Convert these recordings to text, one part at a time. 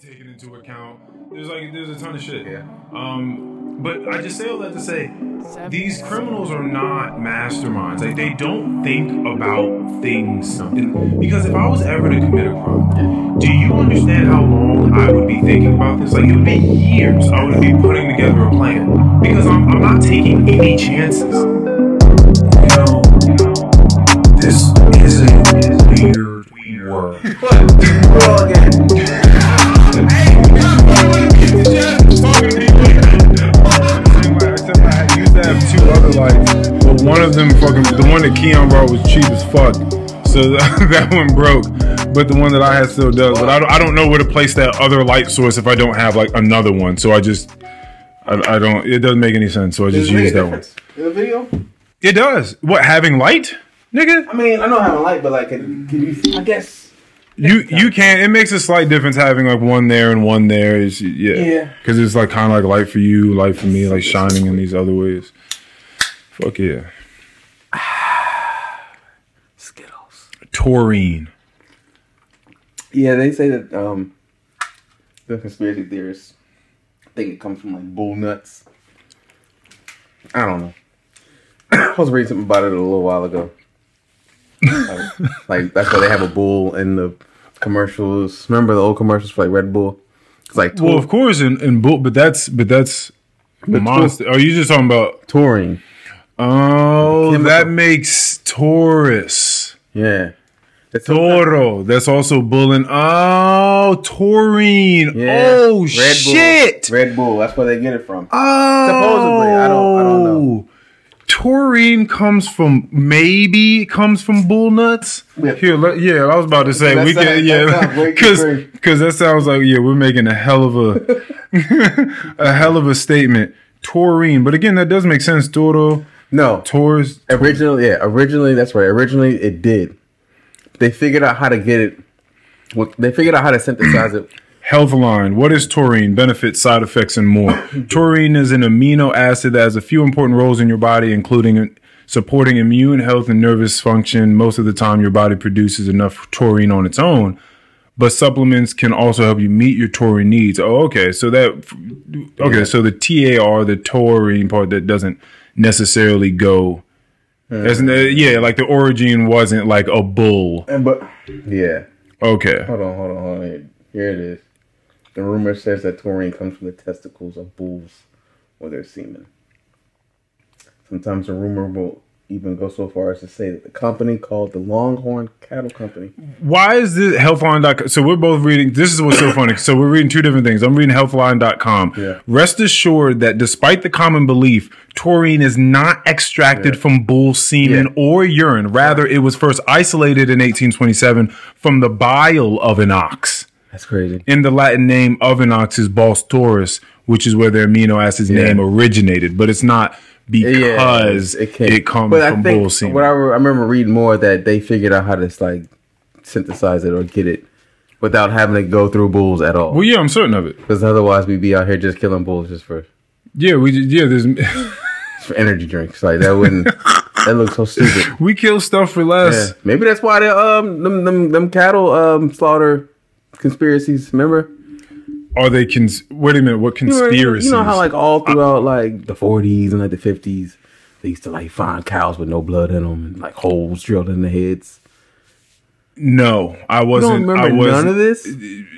taken into account. There's like there's a ton of shit. Yeah. Um, but I just say all that to say these criminals are not masterminds. Like they don't think about things. And- because if I was ever to commit a crime, do you understand how long I would be thinking about this? Like it would be years. I would be putting together a plan because I'm, I'm not taking any chances. You know, this isn't weird work. Fucking the one that Keon brought was cheap as fuck, so that, one broke. But the one that I had still does. But I don't, I don't know where to place that other light source if I don't have like another one. So I just I, I don't. It doesn't make any sense. So I just use that one. in the video? It does. What having light, nigga? I mean, I know having light, but like, can, can you? I guess. You you can. It makes a slight difference having like one there and one there. Is yeah, Yeah. Because it's like kind of like light for you, light for me, like shining in these other ways. Fuck yeah, taurine. Yeah, they say that um, the conspiracy theorists think it comes from like bull nuts. I don't know. I was reading something about it a little while ago. like, like, that's why they have a bull in the commercials. Remember the old commercials for like Red Bull? It's like Well, of course, in, in bull, but that's but that's monster. Are you just talking about? touring. Oh, that makes Taurus. Yeah. Toro. That's also bull and oh, taurine. Yeah. Oh Red Bull. shit. Red Bull. That's where they get it from. Oh, Supposedly, I don't- I don't know. Oh, taurine comes from maybe comes from bull nuts. Yeah. Here, let, yeah, I was about to say we can, yeah, sounds way too because because that sounds like yeah, we're making a hell of a a hell of a statement. Taurine, but again, that does make sense. Toro, No. Taurus, Originally, yeah, originally that's right. Originally, it did. They figured out how to get it. Well, they figured out how to synthesize it. Healthline. What is taurine? Benefits, side effects, and more. taurine is an amino acid that has a few important roles in your body, including supporting immune health and nervous function. Most of the time, your body produces enough taurine on its own, but supplements can also help you meet your taurine needs. Oh, okay. So that okay. So the TAR, the taurine part, that doesn't necessarily go. As, uh, yeah, like the origin wasn't like a bull. And but yeah, Okay. hold on, hold on, hold on. Here, here it is. The rumor says that taurine comes from the testicles of bulls or their semen. Sometimes the rumor will even go so far as to say that the company called the Longhorn Cattle Company. why is this healthline.com so we're both reading this is what's so funny so we're reading two different things i'm reading healthline.com Yeah. rest assured that despite the common belief taurine is not extracted from bull semen Yeah. or urine rather it was first isolated in 1827 from the bile of an ox That's crazy. in the latin name of an ox is Bos taurus which is where the amino acid's Yeah. name originated but it's not because it, can't- comes but I think bull semen What I, re- I remember reading more that they figured out how to like synthesize it or get it without having to go through bulls at all. well yeah i'm certain of it Because otherwise, we'd be out here just killing bulls just for, yeah we yeah there's for energy drinks. Like that wouldn't. that looks so stupid. we kill stuff for less Yeah. Maybe that's why they um them them, them cattle um slaughter conspiracies. Remember? Are they cons? Wait a minute. What You know- conspiracies? You know how like all throughout like the 40s and like the 50s, they used to like find cows with no blood in them and like holes drilled in the heads. no, I wasn't. don't I remember was none of this?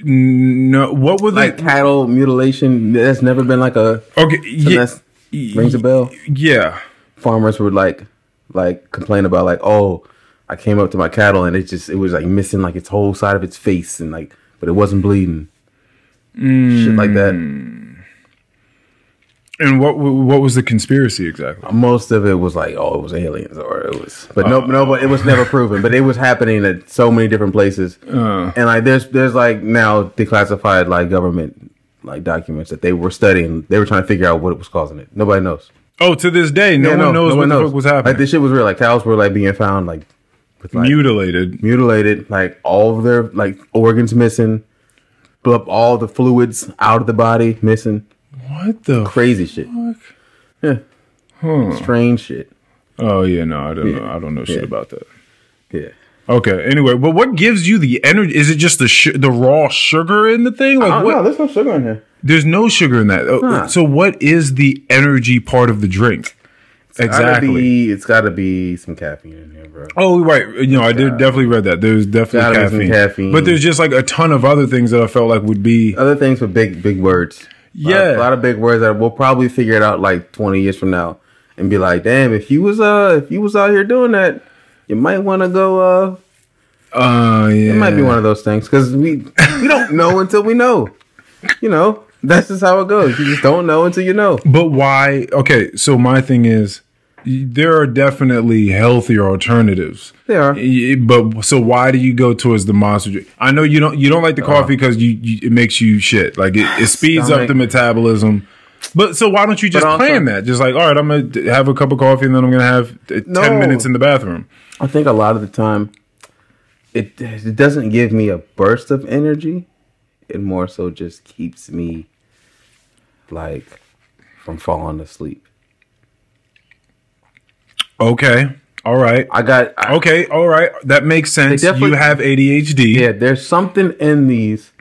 No, what were like the? cattle mutilation. That's never been like a. Okay, So yeah, rings a bell. yeah. Farmers would like, like complain about like, oh, I came up to my cattle and it just it was like missing like its whole side of its face and like, but it wasn't bleeding. Shit like that. Hmm. And what what was the conspiracy exactly? Uh, most of it was like, oh, it was aliens or it was, but no, uh. no, but it was never proven. But it was happening at so many different places, Uh, and like there's there's like now declassified like government like documents that they were studying. They were trying to figure out what was causing it. Nobody knows. oh, to this day, no Yeah, one knows what the fuck was happening. Like this shit was real. Like cows were like being found like with like Mutilated. mutilated, like all of their like organs missing, but all the fluids out of the body missing. What the? Crazy shit. Yeah. Huh. Strange shit. Oh yeah, no, I don't know. I don't know shit Yeah. about that. Yeah. Okay. Anyway, but what gives you the energy? Is it just the sh- the raw sugar in the thing? Like Oh, what? no, there's no sugar in here. There's no sugar in that. Uh, Huh. So what is the energy part of the drink? Gotta Exactly. be, it's got to be some caffeine in here, bro. Oh right, you know I did definitely read that. There's definitely Gotta caffeine. caffeine. but there's just like a ton of other things that I felt like would be. Other things with big, big words. Yeah. a lot of big words that we'll probably figure it out like 20 years from now, and be like, damn, if you was uh, if you was out here doing that, you might want to go. uh Uh, yeah, It might be one of those things because we we don't know until we know. You know, that's just how it goes. You just don't know until you know. But why? Okay, so my thing is, there are definitely healthier alternatives. They are. But so why do you go towards the monster drink? I know you don't you don't like the coffee because you, you it makes you shit like it, it speeds up the metabolism. But so why don't you just also- plan that? Just like all right, I'm gonna have a cup of coffee and then I'm gonna have uh, No. ten minutes in the bathroom. I think a lot of the time, it it doesn't give me a burst of energy. It more so just keeps me like from falling asleep. Okay, all right, I got I, okay, all right. That makes sense. definitely- You have ADHD. yeah. There's something in these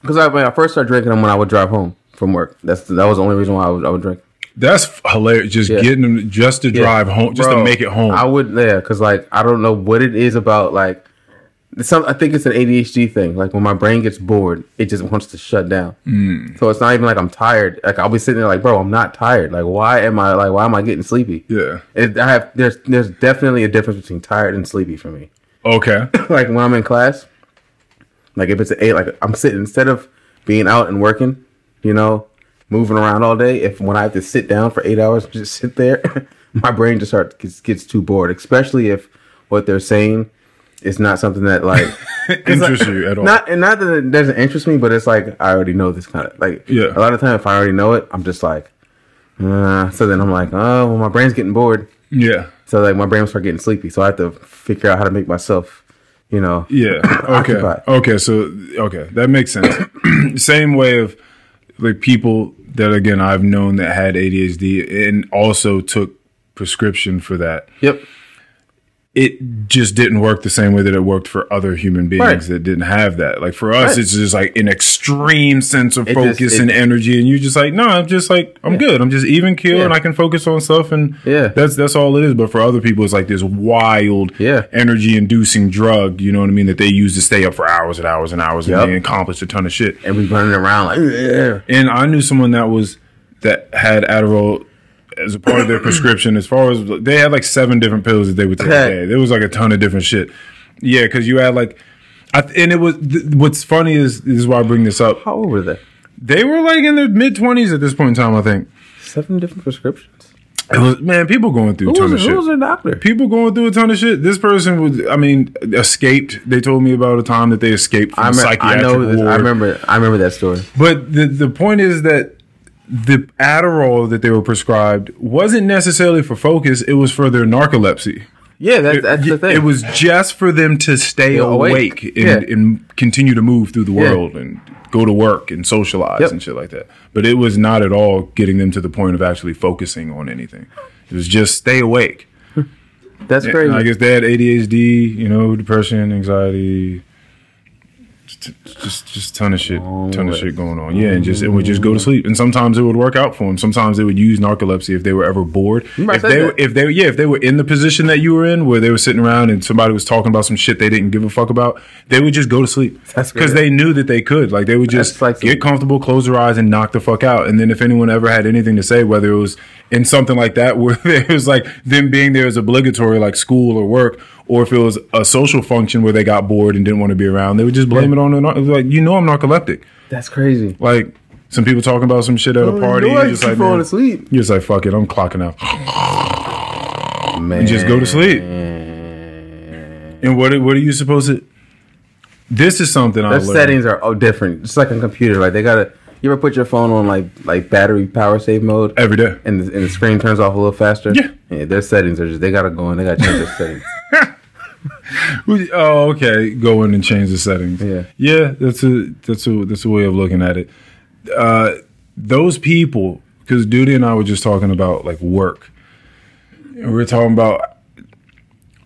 because I, when I first started drinking them when I would drive home from work. That's that was the only reason why I would, I would drink. That's hilarious. Just Yeah. getting them just to drive home, just to make it home. I would, yeah, because like I don't know what it is about like some. I think it's an ADHD thing. Like when my brain gets bored, it just wants to shut down. Mm. So it's not even like I'm tired. Like I'll be sitting there like, bro, I'm not tired. Like why am I like why am I getting sleepy? yeah. It, I have there's there's definitely a difference between tired and sleepy for me. Okay. like when I'm in class, like if it's an eight, like I'm sitting instead of being out and working, you know, moving around all day. If when I have to sit down for eight hours, just sit there, my brain just starts gets, gets too bored. Especially if what they're saying is not something that like Interest you at all? not and not that it doesn't interest me, but it's like I already know this kind of like Yeah. A lot of time, if I already know it, I'm just like, uh, so then I'm like, oh, well, my brain's getting bored. yeah. So like my brain will start getting sleepy. So I have to figure out how to make myself, you know, Yeah. Okay. Occupied. Okay. So okay, that makes sense. Same way of like people that again I've known that had ADHD and also took prescription for that. Yep. It just didn't work the same way that it worked for other human beings Right. that didn't have that. Like for us, Right. it's just like an extreme sense of It just- focus it- and energy, and you're just like, no, I'm just like I'm good. I'm just even keel, Yeah. and I can focus on stuff, and Yeah. that's that's all it is. But for other people, it's like this wild, Yeah. energy inducing drug. You know what I mean? That they use to stay up for hours and hours and hours Yep. and they accomplish a ton of shit. And we running around like, yeah. And I knew someone that was that had Adderall as a part of their prescription. As far as they had like seven different pills that they would take a day. There was like a ton of different shit. Yeah, because you had like, I, and it was th- what's funny is this is why I bring this up. How old were they? They were like in their mid twenties at this point in time. I think Seven different prescriptions. it was man. People going through a Who ton was, of who was their doctor? People going through a ton of shit. This person was, I mean, escaped. They told me about a time that they escaped from I, a me- I know. This. I remember. I remember that story. But the the point is that the Adderall that they were prescribed wasn't necessarily for focus. It was for their narcolepsy. Yeah, that's that's the thing. It was just for them to stay You're awake, awake. and, Yeah. and continue to move through the Yeah. world and go to work and socialize Yep. and shit like that. But it was not at all getting them to the point of actually focusing on anything. It was just stay awake. that's crazy. And I guess they had ADHD, you know, depression, anxiety, just just ton of shit, ton of shit going on. Yeah, and just it would just go to sleep. And sometimes it would work out for them. Sometimes they would use narcolepsy if they were ever bored. If they were, if they yeah if they were in the position that you were in where they were sitting around and somebody was talking about some shit they didn't give a fuck about, they would just go to sleep That's because they knew that they could. Like they would just like get comfortable, close their eyes, and knock the fuck out. And then if anyone ever had anything to say, whether it was in something like that where it was like them being there is obligatory, like school or work, or if it was a social function where they got bored and didn't want to be around, they would just blame it on the it was like you know I'm narcoleptic. that's crazy. Like some people talking about some shit at a party, You you're just like falling asleep. you're just like fuck it, I'm clocking out. Man, just go to sleep. And what are- what are you supposed to? This is something I learned. settings are oh, different. It's like a computer. Like they gotta. You ever put your phone on like like battery power save mode, every day. and the, and the screen turns off a little faster? Yeah. Yeah. Their settings are just they gotta go in. They gotta change their settings. Oh, okay. Go in and change the settings. Yeah. yeah. That's a that's a that's a way of looking at it. Uh, those people, because Duty and I were just talking about like work, and we are talking about.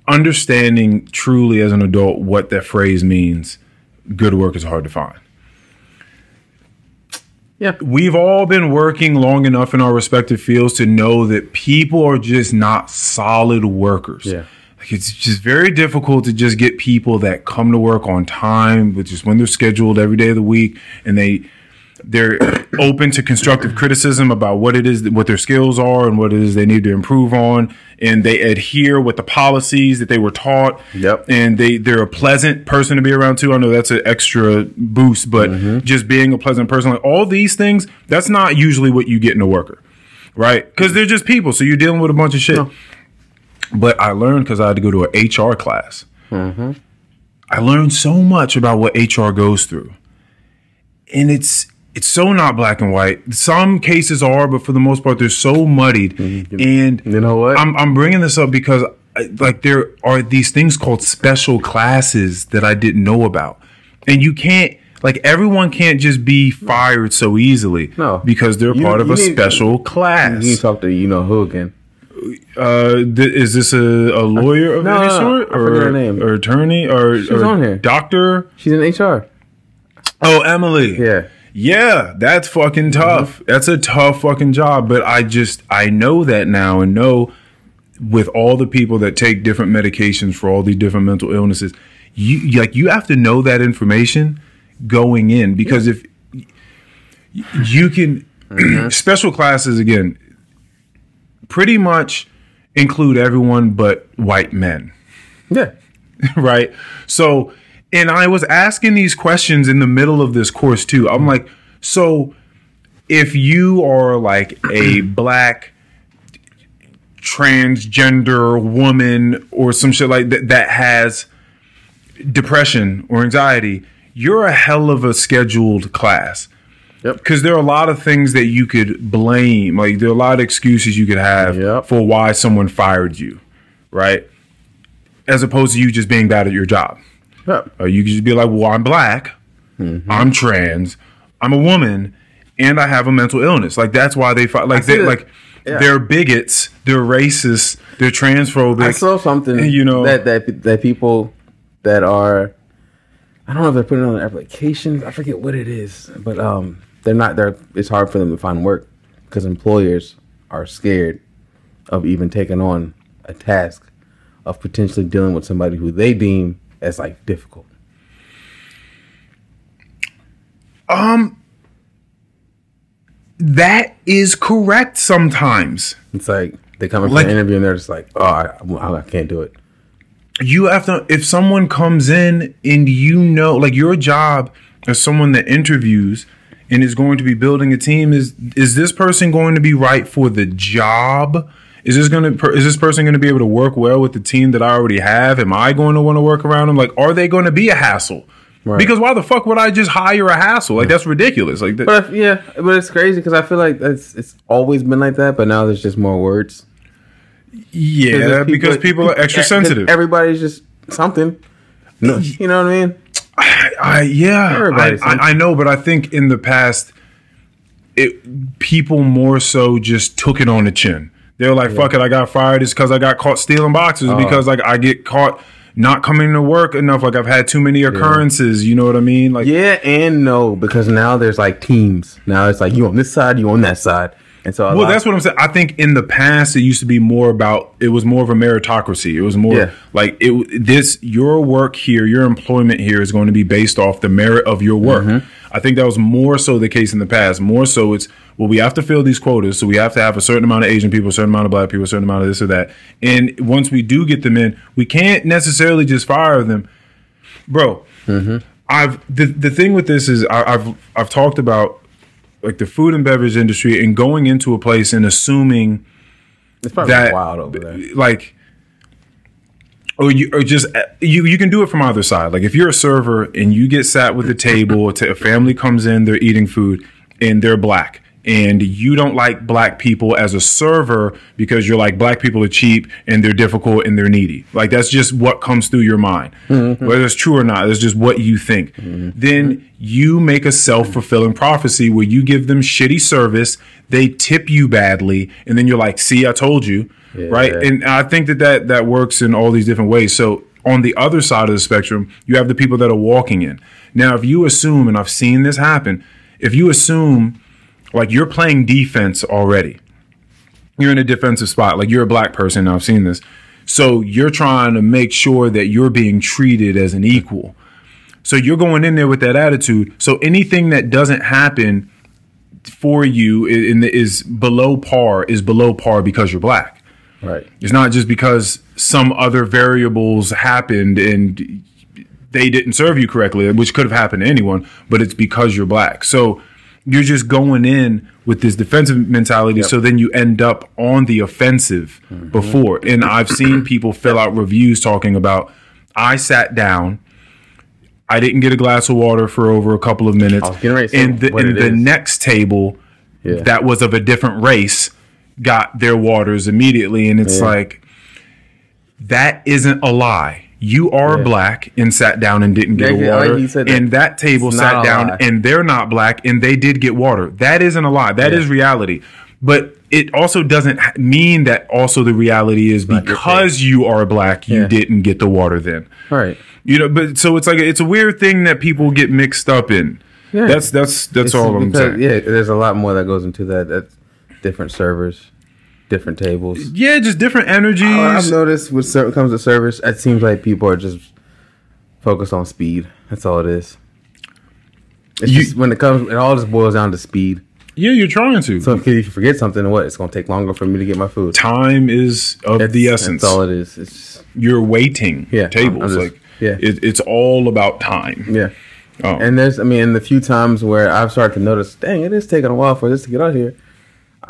understanding truly as an adult what that phrase means, good work is hard to find. Yeah. We've all been working long enough in our respective fields to know that people are just not solid workers. Yeah. Like it's just very difficult to just get people that come to work on time, which is when they're scheduled every day of the week, and they they're open to constructive criticism about what it is what their skills are and what it is they need to improve on. And they adhere with the policies that they were taught. Yep. and they they're a pleasant person to be around too. I know that's an extra boost but mm-hmm. just being a pleasant person like all these things that's not usually what you get in a worker right? Because they're just people so you're dealing with a bunch of shit. But i learned because i had to go to an hr class. Mm-hmm. I learned so much about what hr goes through. And it's it's so not black and white. Some cases are, but for the most part, they're so muddied. And You know what? I'm I'm bringing this up because like there are these things called special classes that I didn't know about, and you can't like everyone can't just be fired so easily. No. because they're You- part of a special class. you need to talk to you know who again? uh, th- is this a, a lawyer of No, any no, no. sort, I forget or, her name. or attorney, or, She's or on here. doctor? She's in HR. Oh, Emily. Yeah. Yeah, that's fucking mm-hmm. tough. That's a tough fucking job. But I just I know that now and know with all the people that take different medications for all these different mental illnesses, you like you have to know that information going in because if you can mm-hmm. special classes again pretty much include everyone but white men Yeah. right? So, and I was asking these questions in the middle of this course too. I'm like, so if you are like a black transgender woman or some shit like that that has depression or anxiety, you're a hell of a scheduled class. Yep. Because there are a lot of things that you could blame. Like there are a lot of excuses you could have Yep. for why someone fired you, right? As opposed to you just being bad at your job. Yep. Or you could just be like, well, I'm black, Mm-hmm. I'm trans, I'm a woman, and I have a mental illness. Like that's why they fight. Like they that- like yeah. they're bigots, they're racist, they're transphobic. I saw something You know- that that that people that are I don't know if they're putting it on their applications. I forget what it is, but um, they're not. They're it's hard for them to find work because employers are scared of even taking on a task of potentially dealing with somebody who they deem as like difficult. Um, that is correct sometimes. It's like they come in for an interview and they're just like, "Oh, I, I, I can't do it." you have to if someone comes in and you know like your job as someone that interviews and is going to be building a team is is this person going to be right for the job is this going to is this person going to be able to work well with the team that I already have am I going to want to work around them like are they going to be a hassle Right. because why the fuck would I just hire a hassle like that's ridiculous like that, But if, yeah, but it's crazy because I feel like it's it's always been like that, but now there's just more words. yeah there's because people are extra sensitive Everybody's just something. No, you know what I mean? I yeah, I, Everybody's I, I know, but I think in the past, it people more so just took it on the chin. They're like, "Fuck it, I got fired. It's because I got caught stealing boxes. Because like I get caught not coming to work enough. Like I've had too many occurrences. You know what I mean? Like Yeah and no because now there's like teams. Now it's like you on this side, you on that side, and so Well, that's what I'm saying. I think in the past it used to be more about it was more of a meritocracy. It was more Yeah. like it this your work here, your employment here is going to be based off the merit of your work. Mm-hmm. I think that was more so the case in the past. More so it's well, we have to fill these quotas, so we have to have a certain amount of Asian people, a certain amount of black people, a certain amount of this or that. And once we do get them in, we can't necessarily just fire them, bro. Mm-hmm. I've the the thing with this is I, I've I've talked about like the food and beverage industry and going into a place and assuming it's probably that wild over there. like or you or just you you can do it from either side like if you're a server and you get sat with the table to a family comes in they're eating food and they're black and you don't like black people as a server because you're like black people are cheap and they're difficult and they're needy like that's just what comes through your mind mm-hmm. whether it's true or not it's just what you think mm-hmm. then you make a self-fulfilling prophecy where you give them shitty service they tip you badly and then you're like see i told you Yeah. right? And I think that, that that works in all these different ways. So on the other side of the spectrum, you have the people that are walking in. Now, if you assume, and I've seen this happen, if you assume like you're playing defense already, you're in a defensive spot, like you're a black person, I've seen this. So you're trying to make sure that you're being treated as an equal. So you're going in there with that attitude. So anything that doesn't happen for you in the, is below par is below par because you're black. Right. It's not just because some other variables happened and they didn't serve you correctly, which could have happened to anyone, but it's because you're black. So you're just going in with this defensive mentality. So then you end up on the offensive mm-hmm. before. And I've seen people fill out reviews talking about, I sat down. I didn't get a glass of water for over a couple of minutes. was getting ready to say and the, and the is. next table Yeah. that was of a different race got their waters immediately. And it's Yeah. like, that isn't a lie. You are Yeah. black and sat down and didn't get Yeah, a yeah, like water. that. and that table It's sat down lie. and they're not black and they did get water. That isn't a lie. That Yeah. is reality. But it also doesn't mean that also the reality is because you are black, you didn't get the water then. Right. You know, but so it's like it's a weird thing that people get mixed up in. Yeah. That's that's that's It's all I'm saying. Yeah, there's a lot more that goes into that. That's different servers, different tables. Yeah, just different energies. I've noticed when it comes to service, it seems like people are just focused on speed. That's all it is. It's You- just when it comes, it all just boils down to speed. yeah, you're trying to. So if you forget something, what? It's gonna take longer for me to get my food. Time is of That's- the essence. That's all it is. It's just, You're waiting Yeah, tables. I'm just- like yeah. it, it's all about time. yeah. Oh. And there's, I mean, the few times where I've started to notice, dang, it is taking a while for this to get out here.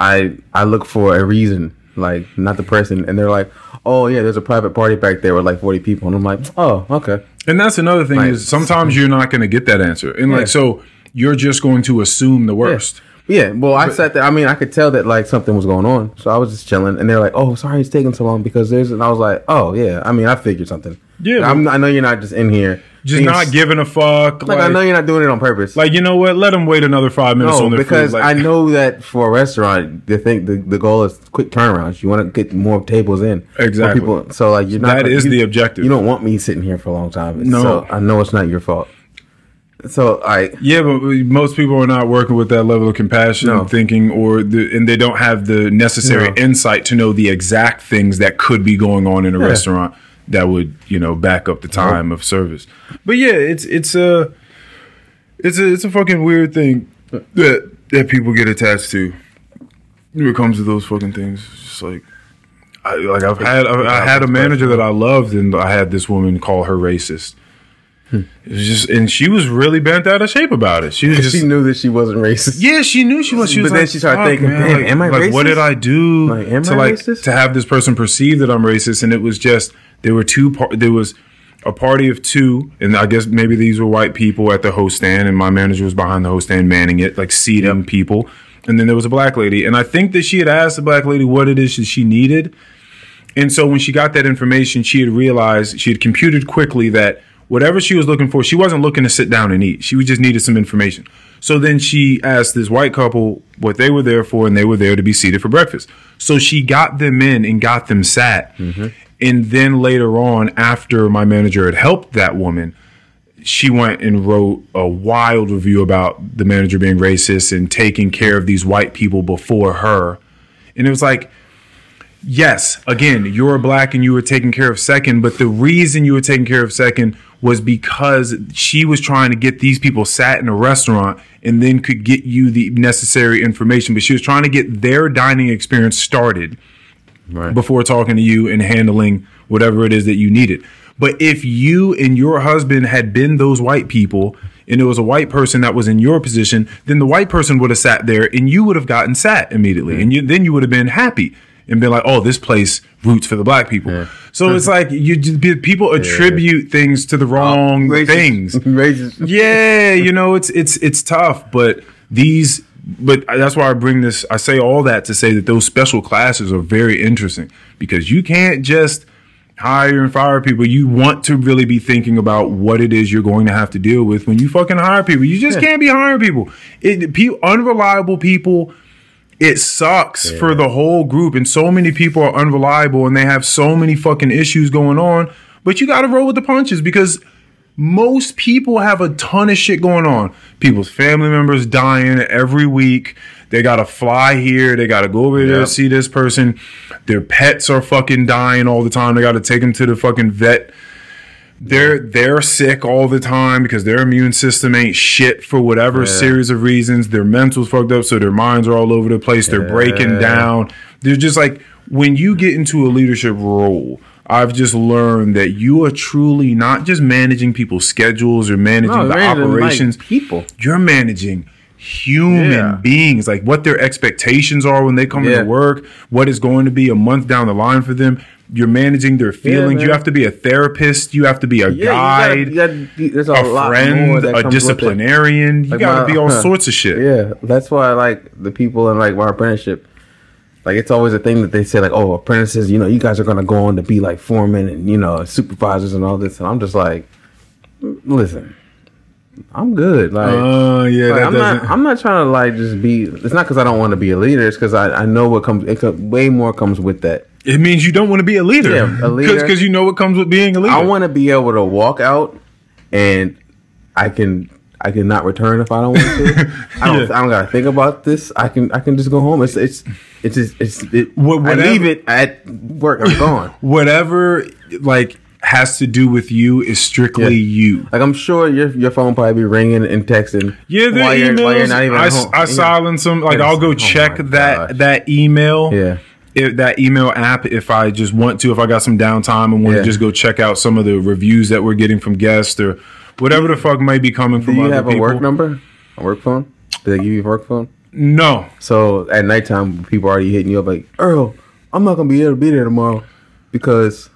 I I look for a reason, like not the person, and they're like, oh yeah, there's a private party back there with like 40 people, and I'm like, oh okay, And that's another thing Like- is sometimes you're not going to get that answer. And Yeah. like so you're just going to assume the worst. Yeah, well, I sat there. I mean, I could tell that like something was going on, so I was just chilling. And they're like, "Oh, sorry, it's taking so long because there's." And I was like, "Oh yeah, I mean, I figured something." Yeah, I'm, I know you're not just in here, Just not giving a fuck. Like, Like, I know you're not doing it on purpose. like you know what? Let them wait another five minutes no, on their because food. Like, I know that for a restaurant, the thing, the, the goal is quick turnarounds. You want to get more tables in. Exactly. People, so like you're not. That is you- the objective. You don't want me sitting here for a long time. No. so I know it's not your fault. So I Yeah, but most people are not working with that level of compassion, No. thinking, or the, and they don't have the necessary No. insight to know the exact things that could be going on in a Yeah. restaurant that would, you know, back up the time of service. But yeah, it's it's a it's a it's a fucking weird thing that that people get attached to when it comes to those fucking things. It's just like. I, like I've had I, I had a manager that I loved and I had this woman call her racist. Hmm. It was just and she was really bent out of shape about it. She was just she knew that she wasn't racist. yeah, she knew she was. She was But then like, she started thinking, man, "Damn, like, am I like, what did I do Like, am to I like racist?" to have this person perceive that I'm racist?" And it was just there were two. Par- there was a party of two, and I guess maybe these were white people at the host stand, and my manager was behind the host stand manning it, like seating people. And then there was a black lady, and I think that she had asked the black lady what it is that she needed. And so when she got that information, she had realized she had computed quickly that whatever she was looking for, she wasn't looking to sit down and eat. She just needed some information. So then she asked this white couple what they were there for, and they were there to be seated for breakfast. So she got them in and got them sat. Mm-hmm. And then later on, after my manager had helped that woman, she went and wrote a wild review about the manager being racist and taking care of these white people before her. And it was like, yes, again, you're black and you were taken care of second, but the reason you were taken care of second was because she was trying to get these people sat in a restaurant and then could get you the necessary information. But she was trying to get their dining experience started Right. before talking to you and handling whatever it is that you needed. But if you and your husband had been those white people and it was a white person that was in your position, then the white person would have sat there and you would have gotten sat immediately. And you, then you would have been happy and been like, oh, this place roots for the black people. So it's like you people attribute things to the oh, wrong Racist- things Racist. yeah, you know, it's it's it's tough, but these but that's why I bring this I say all that to say that those special classes are very interesting because you can't just hire and fire people. You want to really be thinking about what it is you're going to have to deal with when you fucking hire people. You just can't be hiring people. It, pe- unreliable people it sucks for the whole group and so many people are unreliable and they have so many fucking issues going on. But you got to roll with the punches because most people have a ton of shit going on. People's family members dying every week. They got to fly here. They got to go over there to see this person. Their pets are fucking dying all the time. They got to take them to the fucking vet they're they're sick all the time because their immune system ain't shit for whatever Yeah. series of reasons. Their mental's fucked up, so their minds are all over the place. They're breaking down. They're just like when you get into a leadership role. I've just learned that you are truly not just managing people's schedules or managing No, the man, like, operations. people. You're managing human Yeah. beings, like what their expectations are when they come Yeah. into work, what is going to be a month down the line for them. You're managing their feelings. you have to be a therapist. You have to be a Yeah, guide you gotta, you gotta, there's a, a friend, that a comes with it. disciplinarian. You got to be all sorts of shit. Yeah, that's why I like the people in like my apprenticeship. Like it's always a thing that they say like, oh, apprentices, you know, you guys are gonna go on to be like foremen and you know supervisors and all this, and I'm just like, mm, listen, I'm good. Like, Oh yeah, like, I'm doesn't. not. I'm not trying to like just be. It's not because I don't want to be a leader. It's because I, I know what comes. It co- way more comes with that. it means you don't want to be a leader. Yeah, a leader. because you know what comes with being a leader. I want to be able to walk out and I can I can not return if I don't want to. I don't Yeah. I don't gotta think about this. I can I can just go home. It's it's it's just it's it, Wha- I leave it at work. I'm gone. whatever like has to do with you is strictly Yeah. you. Like I'm sure your your phone probably be ringing and texting. Yeah, the while you're- emails. while you're not even I, home. I silence them. Like I'll go Oh check that gosh. that email. Yeah. If that email app, if I just want to, if I got some downtime and want Yeah. to just go check out some of the reviews that we're getting from guests or whatever the fuck might be coming Do from you other have a work number? A work phone? Do they give you a work phone? No, So at nighttime, people are already hitting you up like, Earl, I'm not gonna be able to be there tomorrow because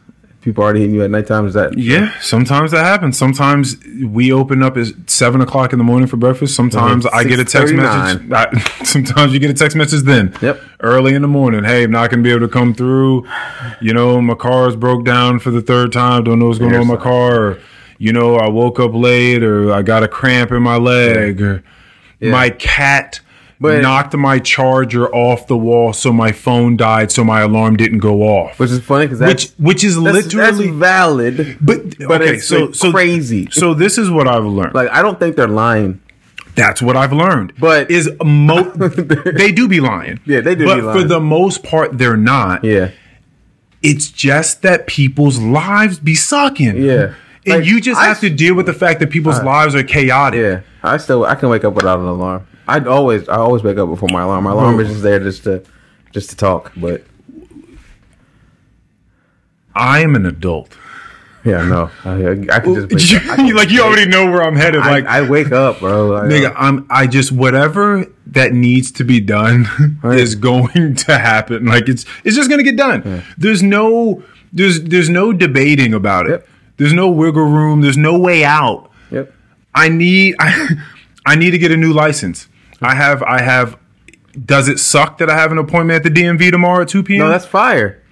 people already hitting you at nighttime. Is that Yeah, sometimes that happens. Sometimes we open up at seven o'clock in the morning for breakfast. Sometimes Mhm. I get a text message. I, sometimes you get a text message then. Yep. Early in the morning. Hey, I'm not gonna be able to come through. You know, my car's broke down for the third time. Don't know what's going on with my car. Or, you know, I woke up late, or I got a cramp in my leg, or Yeah. my cat. But- knocked my charger off the wall, so my phone died, so my alarm didn't go off. which is funny because Which, that's, which is that's, literally, that's valid. but but okay, it's so so crazy. so this is what I've learned. Like I don't think they're lying. That's what I've learned. But- is mo- they do be lying. Yeah, they do But for the most part, they're not. Yeah, It's just that people's lives be sucking. yeah. And Like, you just I have to deal with the fact that people's lives are chaotic. Yeah, I still I can wake up without an alarm. I always I always wake up before my alarm. My alarm is just there just to just to talk. But I am an adult. yeah, no, I, I can just wake up. I can- like you already know where I'm headed. I, like I wake up, bro. Like, nigga, uh, I'm I just whatever that needs to be done Right. is going to happen. Like it's it's just gonna get done. There's no there's there's no debating about it. Yep. There's no wiggle room. There's no way out. Yep. I need I, I need to get a new license. I have I have. Does it suck that I have an appointment at the DMV tomorrow at two p.m.? No, that's fire.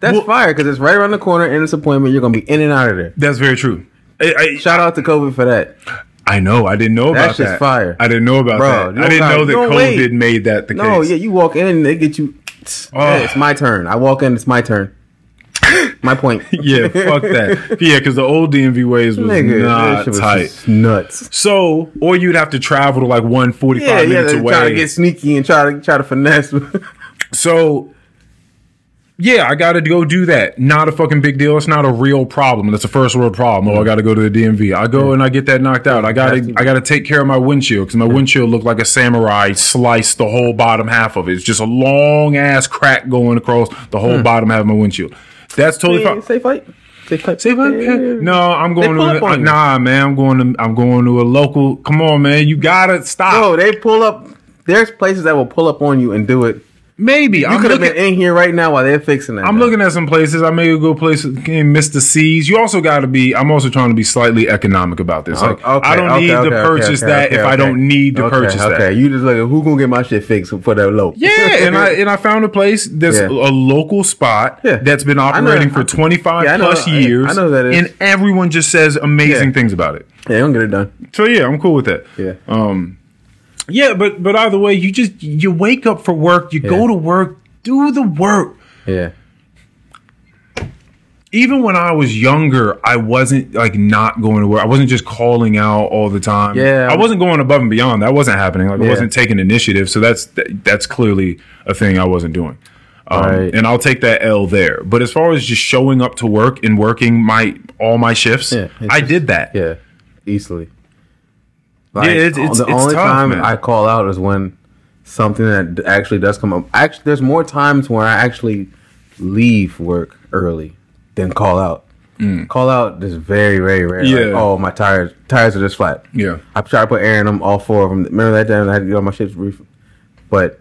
That's Well- fire because it's right around the corner in this appointment. You're gonna be in and out of there. that's very true. I, I, Shout out to COVID for that. I know. I didn't know about that. That's just fire. I didn't know about Bro, that. I didn't know that COVID wait. made that the No, case. No, yeah, you walk in and they get you. Oh. It's my turn. I walk in, it's my turn. my point. yeah, fuck that. Yeah, because the old DMV ways was Nigga, not was tight. nuts. So, or you'd have to travel to like one forty-five Yeah, yeah, minutes they away. try to get sneaky and try to try to finesse. so, yeah, I got to go do that. Not a fucking big deal. It's not a real problem. That's a first world problem. Oh, I got to go to the DMV. I go and I get that knocked out. I gotta to. I got to take care of my windshield because my windshield looked like a samurai sliced the whole bottom half of it. It's just a long ass crack going across the whole Hmm. bottom half of my windshield. That's totally fine. Safelite. Safe fight. Say what? No, I'm going to up on you. nah, man. I'm going to I'm going to a local. Come on, man. You gotta stop. No, they pull up. There's places that will pull up on you and do it. Maybe You I'm could have looking. been in here right now while they're fixing that. I'm looking at some places. I may go places in Mr. C's. You also got to be. I'm also trying to be slightly economic about this. Like, Okay, I don't okay, need okay, to okay, purchase okay, that okay, if I don't need to Okay, purchase okay. that. you just like who gonna get my shit fixed for that low? Yeah, and I and I found a place that's Yeah. a local spot Yeah. that's been operating for 25 yeah, I know- plus years. I know that is. and everyone just says amazing things about it. yeah, don't get it done. So yeah, I'm cool with that. Yeah. Um, Yeah, but but either way, you just you wake up for work, you Yeah. go to work, do the work. Yeah. Even when I was younger, I wasn't like not going to work. I wasn't just calling out all the time. Yeah. I wasn't going above and beyond. That wasn't happening. Like I wasn't taking initiative. So that's that's clearly a thing I wasn't doing. Um, Right. And I'll take that L there. But as far as just showing up to work and working my all my shifts, Yeah, I just- did that. Yeah. Easily. Yeah, it's- it's- the it's only tough, time man. I call out is when something that actually does come up. Actually, there's more times where I actually leave work early than call out. Call out is very, very rare. Like, Mm. Yeah. oh, my tires tires are just flat. Yeah. I try to put air in them, all four of them. Remember that time I had to get on my shit's roof? But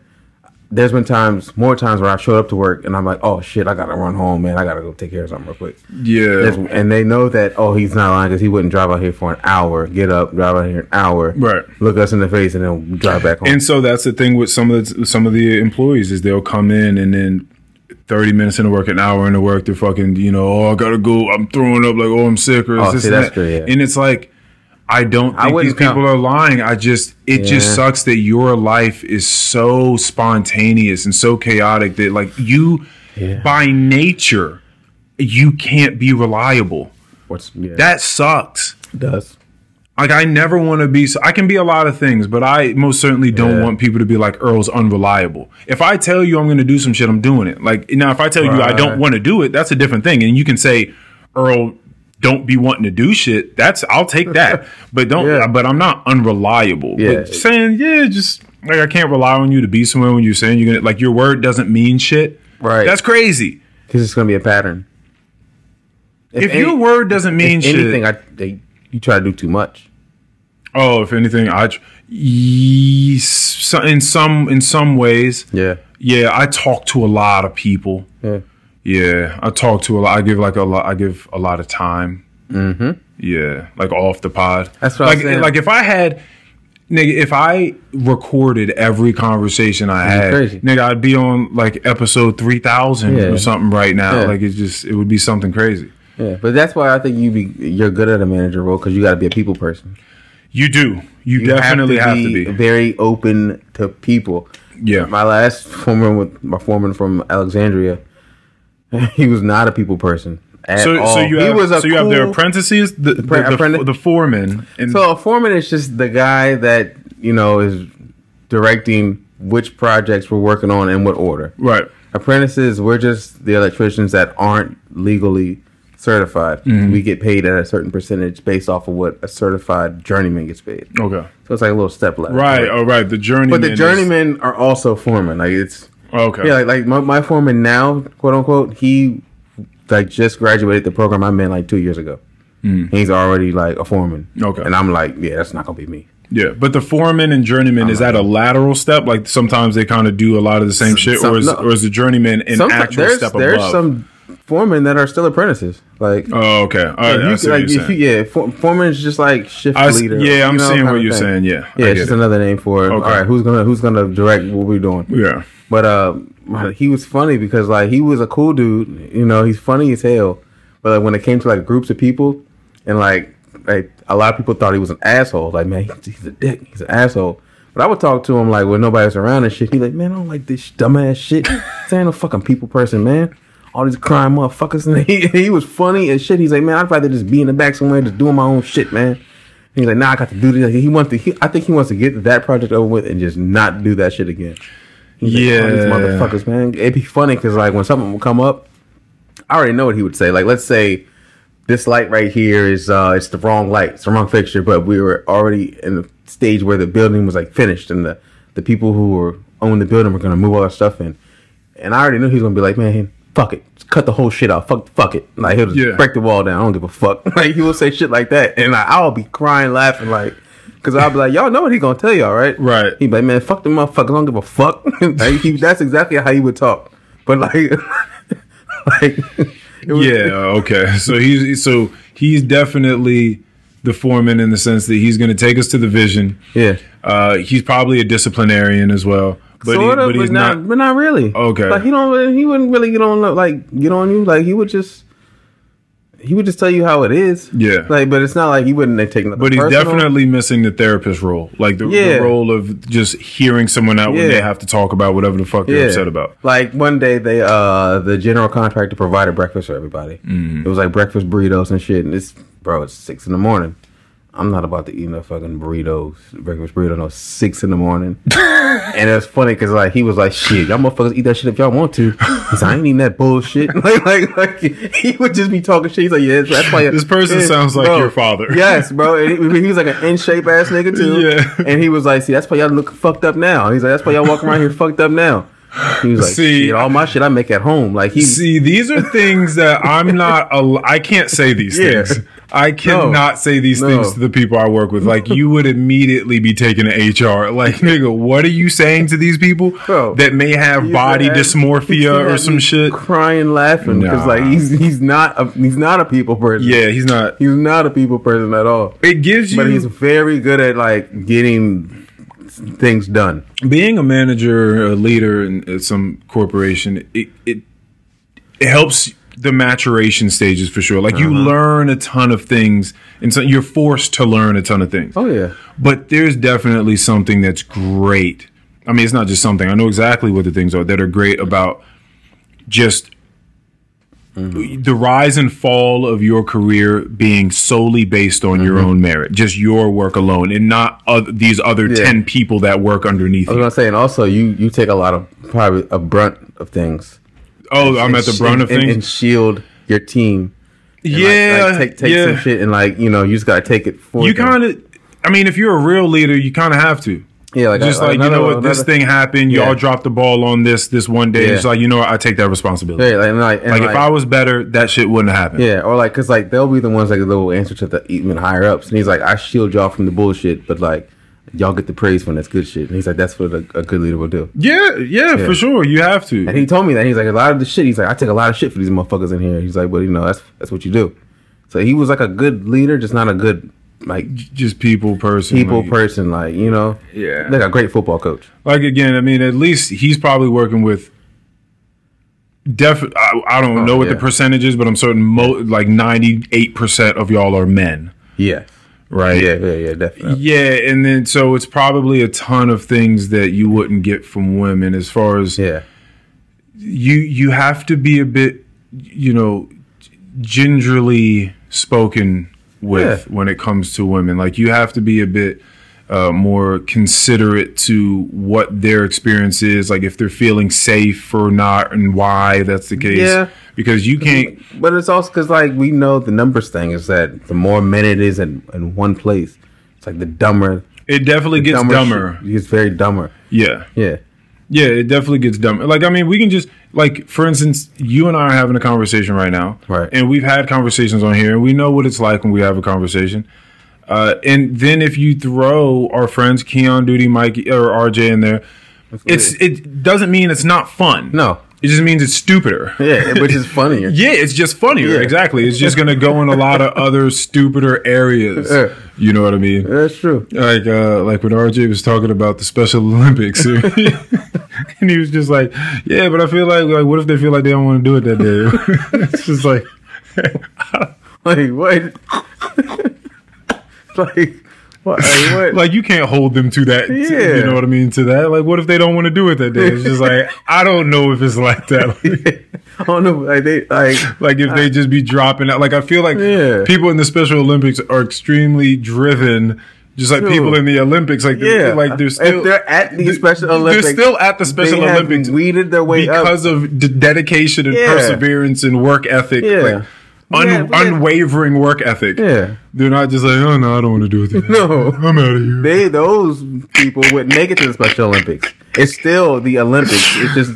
there's been times, more times where I showed up to work and I'm like, oh shit, I gotta run home, man. I gotta go take care of something real quick. Yeah. There's- and they know that, oh, he's not lying because he wouldn't drive out here for an hour, get up, drive out here an hour, Right. look us in the face, and then drive back home. And so that's the thing with some of the, some of the employees is they'll come in and then thirty minutes into work, an hour into work, they're fucking you know, oh I gotta go, I'm throwing up like oh I'm sick or Oh, this see, that. true, yeah. And it's like I don't I think these people count- are lying. I just it just sucks that your life is so spontaneous and so chaotic that like you Yeah. by nature you can't be reliable. What's yeah, That sucks. does Like I never want to be. So I can be a lot of things, but I most certainly don't Yeah. want people to be like Earl's unreliable. If I tell you I'm going to do some shit, I'm doing it. Like now, if I tell you I don't want to do it, that's a different thing. And you can say, Earl, don't be wanting to do shit. That's I'll take that. But don't. Yeah. But I'm not unreliable. Yeah. But saying yeah, just like I can't rely on you to be somewhere when you're saying you're gonna like your word doesn't mean shit. Right. That's crazy. because it's gonna be a pattern. If, any- your word doesn't mean if shit, anything, I they, you try to do too much. Oh, if anything, I tr- yes, so- in some in some ways, Yeah, yeah, I talk to a lot of people. yeah, Yeah, I talk to a lot. I give like a lot. I give a lot of time. Mm-hmm. Yeah, like off the pod. That's what I'm like saying. like if I had. Nigga, if I recorded every conversation I had, crazy. nigga, I'd be on like episode three thousand Yeah. or something right now. Yeah. Like it just, it would be something crazy. yeah. But that's why I think you be you're good at a manager role because you got to be a people person. You do. You, You definitely have to be. very open to people. Yeah. My last foreman with my foreman from Alexandria, he was not a people person at So, all. so you he have, was a so you have the apprentices, the the, the, apprentice- the foreman, and So a foreman is just the guy that you know is directing which projects we're working on in what order. right, Apprentices, we're just the electricians that aren't legally certified. Mm-hmm. We get paid at a certain percentage based off of what a certified journeyman gets paid. okay, So it's like a little step ladder. right, all right. The journey, But the journeymen are also foremen. Like it's okay, yeah, like, like my, my foreman now, quote unquote, he like just graduated the program I'm in like two years ago. He's already like a foreman. Mm. Okay. And I'm like, yeah, that's not gonna be me. yeah. But the foreman and journeyman is that a lateral step? Like sometimes they kind of do a lot of the same shit, some- or is no. or is the journeyman an Some, actual there's step there's above? some foremen that are still apprentices. Like oh, okay, all right. you I see could- what like you, yeah, for, foreman is just like shift I leader. yeah, I'm you know, seeing what you're thing. saying. Yeah, I Yeah, it's just it. another name for it. Okay. All right, who's gonna who's gonna direct what we're doing? yeah, But uh, he was funny because like he was a cool dude. You know, he's funny as hell. But like, when it came to like groups of people, and like like a lot of people thought he was an asshole. Like man, he's, a dick. He's an asshole. But I would talk to him like when nobody's around and shit. He's like, man, I don't like this dumbass shit. This ain't no fucking people person, man. All these crime motherfuckers. And he, he was funny as shit. He's like, man, I'd rather just be in the back somewhere just doing my own shit, man. And he's like, nah, I got to do this. He wants to. He, I think he wants to get that project over with and just not do that shit again. He's like, Yeah. "Oh, these motherfuckers, man. It'd be funny because like when something would come up, I already know what he would say. Like, let's say this light right here is uh it's the wrong light, it's the wrong fixture, but we were already in the stage where the building was like finished and the the people who were own the building were gonna move all our stuff in. And I already knew he was gonna be like, man, fuck it. Cut the whole shit out. Fuck fuck it. Like he'll just Yeah. break the wall down. I don't give a fuck. Like he will say shit like that. And like, I'll be crying, laughing like Cause I'll be like, y'all know what he gonna tell y'all, right? Right. He'd be like, man, fuck the motherfuckers. I don't give a fuck. like, he, that's exactly how he would talk. But like, like, was, yeah. Okay. So he's so he's definitely the foreman in the sense that he's going to take us to the vision. yeah. Uh, he's probably a disciplinarian as well, but, he, of, but he's not, not. but not really. Okay. Like he don't, he wouldn't really get on like get on you. Like he would just, he would just tell you how it is. Yeah. Like, but it's not like he wouldn't take nothing. But he's personal. definitely missing the therapist role, like the, Yeah. the role of just hearing someone out when they have to talk about whatever the fuck they're upset about. Like one day, they uh the general contractor provided breakfast for everybody. Mm-hmm. It was like breakfast burritos and shit. And it's bro, it's six in the morning. I'm not about to eat no fucking burritos, breakfast burrito, no six in the morning. and it's funny because like he was like, "Shit, y'all motherfuckers eat that shit if y'all want to." He's like, "I ain't eating that bullshit." like, like, like he would just be talking shit. He's like, "Yeah, that's why." This person sounds like bro. your father. Yes, bro. And he, he was like an in shape ass nigga too. Yeah. And he was like, "See, that's why y'all look fucked up now." He's like, "That's why y'all walk around here fucked up now." He was like, See- "Shit, all my shit I make at home." Like he, See, these are things that I'm not. al- I can't say these Yeah. things. I cannot say these No. things to the people I work with. Like you would immediately be taken to HR. Like nigga, what are you saying to these people Bro, that may have body dysmorphia or some shit? crying, laughing because Nah. like he's he's not a, he's not a people person. Yeah, he's not. he's not a people person at all. It gives you But he's very good at like getting things done. being a manager, a leader in, some corporation. It, it it helps the maturation stages for sure. Like Uh-huh. you learn a ton of things, and so you're forced to learn a ton of things. Oh yeah, But there's definitely something that's great. I mean, it's not just something. I know exactly what the things are that are great about just Mm-hmm. the rise and fall of your career being solely based on your mm-hmm. own merit, just your work alone, and not oth- these other Yeah. 10 people that work underneath I was you. gonna say, and also you you take a lot of probably a brunt of things. Oh, I'm at the And brunt of and- things. and shield your team. And, like- yeah. like, take take yeah. some shit and like you know you just gotta take it for You kind of, I mean, if you're a real leader, you kind of have to. Yeah like just I- like you know what this thing happened y'all Yeah. dropped the ball on this this one day Yeah. it's like you know what i take that responsibility Yeah, like, and like, and like, like, if i was better that shit wouldn't have happened yeah, or like, cause like they'll be the ones like they'll answer to the even higher ups, and he's like, I shield y'all from the bullshit, but like y'all get the praise when that's good shit, and he's like, that's what a, a good leader will do. yeah, yeah Yeah. for sure you have to And he told me that he's like a lot of the shit. He's like, I take a lot of shit for these motherfuckers in here. He's like, well, you know, that's that's what you do. So he was like a good leader, just not a good like just people person people like, person, like you know, yeah like a great football coach. like again i mean at least he's probably working with def i, I don't Oh, know what yeah. the percentage is but i'm certain mo- like 98% of y'all are men Yeah, right yeah, yeah, yeah, definitely. yeah and then so it's probably a ton of things that you wouldn't get from women as far as Yeah, you you have to be a bit you know gingerly spoken with Yeah. when it comes to women like you have to be a bit uh, more considerate to what their experience is like if they're feeling safe or not and why that's the case Yeah. because you can't but it's also because like we know the numbers thing is that the more men it is in, in one place, it's like the dumber. it definitely gets dumber dumber shit- It's very dumber. yeah Yeah, Yeah, it definitely gets dumb. Like, I mean, we can just like, for instance, you and I are having a conversation right now, Right. And we've had conversations on here, and we know what it's like when we have a conversation. Uh, and then if you throw our friends Keon, Duty, Mikey, or RJ in there, it's it doesn't mean it's not fun. no, it just means it's stupider. yeah, which is funnier. Yeah, it's just funnier. Yeah. Exactly. It's just gonna go in a lot of other stupider areas. Yeah. You know what I mean? That's true. like uh like when RJ was talking about the Special Olympics, and he was just like, "Yeah, but I feel like like what if they feel like they don't want to do it that day?" it's just like, Like what? like what? Like, what? like you can't hold them to that. to- Yeah. you know what I mean? To that, like, what if they don't want to do it that day? It's just like I don't know if it's like that. I don't know. Like they like like if they just be dropping out. Like I feel like Yeah. people in the Special Olympics are extremely driven. Just like True. people in the Olympics, like they're, yeah, like they're still if they're at the Special Olympics, They're still at the Special Olympics weeded their way up. because of d- dedication and Yeah. perseverance and work ethic, Yeah. like un- Yeah, yeah. unwavering work ethic. Yeah. They're not just like, oh no, I don't want to do it. No. I'm out of here. They those people wouldn't make it to the Special Olympics. It's still the Olympics. It's just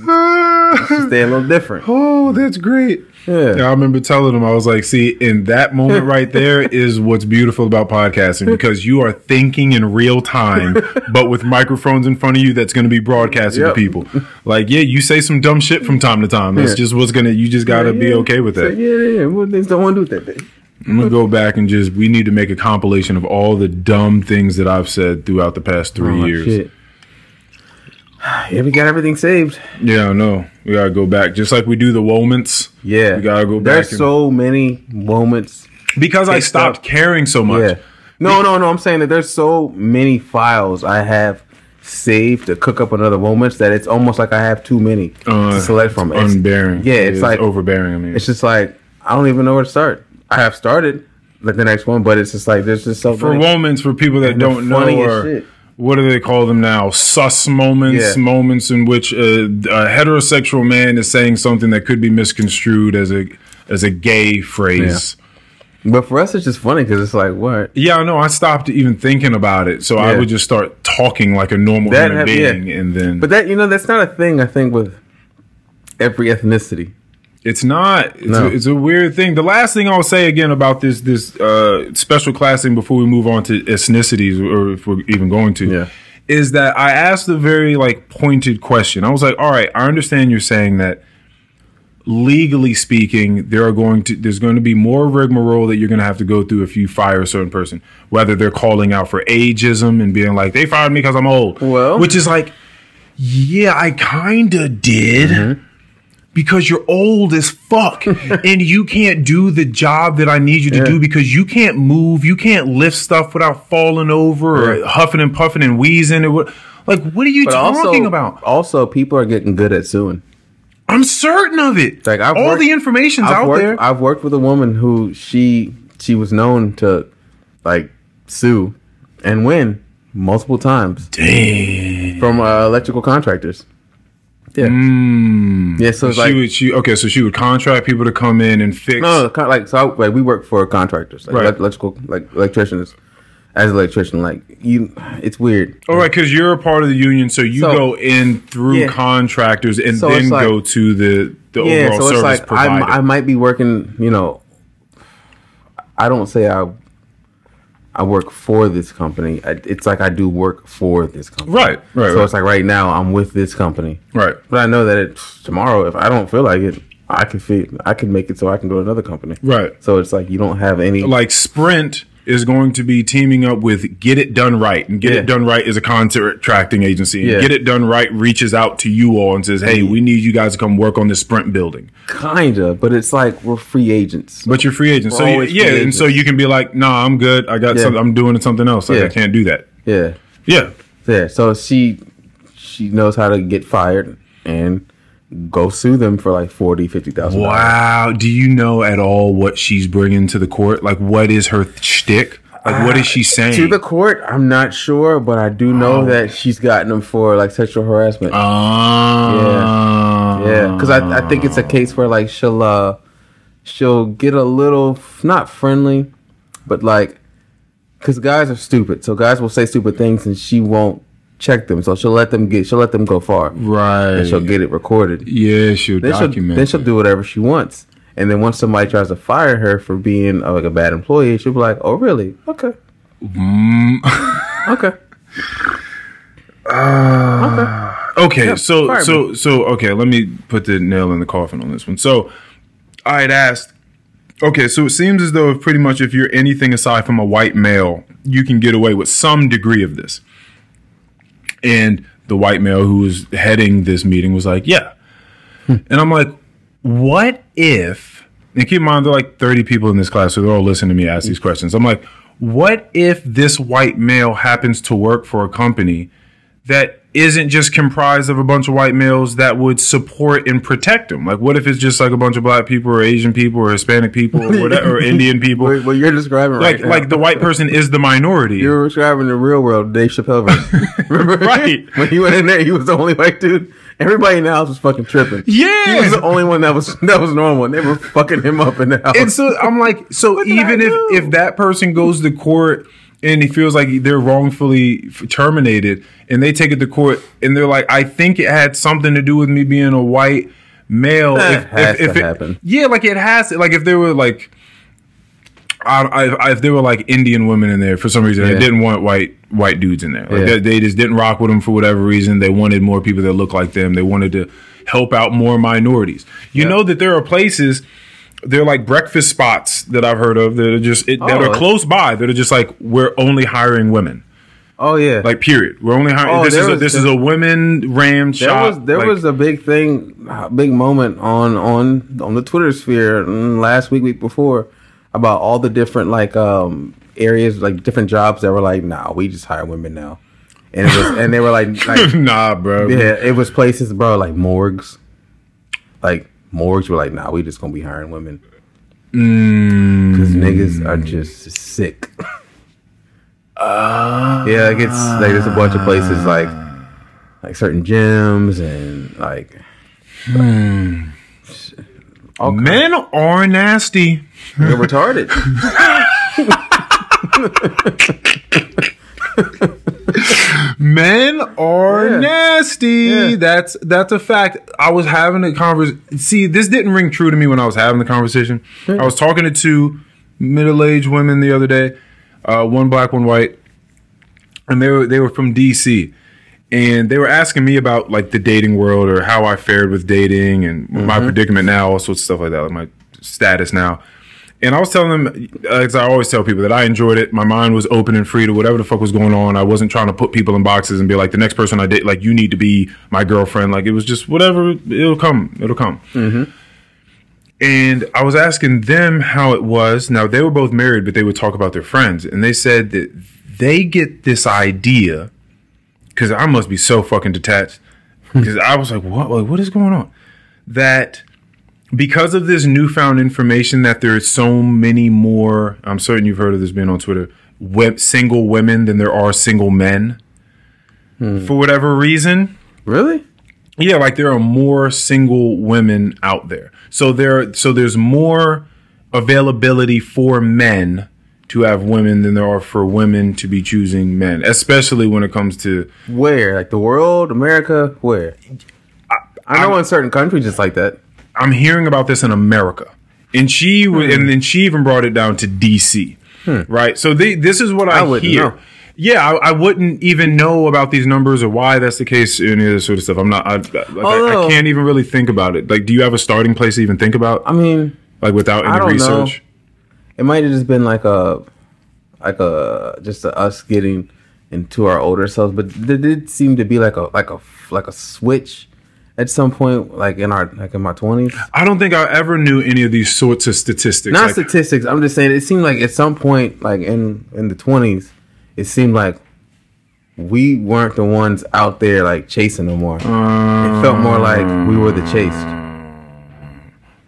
stay a little different. oh, that's great. Yeah. Yeah, I remember telling them, I was like, see, in that moment right there is what's beautiful about podcasting because you are thinking in real time, but with microphones in front of you that's going to be broadcasted Yep. to people. Like, yeah, you say some dumb shit from time to time. That's Yeah. just what's going to, you just got to be Yeah. okay with So, that. yeah, yeah, yeah. Well, they just don't want to do that day. I'm gonna go back and just we need to make a compilation of all the dumb things that I've said throughout the past three Oh, years. shit. Yeah, we got everything saved. Yeah, no, we gotta go back, just like we do the moments. Yeah, We gotta go back There's and- so many moments. Because I stopped up. caring so much. Yeah. No, no, no. I'm saying that there's so many files I have saved to cook up another moments that it's almost like I have too many Uh, to select from. It's, unbearing. Yeah, it's like overbearing. I mean, it's just like I don't even know where to start. I have started like the next one, but it's just like there's just so for many. moments for people that And don't know or shit. What do they call them now sus moments Yeah. moments in which a, a heterosexual man is saying something that could be misconstrued as a as a gay phrase But for us, it's just funny because it's like what yeah, no i stopped even thinking about it so i would just start talking like a normal That human hap- being yeah. and then But that you know, that's not a thing. I think with every ethnicity. It's not. It's, No. a, it's a weird thing. The last thing I'll say again about this this uh, special classing before we move on to ethnicities, or if we're even going to, Yeah. is that I asked a very like pointed question. I was like, "All right, I understand you're saying that." Legally speaking, there are going to there's going to be more rigmarole that you're going to have to go through if you fire a certain person, whether they're calling out for ageism and being like they fired me because I'm old, Well- which is like, yeah, I kind of did Mm-hmm. Because you're old as fuck and you can't do the job that I need you to Yeah. do because you can't move, you can't lift stuff without falling over or huffing and puffing and wheezing or what. Like, what are you But talking also, about? also people are getting good at suing. I'm certain of it. Like, I've All worked- the information's I've out worked, there. I've worked with a woman who she she was known to like sue and win multiple times Damn. from uh, electrical contractors. Yeah, Mm. yeah. So she like would she okay, so she would contract people to come in and fix. no, no, kind of like so. I, like we work for contractors, like Right. electrical, like electricians. As an electrician, like you, it's weird. All right, because you're a part of the union, so you So- go in through Yeah. contractors and So then like- go to the the Yeah, overall so it's service like I. I might be working. You know, I don't say I. I work for this company. It's like I do work for this company. right, right, So right, it's like right now I'm with this company, right. but I know that it, tomorrow if I don't feel like it, I can fit. I can make it so I can go to another company. Right. So it's like you don't have any. like Sprint is going to be teaming up with Get It Done Right, and Get Yeah. It Done Right is a contracting agency. And Yeah. Get It Done Right reaches out to you all and says, "Hey, we need you guys to come work on this Sprint building." kinda, but it's like we're free agents. But you're free agents. so We're you, yeah, and so you can be like, "Nah, I'm good. I got Yeah. something. I'm doing something else. Like. I can't do that." yeah, Yeah, yeah. So she she knows how to get fired and go sue them for like forty, fifty thousand. Wow. Do you know at all what she's bringing to the court? Like, what is her shtick? Like, what is she saying? To the court, I'm not sure, but I do know Oh. that she's gotten them for like sexual harassment. Ah. yeah, because I, I think it's a case where like she'll uh she'll get a little not friendly, but like because guys are stupid, so guys will say stupid things and she won't check them, so she'll let them get she'll let them go far, right. and she'll get it recorded. Yeah, she'll Then she'll, document. then she'll do whatever she wants. And then once somebody tries to fire her for being uh, like a bad employee, she'll be like, "Oh, really? Okay, Mm. okay." Okay, Yeah, so so so okay, let me put the nail in the coffin on this one. So I had asked Okay, so it seems as though if pretty much if you're anything aside from a white male, you can get away with some degree of this. And the white male who was heading this meeting was like, "Yeah." Hmm. And I'm like, "What if?" And keep in mind, there are like 30 people in this class, so they're all listening to me ask these questions. I'm like, "What if this white male happens to work for a company that isn't just comprised of a bunch of white males that would support and protect him. Like, what if it's just like a bunch of black people or Asian people or Hispanic people or whatever, or Indian people? What, you're describing Like, right now. like the white person is the minority. You're describing the real world, Dave Chappelle. Remember? Right. When he went in there, he was the only white dude. Everybody in the house was fucking tripping. Yeah. He was the only one that was that was normal. And they were fucking him up in the house. and so I'm like, so even if if that person goes to court and he feels like they're wrongfully terminated, and they take it to court, and they're like, I think it had something to do with me being a white male. That if, has if, it, happen. Yeah, like it has. to- Like if there were like. I, I, if there were like Indian women in there for some reason, they didn't want white white dudes in there. Like Yeah. they, they just didn't rock with them for whatever reason. They wanted more people that look like them. They wanted to help out more minorities. You Yeah. know that there are places they're like breakfast spots that I've heard of that are just it, that Oh. are close by that are just like we're only hiring women. Oh yeah. Like period. We're only hiring. Oh, this is a, this is a women ram there shop. was there like- was a big thing, a big moment on on on the Twitter sphere mm, last week, week before, about all the different like um areas, like different jobs that were like, nah, we just hire women now, and it was and they were like, like nah, bro. yeah, it was places, bro, like morgues, like morgues were like, nah, we just gonna be hiring women Mm, because niggas are just sick. yeah, like it's like there's a bunch of places like like certain gyms and like all kinds- men are nasty. You're retarded. Men are Yeah. nasty. Yeah. That's that's a fact. I was having a conversation. See, this didn't ring true to me when I was having the conversation. I was talking to two middle-aged women the other day, uh, one black, one white, and they were they were from DC, and they were asking me about like the dating world or how I fared with dating and my predicament now, all sorts of stuff like that, like my status now. And I was telling them, as I always tell people, that I enjoyed it. My mind was open and free to whatever the fuck was going on. I wasn't trying to put people in boxes and be like, the next person I date, like, you need to be my girlfriend. Like, it was just whatever, it'll come, it'll come. Mm-hmm. And I was asking them how it was. Now, they were both married, but they would talk about their friends. And they said that they get this idea, because I must be so fucking detached. Because I was like, what? Like, what is going on? That because of this newfound information that there is so many more i'm certain you've heard of this being on twitter web, single women than there are single men hmm. for whatever reason really? yeah like there are more single women out there so there so there's more availability for men to have women than there are for women to be choosing men especially when it comes to Where? Like the world, America? Where? I, know in certain countries it's like that. I'm hearing about this in America, and she wa- hmm. and then she even brought it down to DC, hmm. right? So they, this is what I, I hear. know. Yeah, I, I wouldn't even know about these numbers or why that's the case. Or any of this sort of stuff. I'm not. I, like, I, I can't even really think about it. Like, do you have a starting place to even think about? I mean, Like, without any research? it might have just been like a, like a just a, us getting into our older selves, but there did seem to be like a like a like a switch at some point, like in our like in my twenties. I don't think I ever knew any of these sorts of statistics. Not Like, statistics. I'm just saying it seemed like at some point, like in in the twenties, it seemed like we weren't the ones out there like chasing no more. it felt more like we were the chased.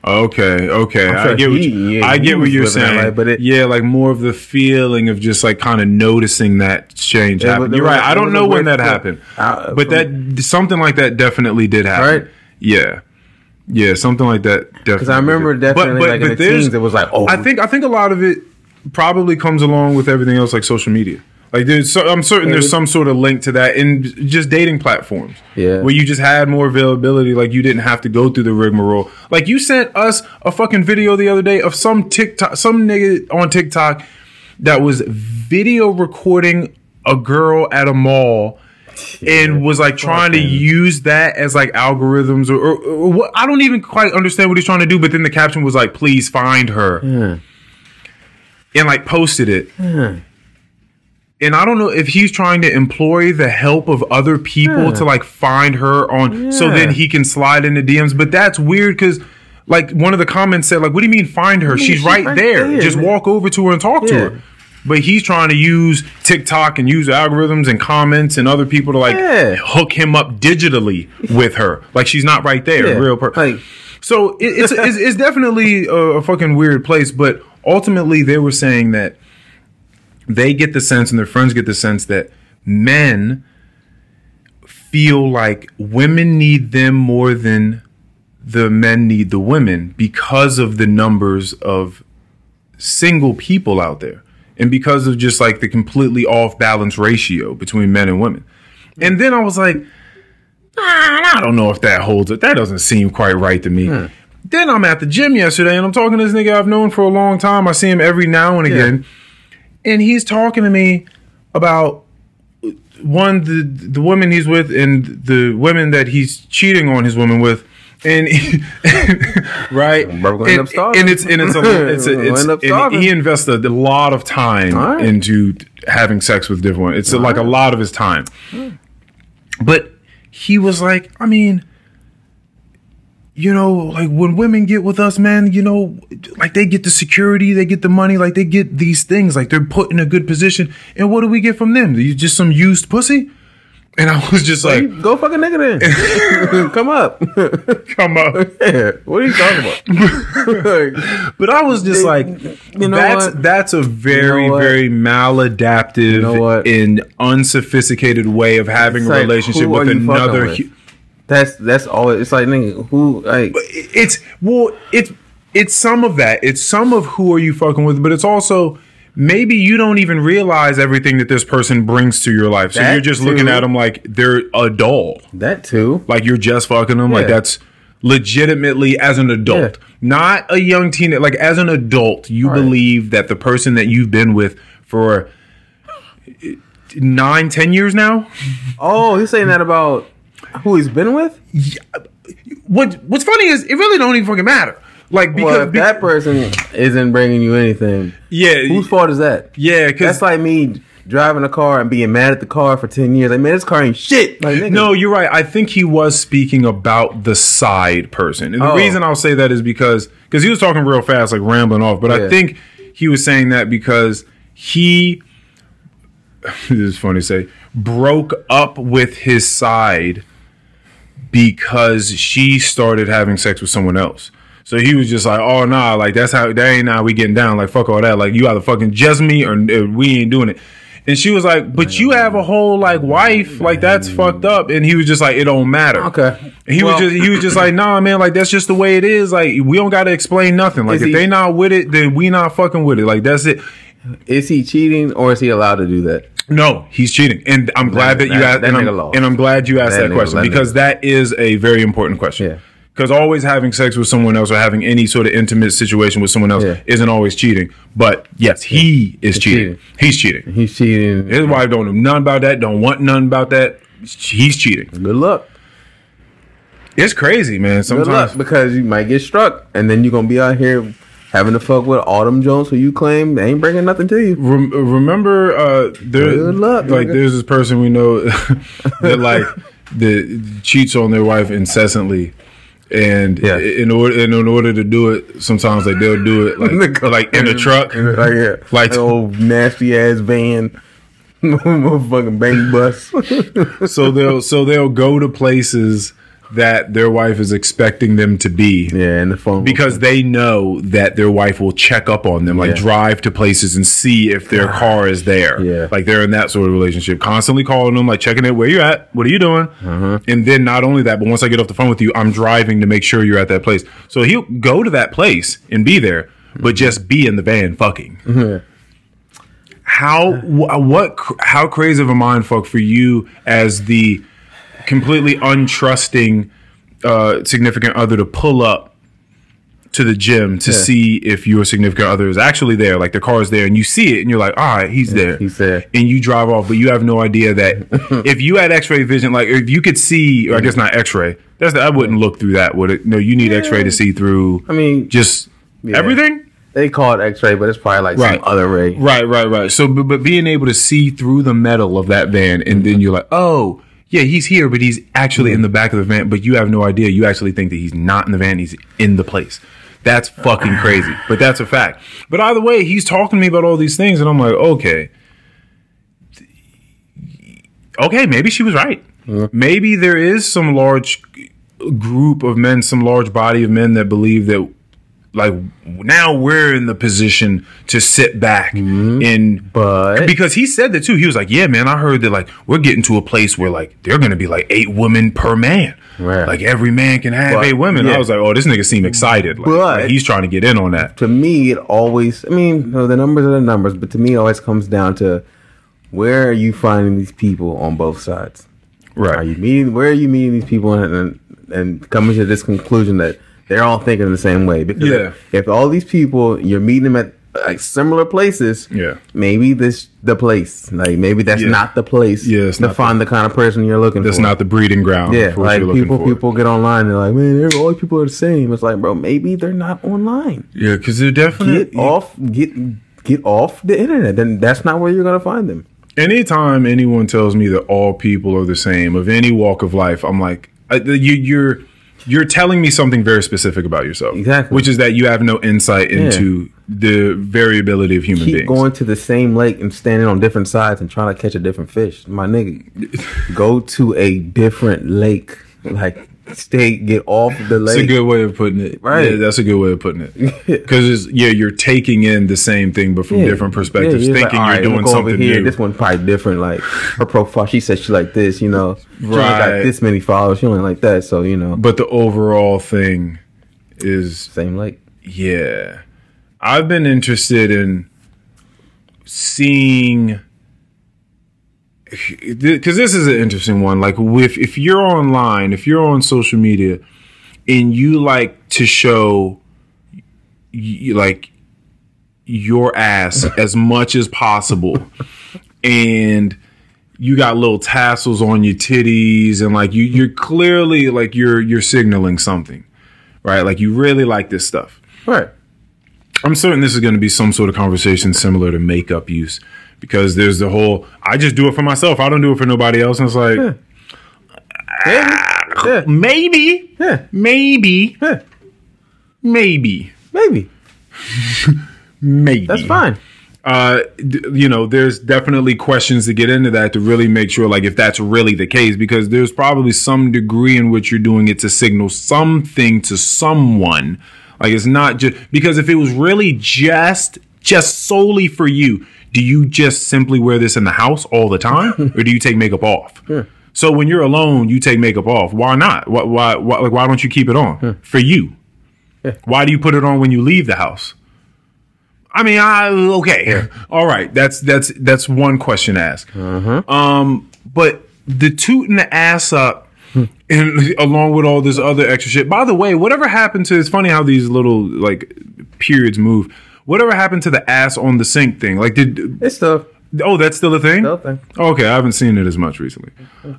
Okay, okay, I get what you, yeah, I get what you're saying. life, but it- yeah, like more of the feeling of just like kind of noticing that change Yeah, happen. You're right. I don't know when that happened, Uh, but that something like that definitely did happen. Right? Yeah, yeah, something like that. Definitely. Because I remember did. definitely like in the teens, it was like, oh, I think I think a lot of it probably comes along with everything else, like social media. Like there's, so, I'm certain there's some sort of link to that in just dating platforms. Yeah. where you just had more availability. Like you didn't have to go through the rigmarole. Like you sent us a fucking video the other day of some TikTok, some nigga on TikTok that was video recording a girl at a mall. And was like trying to use that as like algorithms or, or, or what I don't even quite understand what he's trying to do. But then the caption was like, "Please find her," and like posted it. And I don't know if he's trying to employ the help of other people Yeah. to like find her on, so then he can slide into DMs. But that's weird because, like, one of the comments said, like, "What do you mean find her? she's, she's right, right there. there, Just walk over to her and talk to her." But he's trying to use TikTok and use algorithms and comments and other people to like Yeah. hook him up digitally with her, like she's not right there, Yeah. real person. Like- So it, it's, it's it's definitely a, a fucking weird place, but ultimately they were saying that they get the sense and their friends get the sense that men feel like women need them more than the men need the women because of the numbers of single people out there and because of just like the completely off balance ratio between men and women. And then I was like, "Ah, I don't know if that holds it. That doesn't seem quite right to me. Then I'm at the gym yesterday and I'm talking to this nigga I've known for a long time. I see him every now and again. And he's talking to me about one the the women he's with and the women that he's cheating on his women with. And right, Bro, gonna end and, and it's and it's a, it's a, it's and starving. he invested a lot of time right. into having sex with different women. It's like a lot of his time. But he was like, I mean, you know, like when women get with us, man, you know, like they get the security, they get the money, like they get these things, like they're put in a good position. And what do we get from them? You just some used pussy? And I was just like, Go fuck a nigga then. Come up. come up. yeah. What are you talking about? But I was just like, you know that's what? that's a very You know very maladaptive You know and unsophisticated way of having It's a like, relationship with another. with? hu- that's that's all. It's like nigga, who like It's well, it's it's some of that. It's some of who are you fucking with, but it's also maybe you don't even realize everything that this person brings to your life. So That you're just looking at them like they're a doll. that too. Like you're just fucking them. Like that's legitimately as an adult, Yeah. not a young teenager. Like as an adult, you Right. believe that the person that you've been with for nine, ten years now. Oh, he's saying that about who he's been with. What What's funny is it really don't even fucking matter. Like because Well, if be- that person isn't bringing you anything, yeah, whose fault is that? yeah, because That's like me driving a car and being mad at the car for ten years. Like, man, this car ain't shit. Like, nigga, No, you're right. I think he was speaking about the side person. And the Oh. reason I'll say that is because because he was talking real fast, like rambling off. But I think he was saying that because he this is funny to say broke up with his side because she started having sex with someone else. So he was just like, "Oh nah, like that's how that ain't how we getting down. Like fuck all that. Like you either fucking just me or uh, we ain't doing it." And she was like, "But you have a whole like wife. Like that's fucked up." And he was just like, "It don't matter." Okay. He Well- was just he was just like, "Nah, man. Like that's just the way it is. Like we don't got to explain nothing. Like if he- they not with it, then we not fucking with it. Like that's it." Is he cheating or is he allowed to do that? No, he's cheating, and I'm glad that, you asked. that and, I'm, and I'm glad you asked That that, question that because that is a very important question. Yeah. Because always having sex with someone else or having any sort of intimate situation with someone else Yeah. isn't always cheating. But yes, he is cheating. cheating. He's cheating. He's cheating. His wife don't know nothing about that. Don't want nothing about that. He's cheating. Good luck. It's crazy, man. Good Sometimes luck because you might get struck and then you're gonna be out here having to fuck with Autumn Jones who you claim ain't bringing nothing to you. Rem- remember uh there Good luck, like nigga. there's this person we know that like that cheats on their wife incessantly and Yeah. in order and in order to do it sometimes like they'll do it like like in a truck Like, yeah. Like- an old nasty ass van. Motherfucking bank bus. so they'll so they'll go to places that their wife is expecting them to be yeah, and the phone. because they know that their wife will check up on them, like Yeah. drive to places and see if their car is there. Yeah. Like they're in that sort of relationship, constantly calling them, like checking it, where you at? What are you doing? Uh-huh. And then not only that, but once I get off the phone with you, I'm driving to make sure you're at that place. So he'll go to that place and be there, but just be in the van fucking. Yeah. How what how crazy of a mind fuck for you as the completely untrusting uh, significant other to pull up to the gym to Yeah. see if your significant other is actually there, like the car is there, and you see it, and you're like, all right, he's there, he's there. and you drive off, but you have no idea that if you had X-ray vision, like if you could see, or I guess not X-ray, that's the, I wouldn't look through that, would it? No, you need X-ray to see through. I mean, just Yeah. everything. they call it X-ray, but it's probably like Right. some other ray. Right, right, right. So, but, but being able to see through the metal of that van, and then you're like, oh, yeah, he's here, but he's actually in the back of the van, but you have no idea. You actually think that he's not in the van, he's in the place. That's fucking crazy, but that's a fact. But either way, he's talking to me about all these things, and I'm like, okay, okay, maybe she was right. Uh-huh. Maybe there is some large group of men, some large body of men that believe that like now we're in the position to sit back mm-hmm. and But- because he said that too he was like yeah man i heard that like we're getting to a place where like they're gonna be like eight women per man Right. like every man can have But- eight women i was like oh this nigga seem excited like, But- like, he's trying to get in on that To me, it always. I mean, you know, the numbers are the numbers, but to me, it always comes down to where are you finding these people on both sides? Right. Are you meeting? Where are you meeting these people and and, and coming to this conclusion that they're all thinking the same way? Because Yeah. if all these people you're meeting them at like similar places, Yeah. maybe this the place. Like maybe that's Yeah. not the place. Yeah, it's to find the, kind of person you're looking that's for. That's not the breeding ground Yeah, like people, people get online. They're like, man, all these people are the same. It's like, bro, maybe they're not online. yeah because they're definitely Get off, get get off the internet. Then that's not where you're gonna find them. Anytime anyone tells me that all people are the same of any walk of life, I'm like, you, you're you're telling me something very specific about yourself. Exactly. Which is that you have no insight into the variability of human Keep beings. going to the same lake and standing on different sides and trying to catch a different fish. My nigga, go to a different lake. Like stay, get off the That's lake. a good way of putting it. Right. Yeah, that's a good way of putting it. Because yeah, you're taking in the same thing, but from Yeah. different perspectives, Yeah, thinking like, you're "Alright, doing something here. new. This one probably different. Like her profile, she said she like this. You know, she only got this many followers. She only like that. So you know, but the overall thing is same lake. Yeah. I've been interested in seeing because this is an interesting one. Like, with if you're online, if you're on social media, and you like to show, y- like, your ass as much as possible, and you got little tassels on your titties, and like you, you're clearly like you're you're signaling something, right? Like you really like this stuff. Right. I'm certain this is going to be some sort of conversation similar to makeup use because there's the whole I just do it for myself. I don't do it for nobody else. And it's like Yeah. Yeah. maybe, Yeah. maybe, maybe, Maybe maybe. that's fine. Uh, d- you know, there's definitely questions to get into that to really make sure, like, if that's really the case, because there's probably some degree in which you're doing it to signal something to someone. Like, it's not just because if it was really just just solely for you, do you just simply wear this in the house all the time, or do you take makeup off? So when you're alone, you take makeup off. Why not? Why why why, like, why don't you keep it on for you? Why do you put it on when you leave the house? I mean, I okay, all right. That's that's that's one question to ask. Um, but the tooting the ass up, and along with all this other extra shit. By the way, whatever happened to? It's funny how these little like periods move. Whatever happened to the ass on the sink thing? Like, did It's still oh, that's still a thing? still a thing. Okay, I haven't seen it as much recently.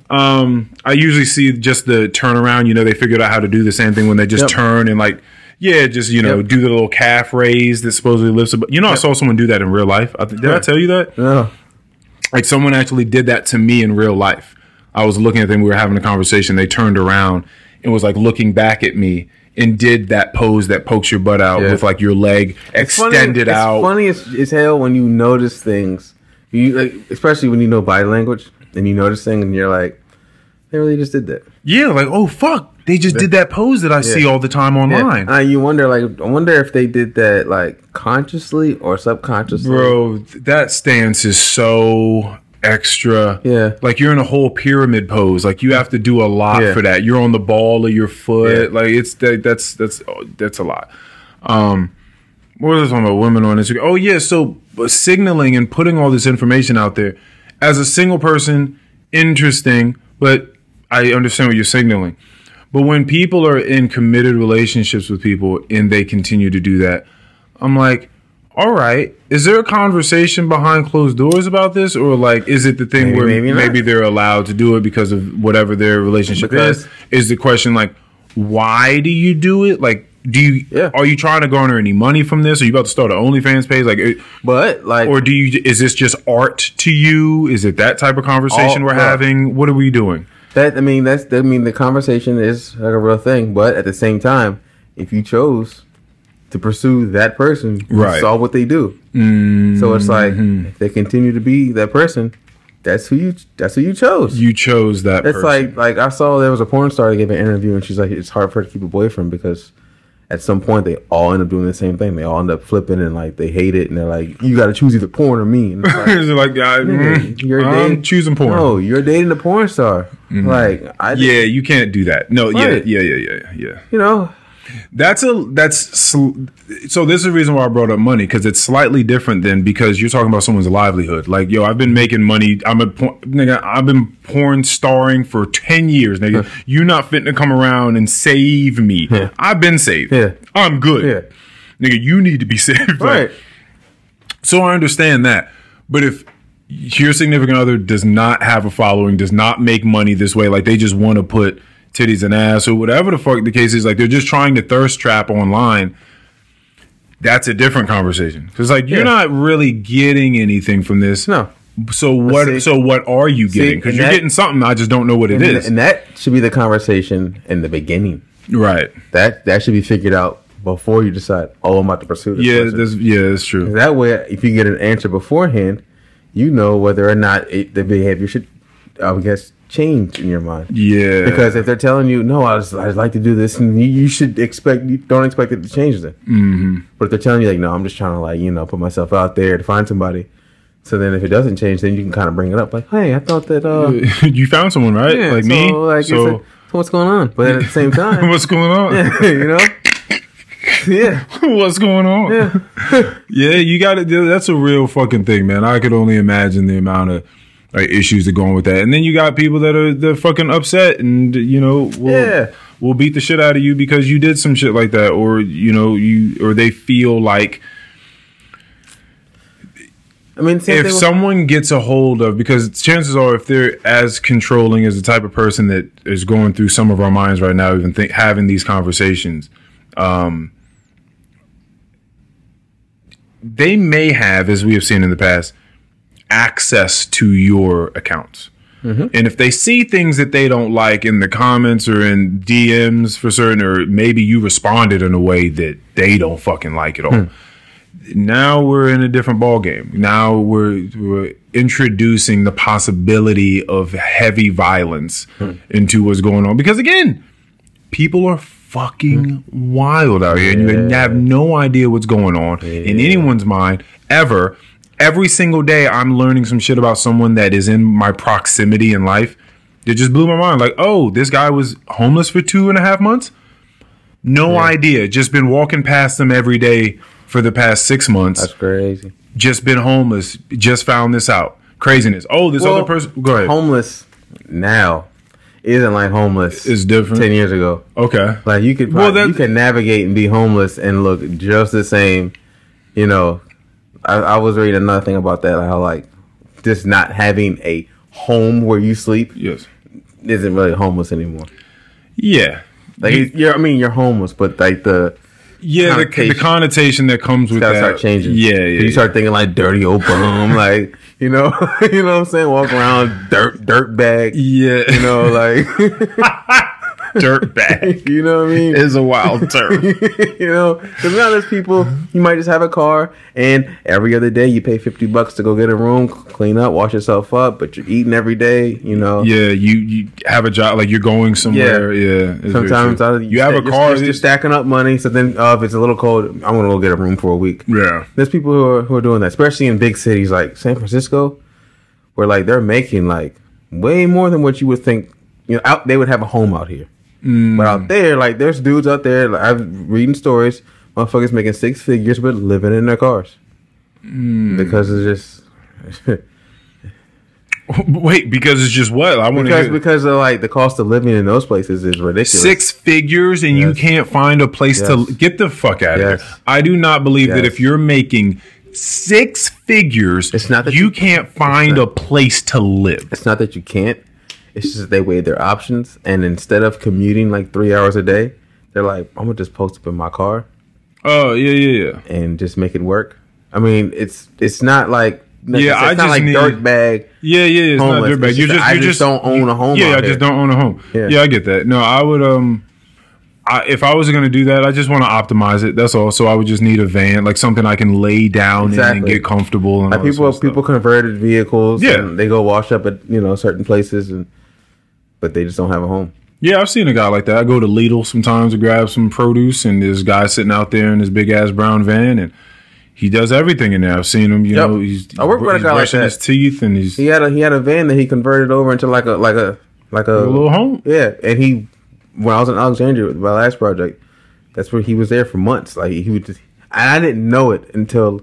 Um, I usually see just the turnaround. You know, they figured out how to do the same thing when they just Yep. turn and like, yeah, just you know, Yep. do the little calf raise that supposedly lifts. But you know, I saw someone do that in real life. I th- did I tell you that? No. Like someone actually did that to me in real life. I was looking at them. We were having a conversation. They turned around and was like looking back at me and did that pose that pokes your butt out Yeah. with like your leg Funny- extended out. It's funny as, as hell when you notice things. You like, especially when you know body language and you notice things and you're like, they really just did that. Yeah, like oh fuck, they just did that pose that I see all the time online. Uh, you wonder, like, I wonder if they did that like consciously or subconsciously. Bro, that stance is so extra. Yeah. Like you're in a whole pyramid pose. Like you have to do a lot Yeah. for that. You're on the ball of your foot. Yeah. Like it's that, that's that's oh, that's a lot. Um what was I talking about women on Instagram? Oh yeah, so uh, signaling and putting all this information out there as a single person, interesting, but I understand what you're signaling. But when people are in committed relationships with people and they continue to do that, I'm like, all right, is there a conversation behind closed doors about this, or like, is it the thing Maybe, where maybe maybe, they're allowed to do it because of whatever their relationship Because- is? Is the question like, why do you do it? Like, do you Yeah. are you trying to garner any money from this? Are you about to start an OnlyFans page? Like, But like, or do you? Is this just art to you? Is it that type of conversation All- we're having? What are we doing? that I mean, that's I mean, the conversation is like a real thing. But at the same time, if you chose to pursue that person, Right. saw what they do. So it's like if they continue to be that person, that's who you that's who you chose. You chose that. It's person. like like I saw there was a porn star that gave an interview and she's like it's hard for her to keep a boyfriend because at some point they all end up doing the same thing. They all end up flipping and like they hate it and they're like you got to choose either porn or me. And it's like, like I, mm, you're I'm dating- choosing porn. no, you're dating a porn star. Like I Yeah, you can't do that. No, Right. yeah, yeah, yeah, yeah, yeah. you know That's a that's so. This is the reason why I brought up money because it's slightly different than because you're talking about someone's livelihood. Like, yo, I've been making money. I'm a nigga. I've been porn starring for ten years, nigga. you not fitting to come around and save me. I've been saved. Yeah. I'm good. Yeah. nigga. You need to be saved. Like, right. so I understand that. But if your significant other does not have a following, does not make money this way, like they just want to put titties and ass or whatever the fuck the case is, like they're just trying to thirst trap online. that's a different conversation. Because like you're Yeah. not really getting anything from this. No. So what? see- so what are you getting? Because you're that- getting something. I just don't know what it And, is. and that should be the conversation in the beginning. right. That that should be figured out before you decide. Oh, I'm about to pursue this. Yeah. That's, yeah. That's true. That way, if you get an answer beforehand, you know whether or not it, the behavior should, I would guess, change in your mind. Yeah. Because if they're telling you, no, I just, I just like to do this, and you, you should expect, you don't expect it to change then. Mm-hmm. But if they're telling you, like, no, I'm just trying to, like, you know, put myself out there to find somebody. So then if it doesn't change, then you can kind of bring it up, like, hey, I thought that, uh, you found someone, right? yeah, like so, me. Like, so like, so what's going on? But at the same time, what's going on? you know? yeah. What's going on? Yeah, yeah you got to do. That's a real fucking thing, man. I could only imagine the amount of like issues that go on with that. And then you got people that are they're fucking upset, and you know, will, Yeah. will beat the shit out of you because you did some shit like that, or you know, you or they feel like I mean, if someone gets a hold of because chances are if they're as controlling as the type of person that is going through some of our minds right now even think having these conversations um they may have as we have seen in the past access to your accounts. Mm-hmm. And if they see things that they don't like in the comments or in DMs for certain, or maybe you responded in a way that they don't fucking like at all, hmm. now we're in a different ball game. Now we're we're introducing the possibility of heavy violence hmm. into what's going on. Because again, people are fucking hmm. wild out here, and you have no idea what's going on in anyone's mind ever. Every single day, I'm learning some shit about someone that is in my proximity in life. It just blew my mind. Like, oh, this guy was homeless for two and a half months. No idea. Just been walking past them every day for the past six months. That's crazy. just been homeless. Just found this out. Craziness. Oh, this Well, other person. Go ahead. Homeless now isn't like homeless It's different. ten years ago. Okay. Like you could, Well, that- you can navigate and be homeless and look just the same. You know, I, I was reading another thing about that. How like just not having a home where you sleep Yes. isn't really homeless anymore. Yeah. Like You- you're, I mean, you're homeless, but like the Yeah, the, the connotation. connotation that comes with that. start changing. Yeah, yeah. You start thinking like dirty old bum, like you know, you know what I'm saying. Walk around dirt, dirt bag. yeah. You know, like dirt bag you know what I mean. is a wild term. you know, because now there's people you might just have a car, and every other day you pay fifty bucks to go get a room, clean up, wash yourself up, but you're eating every day. You know, yeah, you you have a job like you're going somewhere. Yeah. very Sometimes out of, you have a car. You're, you're stacking up money, so then uh, if it's a little cold, I'm gonna go get a room for a week. yeah. There's people who are who are doing that, especially in big cities like San Francisco, where like they're making like way more than what you would think. You know, out they would have a home out here, Mm. but out there, like there's dudes out there. Like, I'm reading stories, motherfuckers making six figures but living in their cars mm. because it's just Wait, because it's just what I want to because hear. because of like the cost of living in those places is ridiculous. Six figures and you can't find a place Yes. to get the fuck out of Yes. here. I do not believe that if you're making six figures, It's not that you, you- can't find not- a place to live. It's not that you can't. It's just they weigh their options, and instead of commuting like three hours a day, they're like, I'm gonna just post up in my car Oh yeah, yeah, yeah. and just make it work. I mean, it's it's not like Yeah, it's I not just like need- dirt bag. Yeah, yeah, it's Homeless. not dirtbag. It's You just I you just don't own a home Yeah, I just don't own a home. Yeah. Yeah. I get that. No, I would. Um, I, if I was going to do that, I just want to optimize it. That's all. So I would just need a van, like something I can lay down in and get comfortable. And Like people sort of people stuff. converted vehicles. Yeah. and they go wash up at you know certain places, and but they just don't have a home. Yeah, I've seen a guy like that. I go to Lidl sometimes to grab some produce, and this guy sitting out there in his big ass brown van, and he does everything in there. I've seen him. You Yep. know, he's, I work with a guy like brushing that. his teeth, and he's He had a he had a van that he converted over into like a like a like a, a little home. Yeah, and he when I was in Alexandria with my last project, that's where he was there for months. Like he would just, and I didn't know it until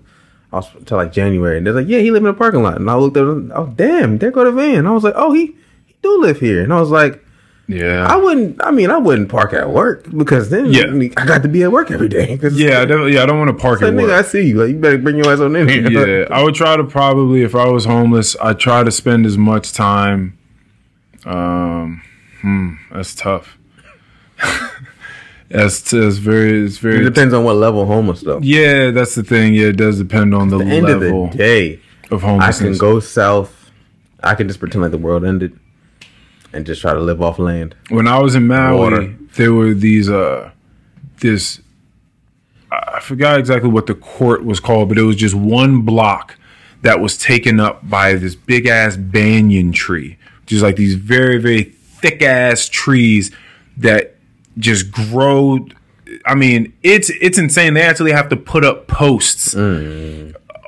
I was until like January, and they're like, "Yeah, he lived in a parking lot." And I looked at him, oh damn, there go the van. I was like, "Oh, he do live here," and I was like, Yeah, "I wouldn't. I mean, I wouldn't park at work because then Yeah. I, got to be at work every day." yeah, I don't, yeah. I don't want to park at nigga, I see you. Like, you better bring your ass on in here. Yeah, I would try to probably if I was homeless, I'd try to spend as much time. Um, hmm, that's tough. That's, that's very it's It very depends on what level homeless though. yeah. That's the thing. Yeah, it does depend on the, the end level of the day, of homelessness. I can go south. I can just pretend like the world ended, and just try to live off land. when I was in Maui, Water. there were these uh this I forgot exactly what the court was called, but it was just one block that was taken up by this big ass banyan tree, which is like these very very thick ass trees that just grow. I mean, it's it's insane. They actually have to put up posts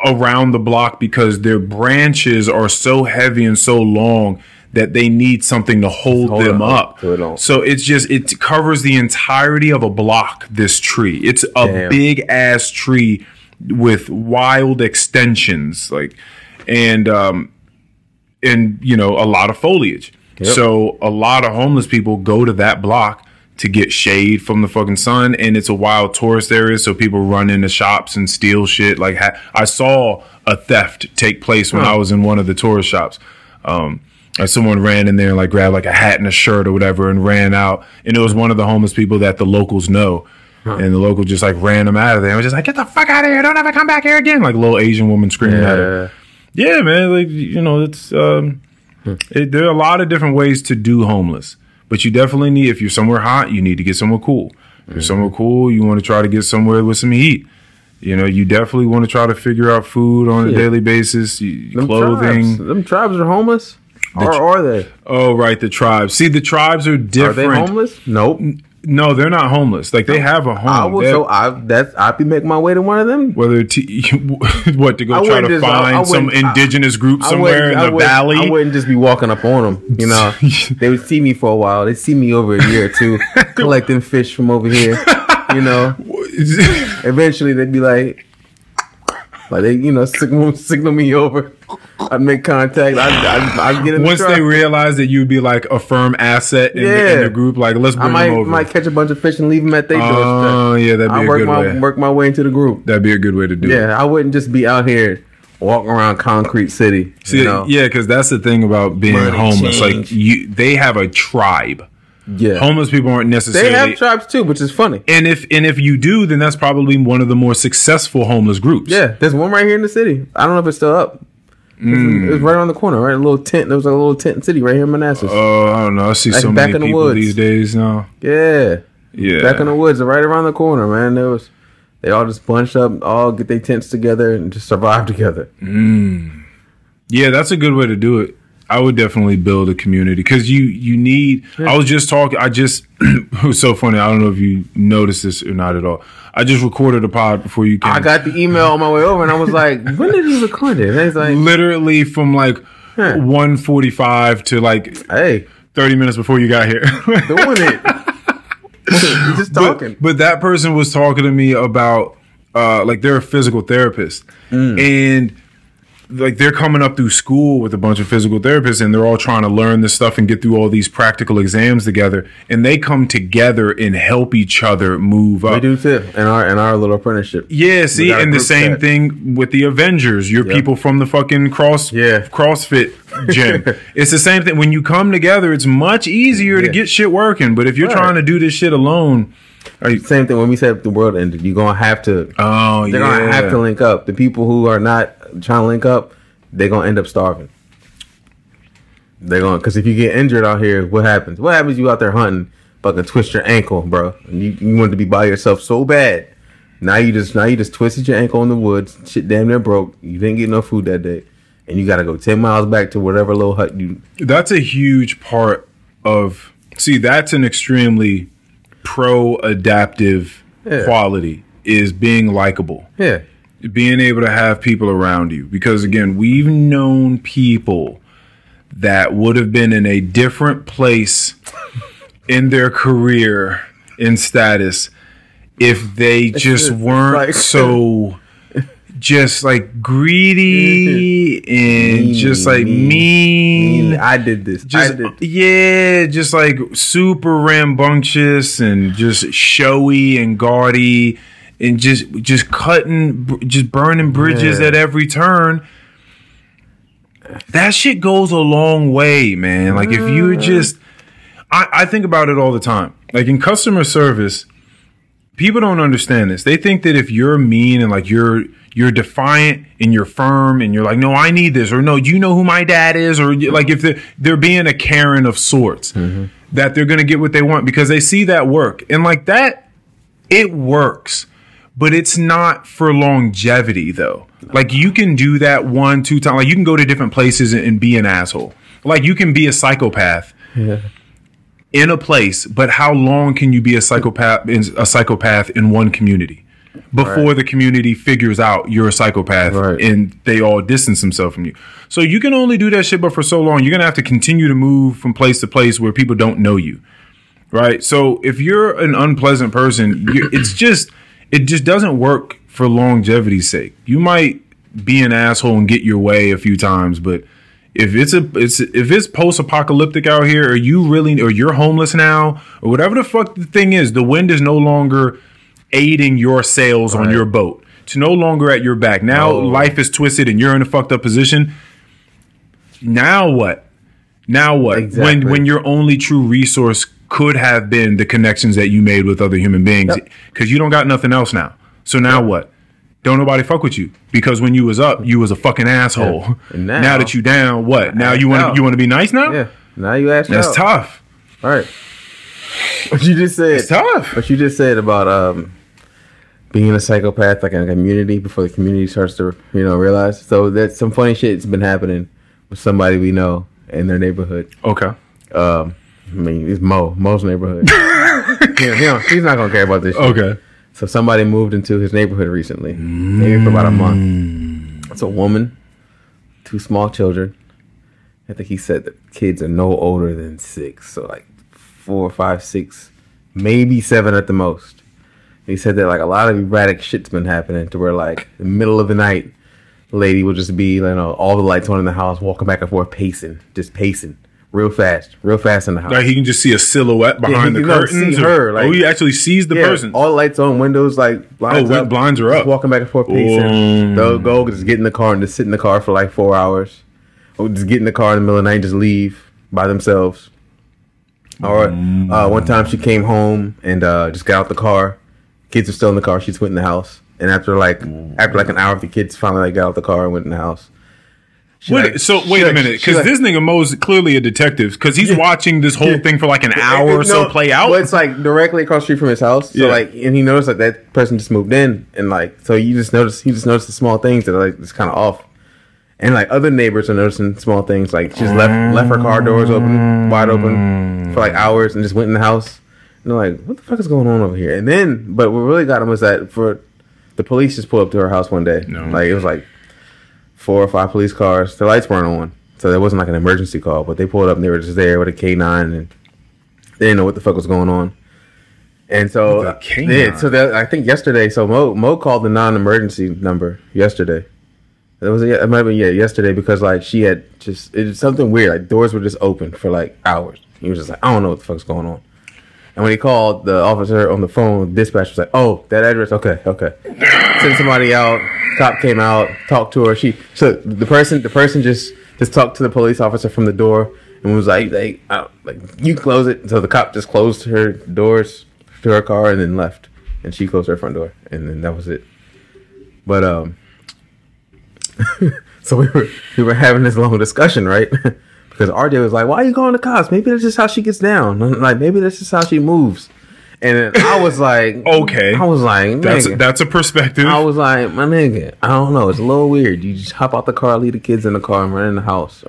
around the block because their branches are so heavy and so long that they need something to hold, Hold them it up. so So it's just it covers the entirety of a block. This tree, it's a Damn. big ass tree with wild extensions, like and um and you know a lot of foliage. Yep. So a lot of homeless people go to that block to get shade from the fucking sun, and it's a wild tourist area. So people run into shops and steal shit. Like ha- I saw a theft take place when Huh. I was in one of the tourist shops. Um, and someone ran in there and like grabbed like a hat and a shirt or whatever and ran out, and it was one of the homeless people that the locals know. And the local just like ran them out of there. and was just like, "Get the fuck out of here! Don't ever come back here again!" Like a little Asian woman screaming at her. Yeah. Yeah, man. Like you know, it's um, Hmm. it, there are a lot of different ways to do homeless, but you definitely need if you're somewhere hot, you need to get somewhere cool. If you're somewhere cool, you want to try to get somewhere with some heat. You know, you definitely want to try to figure out food on a Yeah. daily basis, you- Them clothing. Tribes, them tribes are homeless. Or are they? Oh, right, the tribes. See, the tribes are different. Are they homeless? Nope. No, they're not homeless. Like they have a home. I will. So I that's I'd be making my way to one of them. whether to, what to go I try to just- I- I find some indigenous group somewhere in the valley. I wouldn't just be walking up on them. You know, they would see me for a while. They see me over a year or two collecting fish from over here. You know, eventually they'd be like, like they, you know, signal signal me over. I'd make contact. I'd, I'd, I'd get in Once truck. they realize that you'd be like a firm asset in, the, in the group, like let's I bring might them over. might catch a bunch of fish and leave them at their doorstep. Oh yeah, that'd be I a work good my way. work my work my way into the group. That'd be a good way to do it. Yeah, I wouldn't just be out here walking around Concrete City. See, you know? yeah, because that's the thing about being Money homeless. Like you, they have a tribe. Yeah. Homeless people aren't necessarily. They have tribes too, which is funny. and if and if you do, then that's probably one of the more successful homeless groups. Yeah, there's one right here in the city. I don't know if it's still up. Mm. It's, right around the corner, right? A little tent. There was like a little tent city right here in Manassas. Oh, I don't know. I see Like so back many in the people woods. these days now. yeah, Yeah. back in the woods, right around the corner, man. There was they all just bunched up, all get their tents together and just survive together. Yeah, that's a good way to do it. I would definitely build a community because you you need. I was just talking. I just it was so funny. I don't know if you noticed this or not at all. I just recorded a pod before you came. I got the email on my way over, and I was like, "When did he record it?" And he's like, literally from like Huh. one forty five to like "Hey, thirty minutes before you got here. doing it." Just talking. But, but that person was talking to me about uh like they're a physical therapist Mm. and like they're coming up through school with a bunch of physical therapists and they're all trying to learn this stuff and get through all these practical exams together and they come together and help each other move up. we do too in our in our little apprenticeship. Yeah, see, and the same chat. thing with the Avengers. You're Yeah. people from the fucking cross Yeah. CrossFit gym. it's the same thing. When you come together, it's much easier to get shit working. But if you're Right. trying to do this shit alone, are you, Same thing when we said the world ended. You're gonna have to oh They're yeah, gonna have to link up. The people who are not trying to link up, they're gonna end up starving. They're gonna because if you get injured out here, what happens? What happens? You out there hunting, fucking twist your ankle, bro. And you, you wanted to be by yourself so bad. Now you just now you just twisted your ankle in the woods. Shit, damn near broke. You didn't get no food that day, and you got to go ten miles back to whatever little hut you. That's a huge part of. See, that's an extremely pro-adaptive Yeah. quality. Is being likable. Yeah, being able to have people around you because again we've known people that would have been in a different place in their career in status if they just weren't like- so just like greedy and Mean, just like mean. mean I did this. just I did. yeah, just like super rambunctious and just showy and gaudy and just just cutting just burning bridges Yeah. at every turn. That shit goes a long way, man. Like if you just I, I think about it all the time. Like in customer service, people don't understand this. They think that if you're mean and like you're you're defiant and you're firm and you're like, no, I need this, or no, you know who my dad is, or like if they're they're being a Karen of sorts, mm-hmm. that they're gonna get what they want because they see that work and like that, it works, but it's not for longevity though. Like you can do that one, two times. Like you can go to different places and, be an asshole. Like you can be a psychopath in a place, but how long can you be a psychopath in a psychopath in one community before Right. the community figures out you're a psychopath Right. and they all distance themselves from you? So you can only do that shit, but for so long, you're gonna have to continue to move from place to place where people don't know you, right? So if you're an unpleasant person, it's just it just doesn't work for longevity's sake. You might be an asshole and get your way a few times, but if it's a it's if it's post apocalyptic out here, or you really or you're homeless now, or whatever the fuck the thing is, the wind is no longer aiding your sails on your boat. It's no longer at your back. Now No. life is twisted and you're in a fucked up position. Now what? Now what? Exactly. When when your only true resource could have been the connections that you made with other human beings, Yep. because you don't got nothing else now. So now what? Don't nobody fuck with you because when you was up, you was a fucking asshole. Yeah. Now, now- that you down, what? Now you want you want to be nice now? Yeah. Now you ask That's out. tough. All right. What you just said. It's tough. What you just said about um being a psychopath like in a community before the community starts to you know realize. So that's some funny shit's been happening with somebody we know in their neighborhood. Okay. Um, I mean, it's Mo, Mo's neighborhood. yeah, don't- he's not gonna care about this. Shit. Okay. So somebody moved into his neighborhood recently, maybe for about a month. Mm. It's a woman, two small children. I think he said the kids are no older than six, so like four, five, six, maybe seven at the most. He said that like a lot of erratic shit's been happening to where like the middle of the night, the lady will just be you know all the lights on in the house, walking back and forth, pacing, just pacing, real fast, real fast in the house. Like he can just see a silhouette behind he the see curtains. or- her, like- oh, he actually sees the yeah, person. all lights on, windows like blinds Oh, up, blinds are up. walking back and forth pacing. Mm. They'll go just get in the car and just sit in the car for like four hours, or just get in the car in the middle of the night and just leave by themselves. Or Mm. uh, one time she came home and uh, just got out the car. Kids were still in the car. She went in the house, and after like Mm. after like an hour, the kids finally like, got out the car and went in the house. Wait, like- so wait a minute, because this nigga Mo's clearly a detective because he's watching this whole thing for like an hour or so play out. Well, it's like directly across the street from his house. So Yeah. like, and he noticed like that person just moved in, and like, so you just notice he just noticed the small things that are like just kind of off. And like other neighbors are noticing small things, like she's left left her car doors open, wide open, for like hours, and just went in the house. And they're like, "What the fuck is going on over here?" And then, but what really got him was that for the police just pulled up to her house one day. No. Like it was like four or five police cars. The lights weren't on, so there wasn't like an emergency call. But they pulled up and they were just there with a K nine, and they didn't know what the fuck was going on. And so, K9? Uh, yeah, so that, I think yesterday, so Mo Mo called the non-emergency number yesterday. It was it might have been yeah yesterday because like she had just it was something weird like doors were just open for like hours. He was just like I don't know what the fuck's going on. And when he called the officer on the phone, dispatch was like, "Oh, that address, okay, okay." Send somebody out. Cop came out, talked to her. She so the person the person just just talked to the police officer from the door and was like, "Like, like you close it." So the cop just closed her doors to her car and then left, and she closed her front door, and then that was it. But um, so we were we were having this long discussion, right? because RJ was like, "Why are you calling the cops? Maybe that's just how she gets down. Like maybe that's just how she moves." And I was like, Okay. I was like, that's "Nigga." that's a perspective. I was like, my nigga, I don't know. It's a little weird. You just hop out the car, leave the kids in the car, and run in the house.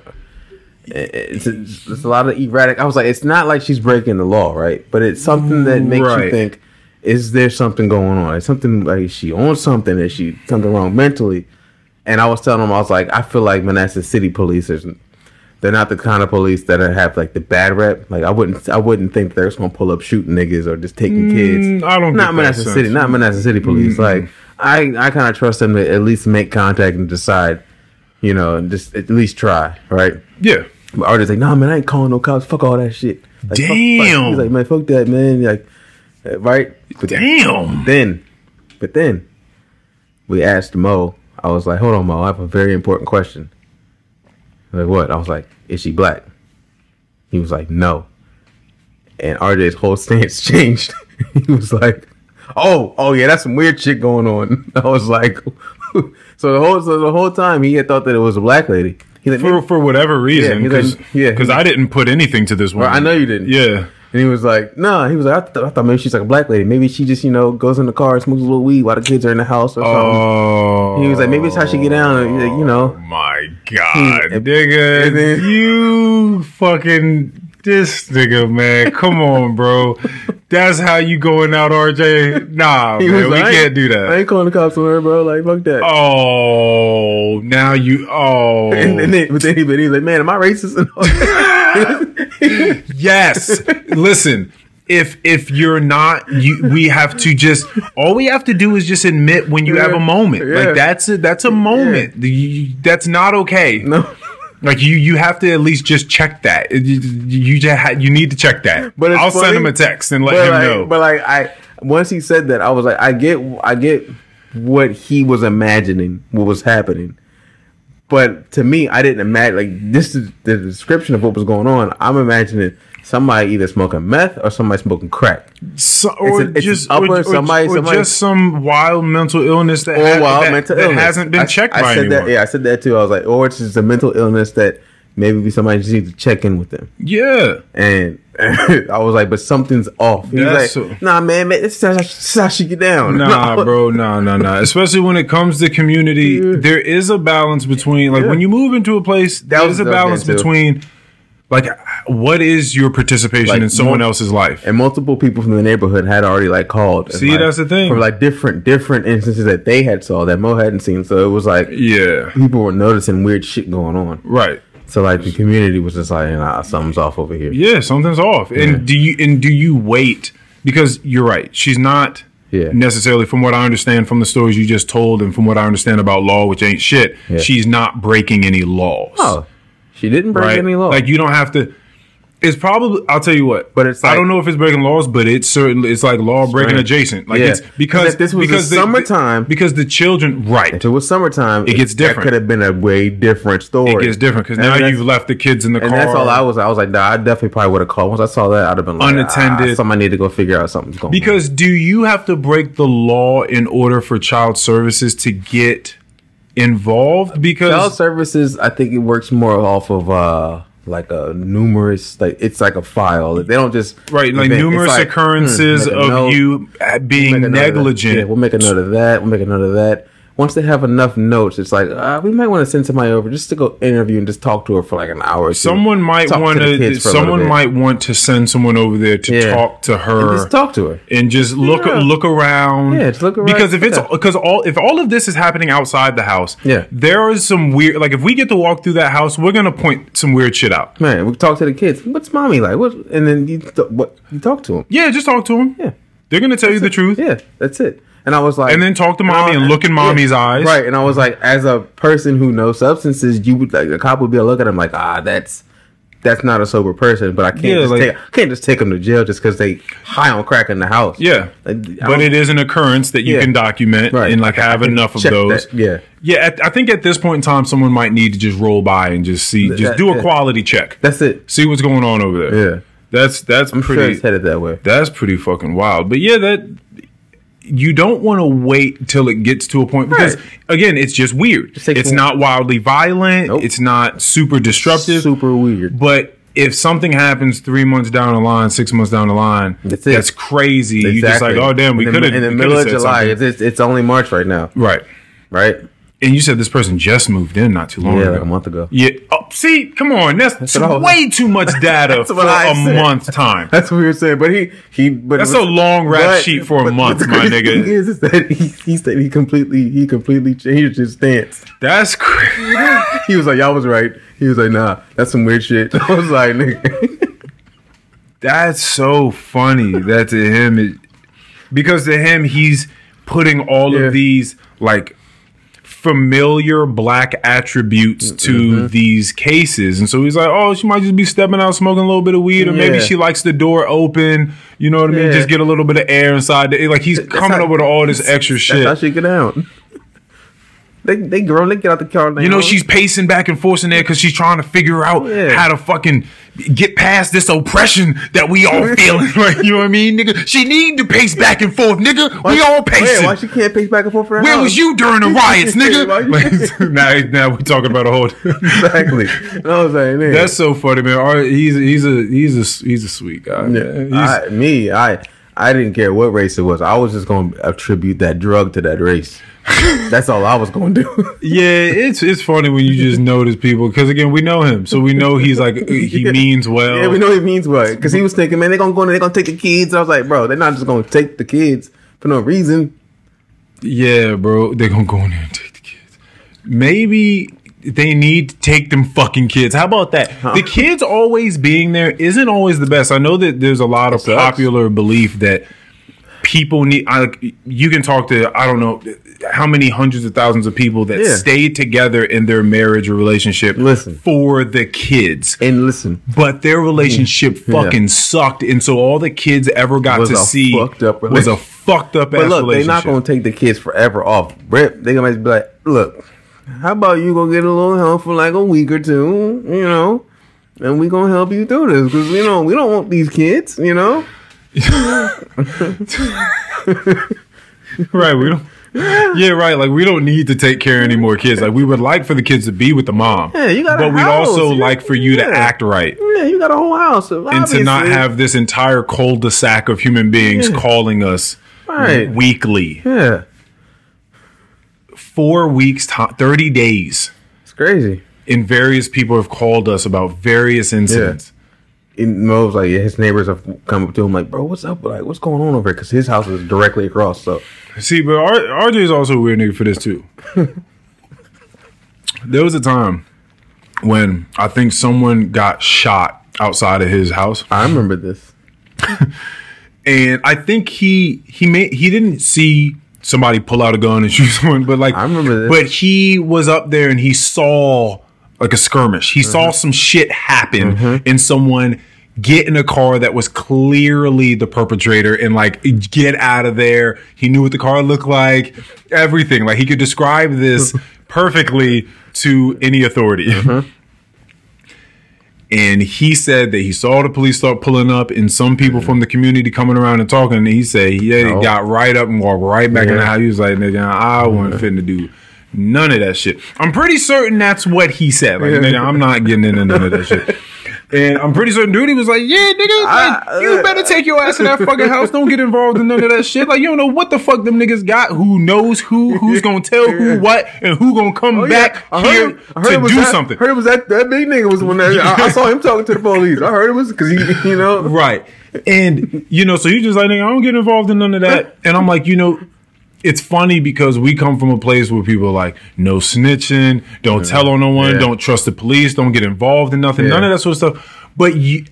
It's, it's, it's a lot of erratic. I was like, it's not like she's breaking the law, right? But it's something that makes Right. you think, is there something going on? Is something like is she on something? Is she something wrong mentally? And I was telling him, I was like, I feel like Manassas City police is they're not the kind of police that have like the bad rep. Like I wouldn't, I wouldn't think they're just gonna pull up shooting niggas or just taking kids. Mm, I don't Not Manassas sense. City, not Manassas City police. Like I, I kind of trust them to at least make contact and decide, you know, and just at least try, right? yeah. But Artie's like, nah, man, I ain't calling no cops. Fuck all that shit. Like, fuck- fuck- Damn. He's like, man, fuck that, man. Like, uh, right? But Damn. then, but then, we asked Mo. I was like, hold on, Mo. I have a very important question. Like, what? I was like, is she black? He was like, no. And RJ's whole stance changed. he was like, Oh, oh yeah, that's some weird shit going on. I was like, so the whole so the whole time he had thought that it was a black lady. He like, for for whatever reason, he because didn't- yeah, I didn't put anything to this one. I know you didn't. Yeah. And he was like, nah. He was like, I, th- I thought maybe she's like a black lady. Maybe she just, you know, goes in the car and smokes a little weed while the kids are in the house or something. Oh. He was like, maybe it's how she get down. like, you know. Oh my God, nigga, you fucking this nigga, man. Come on, bro. That's how you going out, RJ? Nah, He man, we like, ain't- can't do that. I ain't calling the cops on her, bro. Like, fuck that. Oh, now you. Oh, And, and then, but then he, but he was like, man, am I racist? Yes. Listen. If if you're not, you we have to just all we have to do is just admit when you have a moment. Yeah. Like that's a that's a moment. You- that's not okay. no. Like you, you have to at least just check that. You, you just ha- you need to check that. But it's I'll send him a text and let him like, know. But like, I once he said that, I was like, I get, I get what he was imagining, what was happening. But to me, I didn't imagine like this is the description of what was going on. I'm imagining somebody either smoking meth or somebody smoking crack. so, or a- it's just upper, or, or- somebody- or somebody- just some wild mental illness that, or ha- wild that, mental that illness hasn't been I- checked I, by said anyone. that. Yeah, I said that too. I was like, or it's just a mental illness that maybe somebody just needs to check in with them. Yeah. And I was like, but something's off. He was That's like, so- nah, man, man, this is how, is she get down. Nah, bro, nah, nah, nah. Especially when it comes to community, there is a balance between like Yeah. when you move into a place, That there a balance between like what is your participation Like, in someone more- else's life. And multiple people from the neighborhood had already like called. See, like, that's the thing. From like different different instances that they had saw that Mo hadn't seen. So it was like Yeah. people were noticing weird shit going on. Right. So like the community was just like, nah, something's off over here. Yeah, something's off. And do you and do you wait because you're right. She's not Yeah. necessarily from what I understand from the stories you just told and from what I understand about law, which ain't shit, Yeah. she's not breaking any laws. Oh, she didn't break right? any law. Like you don't have to it's probably I'll tell you what. But it's I don't know if it's breaking laws, but it's certainly it's like law breaking adjacent. Like Yeah. it's because this was because the summertime- because the children right. if it was summertime, It gets different. That could have been a way different story. It gets different because now you've left the kids in the And car. that's all I was. I was like, nah, I definitely probably would have called. Once I saw that, I'd have been like, Unattended. Ah, somebody need to go figure out something's going on. Because do you have to break the law in order for child services to get involved? Because child services, I think it works more off of uh like a numerous like it's like a file. They don't just right, like event- numerous like, occurrences hmm, of note, you uh, being make a note of negligent. Yeah, we'll make a note of that. We'll make a note of that. Once they have enough notes, it's like uh, we might want to send somebody over just to go interview and just talk to her for like an hour. Or two. Someone might want to. kids for a little Someone might want to send someone over there to Yeah. talk to And her just talk to her. and just look Yeah. look around. Yeah, just look around. Because if it's Yeah. because all if all of this is happening outside the house, Yeah. there is some weird. Like if we get to walk through that house, we're gonna point some weird shit out. Man, we talk to the kids. What's mommy like? What? And then you th- what? You talk to them. Yeah, just talk to them. Yeah. They're gonna tell you the truth. Yeah, that's it. And I was like, And then talk to mommy and look in mommy's eyes. Right. And I was like, as a person who knows substances, you would like the cop would be to look at him like, ah, that's that's not a sober person. But I can't Yeah, just like- take I can't just take them to jail just because they high on crack in the house. Yeah. Like, But it is an occurrence that you Yeah. can document Right. and like have enough of those. that, yeah. Yeah, at, I think at this point in time, someone might need to just roll by and just see, just that- do a yeah. quality check, That's it. see what's going on over there. Yeah. That's that's I'm sure pretty. it's headed that way. that's pretty fucking wild. But yeah, that you don't want to wait till it gets to a point because Right. again, it's just weird. Just it's not wildly violent. Nope. It's not super disruptive. Super weird. But if something happens three months down the line, six months down the line, That's that's crazy. You just like, oh damn, we could have in the middle of July. It's, it's it's only March right now, right. right? And you said this person just moved in not too long Yeah, ago. like a month ago. Yeah. Oh, see, come on. That's, I was- way too much data for a said. month time. That's what we were saying. But he he. But That's a long rap sheet for a month, my nigga. Is, is that he, he said he completely he completely changed his stance. That's crazy. He was like, "Y'all was right." He was like, "Nah, that's some weird shit." I was like, "Nigga." That's so funny. That to him, it, because to him, he's putting all Yeah. of these like familiar black attributes to Mm-hmm. these cases. And so he's like, oh, she might just be stepping out smoking a little bit of weed, or maybe Yeah. she likes the door open. You know what I mean? Yeah. Just get a little bit of air inside. The, like he's coming how- up with all this extra That's how shit. she get down. They they grown. They get out the car. You know, home. she's pacing back and forth in there because she's trying to figure out Yeah. how to fucking get past this oppression that we all feeling. Like, you know what I mean, nigga? She need to pace back and forth, nigga. we all pacing. why she can't pace back and forth for her Where house? was you during the riots, nigga? Like, now, now we're talking about a whole. exactly. What I'm saying? Yeah. That's so funny, man. Ar- He's he's a he's a he's a sweet guy. Yeah. I, me, I I didn't care what race it was. I was just going to attribute that drug to that race. That's all I was going to do. yeah, it's it's funny when you just notice people because again we know him, so we know he's like he Yeah. means well. yeah, we know he means what. Because he was thinking, man, they're going to go in, they're to take the kids. I was like, bro, they're not just going to take the kids for no reason. Yeah, bro, they're gonna go in there and take the kids. Maybe they need to take them fucking kids. How about that? The kids always being there isn't always the best. I know that there's a lot of sucks. popular belief that people need. I, you can talk to I don't know how many hundreds of thousands of people that Yeah. stayed together in their marriage or relationship Listen. for the kids. And listen, But their relationship fucking sucked, and so all the kids ever got Was to see was a fucked up. but look, they're not going to take the kids forever off. Rip, they're to be like, look, how about you go get a little help for like a week or two, you know? And we going to help you through this because, you know, we don't want these kids, you know? Right, we don't. Yeah, right. Like we don't need to take care of any more kids. Like we would like for the kids to be with the mom. Yeah, you got a But we'd house. also You- like for you to act right Yeah, you got a whole house. and to not have this entire cul-de-sac of human beings Yeah. calling us Right. weekly. Yeah, Four weeks, to- thirty days, it's crazy. and various people have called us about various incidents. And Mo was like, his neighbors have come up to him like, bro, what's up? Like, what's going on over here? Because his house is directly across. So See, but R- RJ is also a weird nigga for this too. there was a time when I think someone got shot outside of his house. I remember this. and I think he he made he didn't see somebody pull out a gun and shoot someone, but like I remember this. But he was up there and he saw like a skirmish. He Mm-hmm. saw some shit happen and someone get in a car that was clearly the perpetrator and like get out of there. He knew what the car looked like, everything. Like he could describe this perfectly to any authority. Mm-hmm. And he said that he saw the police start pulling up and some people from the community coming around and talking. And he said, yeah, he got right up and walked right back in the house. He was like, nigga, I wasn't finna do none of that shit. I'm pretty certain that's what he said. Like, nigga, I'm not getting into none of that shit. And I'm pretty certain dude, he was like, yeah, nigga, like, I- you better take your ass to that fucking house. Don't get involved in none of that shit. Like, you don't know what the fuck them niggas got. Who knows who? Who's gonna tell who what? And who gonna come Oh, back here him- to was do that, something? heard it was that, that big nigga was the one that I, I saw him talking to the police. I heard it was because he, you know, Right. And you know, so you just like, nigga, I don't get involved in none of that. And I'm like, you know, it's funny because we come from a place where people are like, no snitching, don't tell on no one, Yeah. don't trust the police, don't get involved in nothing, none of that sort of stuff. But you,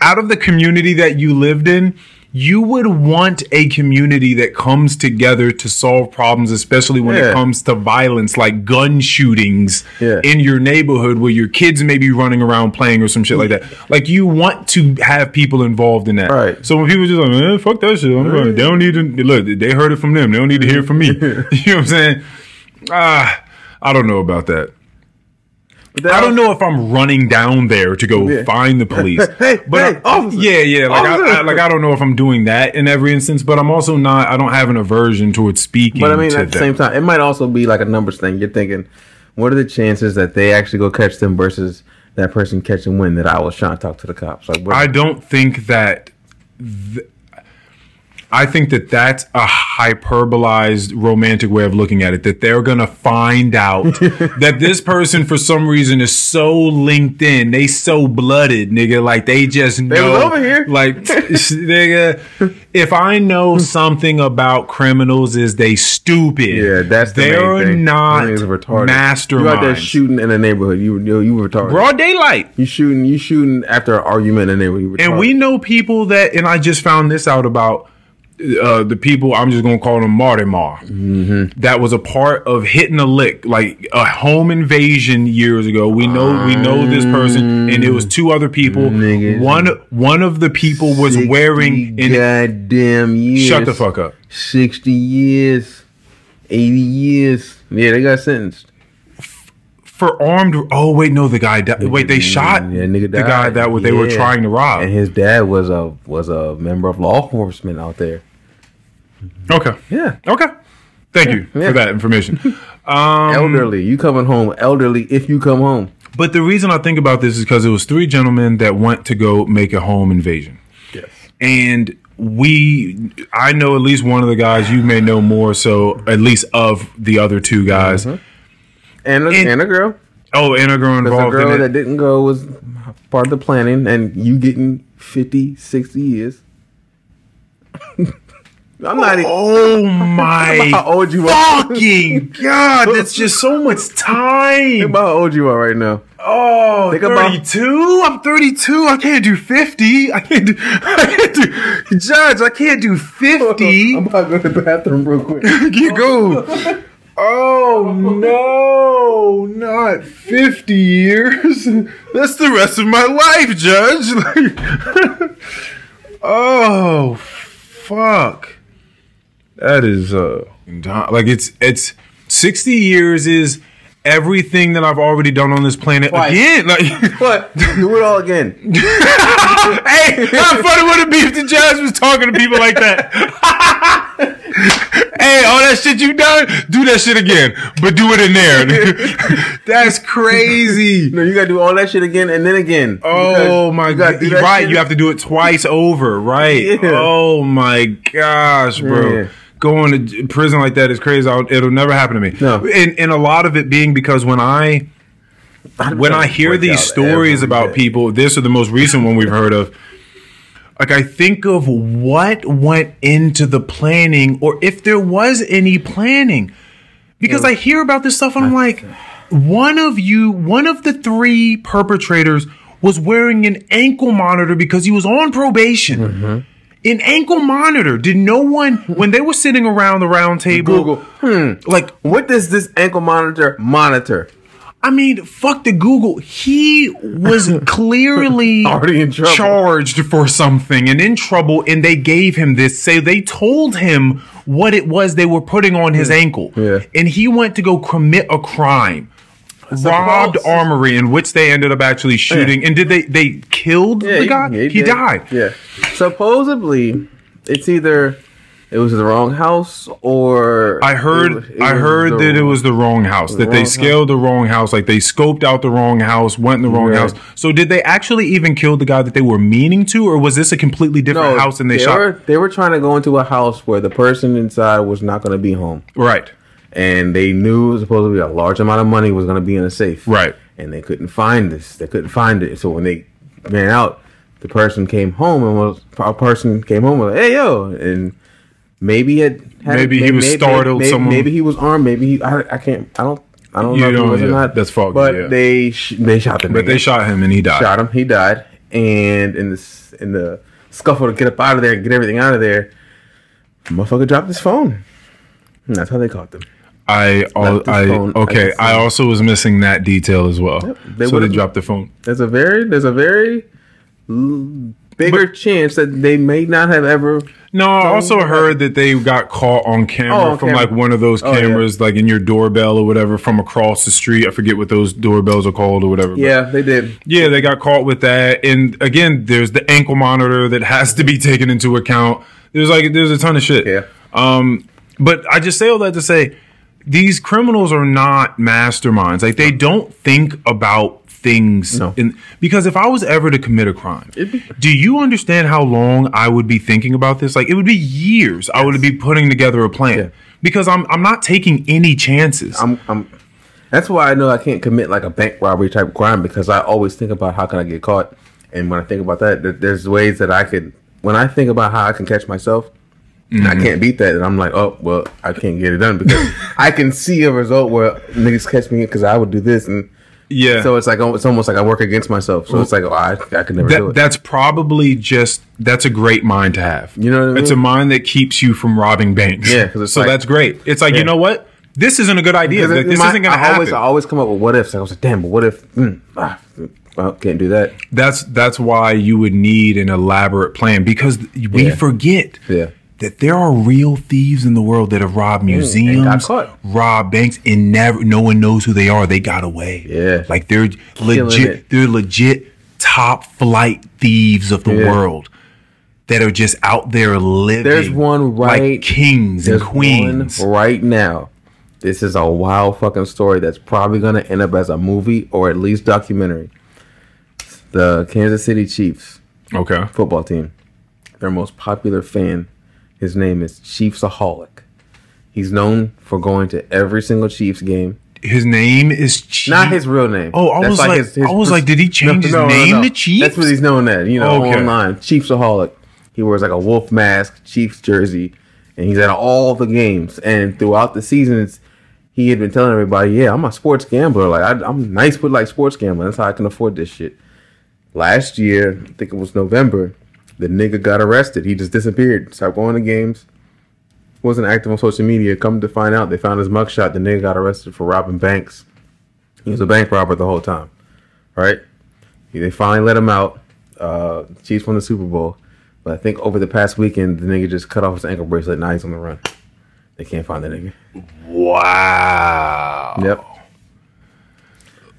out of the community that you lived in, you would want a community that comes together to solve problems, especially when it comes to violence, like gun shootings Yeah. in your neighborhood where your kids may be running around playing or some shit like that. Like you want to have people involved in that. Right. So when people just like, man, fuck that shit, I'm going. They don't need to look. They heard it from them. They don't need to hear it from me. you know what I'm saying? Ah, I don't know about that. I don't know if I'm running down there to go Yeah. find the police. Hey, but hey, I- yeah, yeah. Like I, I, like I don't know if I'm doing that in every instance, but I'm also not. I don't have an aversion towards speaking. But I mean, at the them. same time, it might also be like a numbers thing. You're thinking, what are the chances that they actually go catch them versus that person catching wind that I was trying to talk to the cops? Like, I don't think that. Th- I think that that's a hyperbolized romantic way of looking at it. That they're gonna find out that this person, for some reason, is so linked in. They so blooded, nigga. Like they just know. They was over here. Like, nigga, if I know something about criminals, is they stupid. yeah, that's the they're main thing. not Them niggas are retarded. masterminds. You out there shooting in a neighborhood? You you you retarded. Broad daylight. You shooting you shooting after an argument in a neighborhood? And we know people that, and I just found this out about uh, the people. I'm just gonna call them Martimar. Mm-hmm. That was a part of hitting a lick, like a home invasion years ago. We know, we know this person, and it was two other people. Niggas. One, one of the people was wearing. An, goddamn years. shut the fuck up. Sixty years, eighty years. Yeah, they got sentenced. For armed. Oh wait, no, the guy. Di- wait, they shot Yeah, the guy that they were trying to rob. And his dad was a was a member of law enforcement out there. Okay, Yeah. okay. Thank you Yeah. for that information. Um, elderly. You coming home elderly if you come home. But the reason I think about this is because it was three gentlemen that went to go make a home invasion. Yes. And we, I know at least one of the guys, you may know more, so at least of the other two guys. And a, And- and a girl. Oh, and a girl Because the involved girl in that didn't go was part of the planning, and you getting 50, 60 years. I'm not even. Oh my! How old you are? fucking god, that's just so much Think time. about how old you are right now. Oh, Think about- I'm 32. I can't do 50. I can't do, I can't do, Judge, I can't do 50. I'm about to go to the bathroom real quick. You go. Oh no, not 50 years. That's the rest of my life, Judge. Oh, fuck. That is uh like it's it's 60 years is everything that I've already done on this planet Twice. again. Like What? Do it all again. hey, how funny would it be if the judge was talking to people like that? hey, all that shit you done, do that shit again, but do it in there. That's crazy. No, you gotta do all that shit again and then again. Oh my you god! Right, shit- you have to do it twice over. Right. Yeah. Oh my gosh, bro. Yeah. Going to prison like that is crazy. I'll, it'll never happen to me. No. And, and a lot of it being because when I when I hear these stories about day. people, this is the most recent one we've heard of. Like I think of what went into the planning, or if there was any planning, because I hear about this stuff and I'm like, one of you, one of the three perpetrators was wearing an ankle monitor because he was on probation. Mm-hmm. An ankle monitor. Did no one when they were sitting around the round table? Google. Hmm. Like What does this ankle monitor monitor? I mean, fuck the Google. He was clearly Already in trouble. charged for something and in trouble, and they gave him this. Say they told him what it was they were putting on his ankle, Yeah. and he went to go commit a crime. Robbed armory in which they ended up actually shooting. And did they they killed the guy? yeah, he did. died. Yeah. Supposedly, it's either it was the wrong house or I heard it was- it I heard the- that it was the wrong house. That they wrong scaled the wrong house. Like they scoped out the wrong house, went in the wrong Right. house. So did they actually even kill the guy that they were meaning to, or was this a completely different house and they, shot? Were, they were trying to go into a house where the person inside was not going to be home, right. And they knew it was supposed to be a large amount of money was going to be in a safe, Right. And they couldn't find this. They couldn't find it. So when they ran out, the person came home and was a person came home and was like, "Hey yo," and maybe it had, Maybe he was startled, Maybe, someone- maybe he was armed. Maybe he. I, I can't. I don't. I don't You know if don't- or yeah, not. that's foggy, But yeah. they sh- they shot the But nigga. they shot him and he died. shot him. He died, and in this in the scuffle to get up out of there and get everything out of there, the motherfucker dropped his phone. And that's how they caught them. I, al- I okay. I also was missing that detail as well. they so they dropped the phone. There's a very there's a very l- bigger chance that they may not have ever. No, I also heard that they got caught on camera Oh, on from camera. like one of those Oh, yeah. cameras, like in your doorbell or whatever, from across the street. I forget what those doorbells are called or whatever. but- Yeah, they did. Yeah, they got caught with that. And again, there's the ankle monitor that has to be taken into account. There's like there's a ton of shit. Yeah. Um, but I just say all that to say these criminals are not masterminds. Like they don't think about things No. in because if I was ever to commit a crime, be- do you understand how long I would be thinking about this? Like it would be years. I would be putting together a plan. Yeah. Because I'm I'm not taking any chances. I'm. I'm that's why I know I can't commit like a bank robbery type crime because I always think about how can I get caught, and when I think about that, there- there's ways that I could. When I think about how I can catch myself, and I can't beat that, and I'm like, oh well, I can't get it done because I can see a result where niggas catch me because I would do this, and yeah. so it's like it's almost like I work against myself. So it's like, oh, I I could never do it. that's probably just that's a great mind to have. You know what I It's a mind that keeps you from robbing banks. Yeah, so like- that's great. It's like Yeah. you know what, this isn't a good idea. Like, this my- isn't going to happen. always I always come up with what ifs. Like I was like, damn, but what if? Mm, ah, well, can't do that. that's that's why you would need an elaborate plan because we Yeah. forget. Yeah. That there are real thieves in the world that have robbed mm, museums, caught. robbed banks, and never no one knows who they are. They got away. Yeah. like they're legit. it. They're legit top flight thieves of the Yeah. world that are just out there living. There's one like right- kings and queens. right now. This is a wild fucking story that's probably gonna end up as a movie or at least documentary. The Kansas City Chiefs Okay. football team, their most popular fan, his name is Chiefsaholic. He's known for going to every single Chiefs game. His name is Chief. Not his real name. Oh, I That's was like- I was like, did he change his name to Chief? That's what he's known as. You know, Okay. online, Chiefsaholic. He wears like a wolf mask, Chiefs jersey, and he's at all the games. And throughout the seasons, he had been telling everybody, "Yeah, I'm a sports gambler. Like I, I'm nice with like sports gambling. That's how I can afford this shit." Last year, I think it was November, the nigga got arrested. He just disappeared. Stopped going to games. Wasn't active on social media. Come to find out, they found his mugshot. The nigga got arrested for robbing banks. He was a bank robber the whole time, right? They finally let him out. Uh, Chiefs won the Super Bowl, but I think over the past weekend, the nigga just cut off his ankle bracelet. Now he's on the run. They can't find the nigga. Wow. Yep.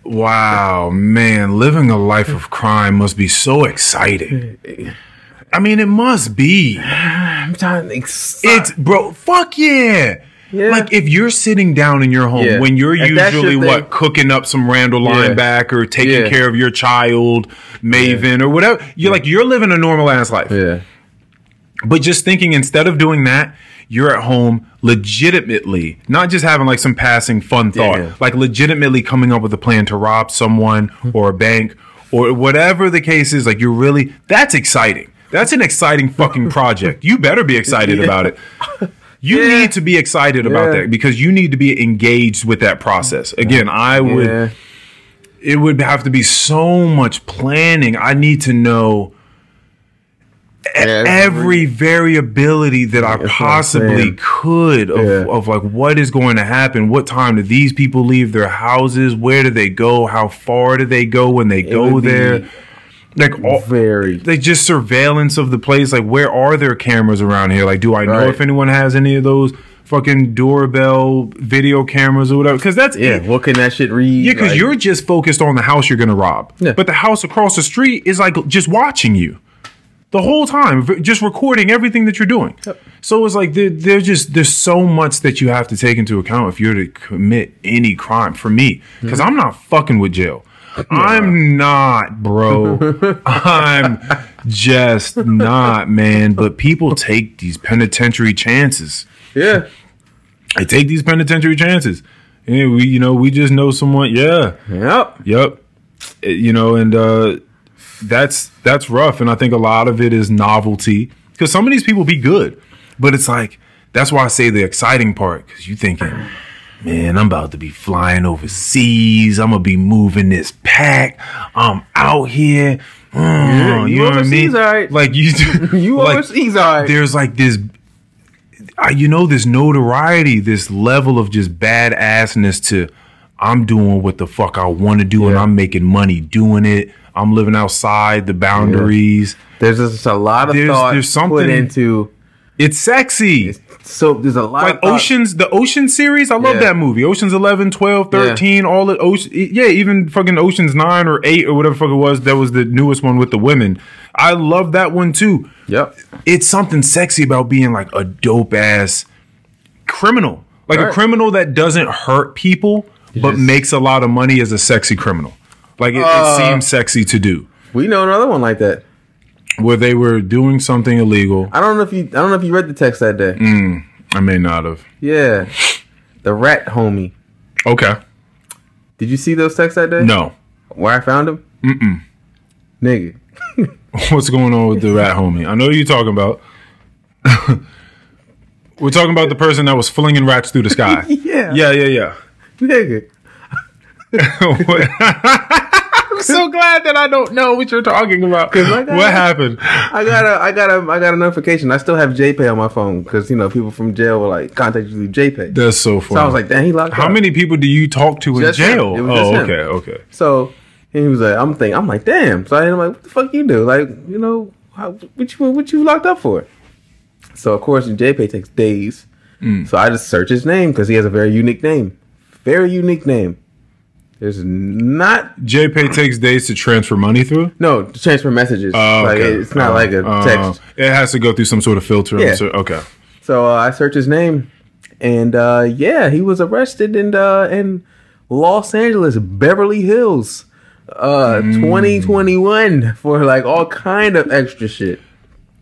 Wow, man, living a life of crime must be so exciting. I mean, it must be. I'm trying to. It's bro, fuck yeah. Yeah. Like if you're sitting down in your home Yeah. when you're If usually what thing- cooking up some Randall Yeah. linebacker, taking Yeah. care of your child, Maven or whatever. You're like you're living a normal ass life. yeah. But just thinking instead of doing that, you're at home legitimately, not just having like some passing fun thought, like legitimately coming up with a plan to rob someone or a bank or whatever the case is. Like you're really, that's exciting. That's an exciting fucking project. You better be excited about it. You Yeah. need to be excited about that because you need to be engaged with that process. Again, I would Yeah. it would have to be so much planning. I need to know Every- every variability that I That's what I'm possibly could of, Yeah. of like what is going to happen. What time do these people leave their houses? Where do they go? How far do they go when they go would be there? Like all, Very. like just surveillance of the place. Like where are there cameras around here? Like do I know Right. if anyone has any of those fucking doorbell video cameras or whatever? Because that's Yeah. What can that shit read? yeah, because Like, you're just focused on the house you're going to rob. Yeah. But the house across the street is like just watching you the whole time, just recording everything that you're doing. yep. So it's like there, there's just there's so much that you have to take into account if you're to commit any crime. For me, because mm-hmm. I'm not fucking with jail. I'm not, bro. I'm just not, man. But people take these penitentiary chances. Yeah. They take these penitentiary chances. And we, you know, we just know someone. Yeah, Yep. Yep. Uh, You know, and uh, that's that's rough, and I think a lot of it is novelty because some of these people be good, but it's like that's why I say the exciting part because you thinking, man, I'm about to be flying overseas. I'm gonna be moving this pack. I'm out here. Mm, you know what I overseas, mean? alright. Like you, You like, overseas, all right. there's like this you know this notoriety this level of just badassness to i'm doing what the fuck i want to do and i'm making money doing it i'm living outside the boundaries There's just a lot of There's- thought there's something- put into. It's sexy. So there's a lot like oceans the ocean series i love Yeah. that movie. Oceans 11 12 13 all the ocean yeah even fucking oceans 9 or 8 or whatever fuck it was that was the newest one with the women. I love that one too. Yep. it's something sexy about being like a dope ass criminal, like a criminal that doesn't hurt people but just- makes a lot of money as a sexy criminal. Like it, Uh, it seems sexy to do, We know another one like that. Where they were doing something illegal. I don't know if you. I don't know if you read the text that day. Mm. I may not have. Yeah. The rat homie. Okay, Did you see those texts that day? no. Where I found him? Mm-mm. Nigga. What's going on with the rat homie? I know who you're talking about. We're talking about the person that was flinging rats through the sky. Yeah. yeah, yeah, yeah. Nigga. I'm so glad that I don't know what you're talking about. Got- What happened? I got a, I got a, I got a notification. I still have JPay on my phone because you know people from jail will like contact you through JPay. That's so funny. So I was like, damn, he locked How up. many people do you talk to in Just him. jail? It was Oh, just him. okay, okay. So and he was like, I'm thinking, I'm like, damn. So I am like, what the fuck you do? Like, you know, how, what you what you locked up for? So of course, JPay takes days. Mm. So I just search his name because he has a very unique name. Very unique name. There's not JPay takes days to transfer money through. no to transfer messages. Oh, like okay. it's not Oh, like a oh. text. It has to go through some sort of filter. Yeah. So, okay. So uh, I searched his name, and uh, yeah, he was arrested in uh, in Los Angeles, Beverly Hills, uh, Mm. 2021 for like all kind of extra shit.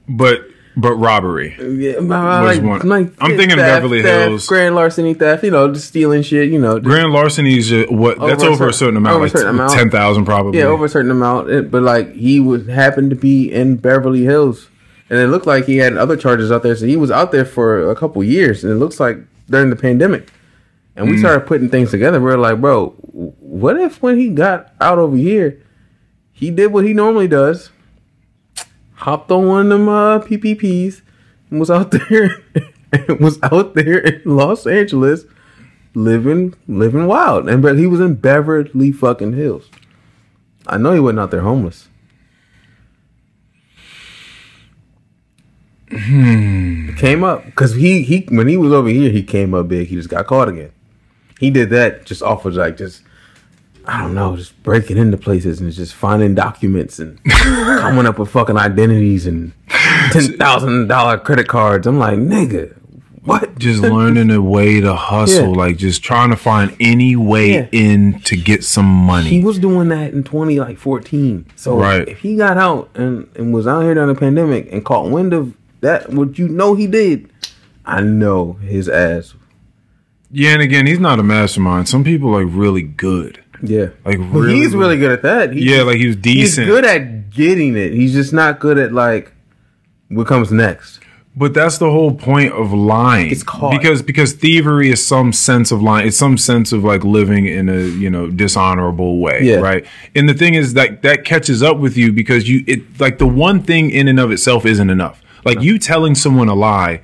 But but robbery. Yeah, Was one- I'm thinking Beverly Hills. grand larceny theft. You know, just stealing shit. You know, Grand larceny is what? that's Over a over a certain amount, over a like certain amount. ten thousand probably. yeah, over a certain amount. It- but like he would happen to be in Beverly Hills, and it looked like he had other charges out there. So he was out there for a couple years, and it looks like during the pandemic. And Mm. we started putting things together. We are like, bro, what if when he got out over here, he did what he normally does, hopped on one of them uh, PPPs, and was out there, and was out there in Los Angeles, living living wild. And but he was in Beverly fucking Hills. I know he wasn't out there homeless. Hmm. Came up because he he when he was over here, he came up big. He just got caught again. He did that just off of like just I don't know, just breaking into places and just finding documents and coming up with fucking identities and ten thousand dollar credit cards. I'm like, nigga, what? just learning a way to hustle, Yeah. like just trying to find any way Yeah. in to get some money. He was doing that in twenty like fourteen. So Right. if he got out and, and was out here during the pandemic and caught wind of that, what you know he did, I know his ass. yeah, and again, he's not a mastermind. Some people are like really good. Yeah, Like But really he's really good at that. He, Yeah, like he was decent. he's good at getting it. He's just not good at like what comes next. But that's the whole point of lying. It's caught. because because thievery is some sense of lying. It's some sense of like living in a you know dishonorable way, Yeah. right? And the thing is that that catches up with you because you it like the one thing in and of itself isn't enough. Like you telling someone a lie,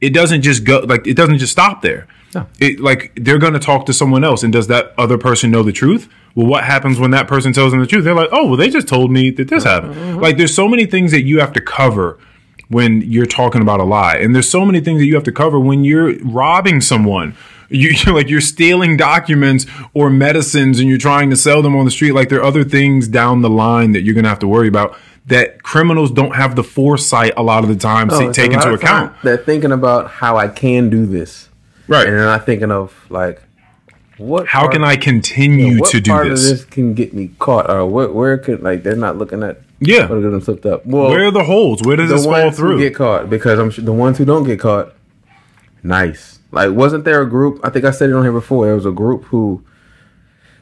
it doesn't just go like it doesn't just stop there. No. It like they're going to talk to someone else, and does that other person know the truth? Well, what happens when that person tells them the truth? They're like, oh, well, they just told me that this happened. Like, there's so many things that you have to cover when you're talking about a lie, and there's so many things that you have to cover when you're robbing someone. You you're like you're stealing documents or medicines, and you're trying to sell them on the street. Like there are other things down the line that you're going to have to worry about that criminals don't have the foresight a lot of the time oh, to Oh, a take into account. They're thinking about how I can do this, Right. and they're not thinking of like what. How part- can I continue to do part this? of this can get me caught, or what? Where could like they're not looking at? Yeah. what are them slipped up? Well, Where are the holes? Where does the this fall through? get caught because I'm sure the ones who don't get caught. Nice. Like, wasn't there a group? I think I said it on here before. There was a group who,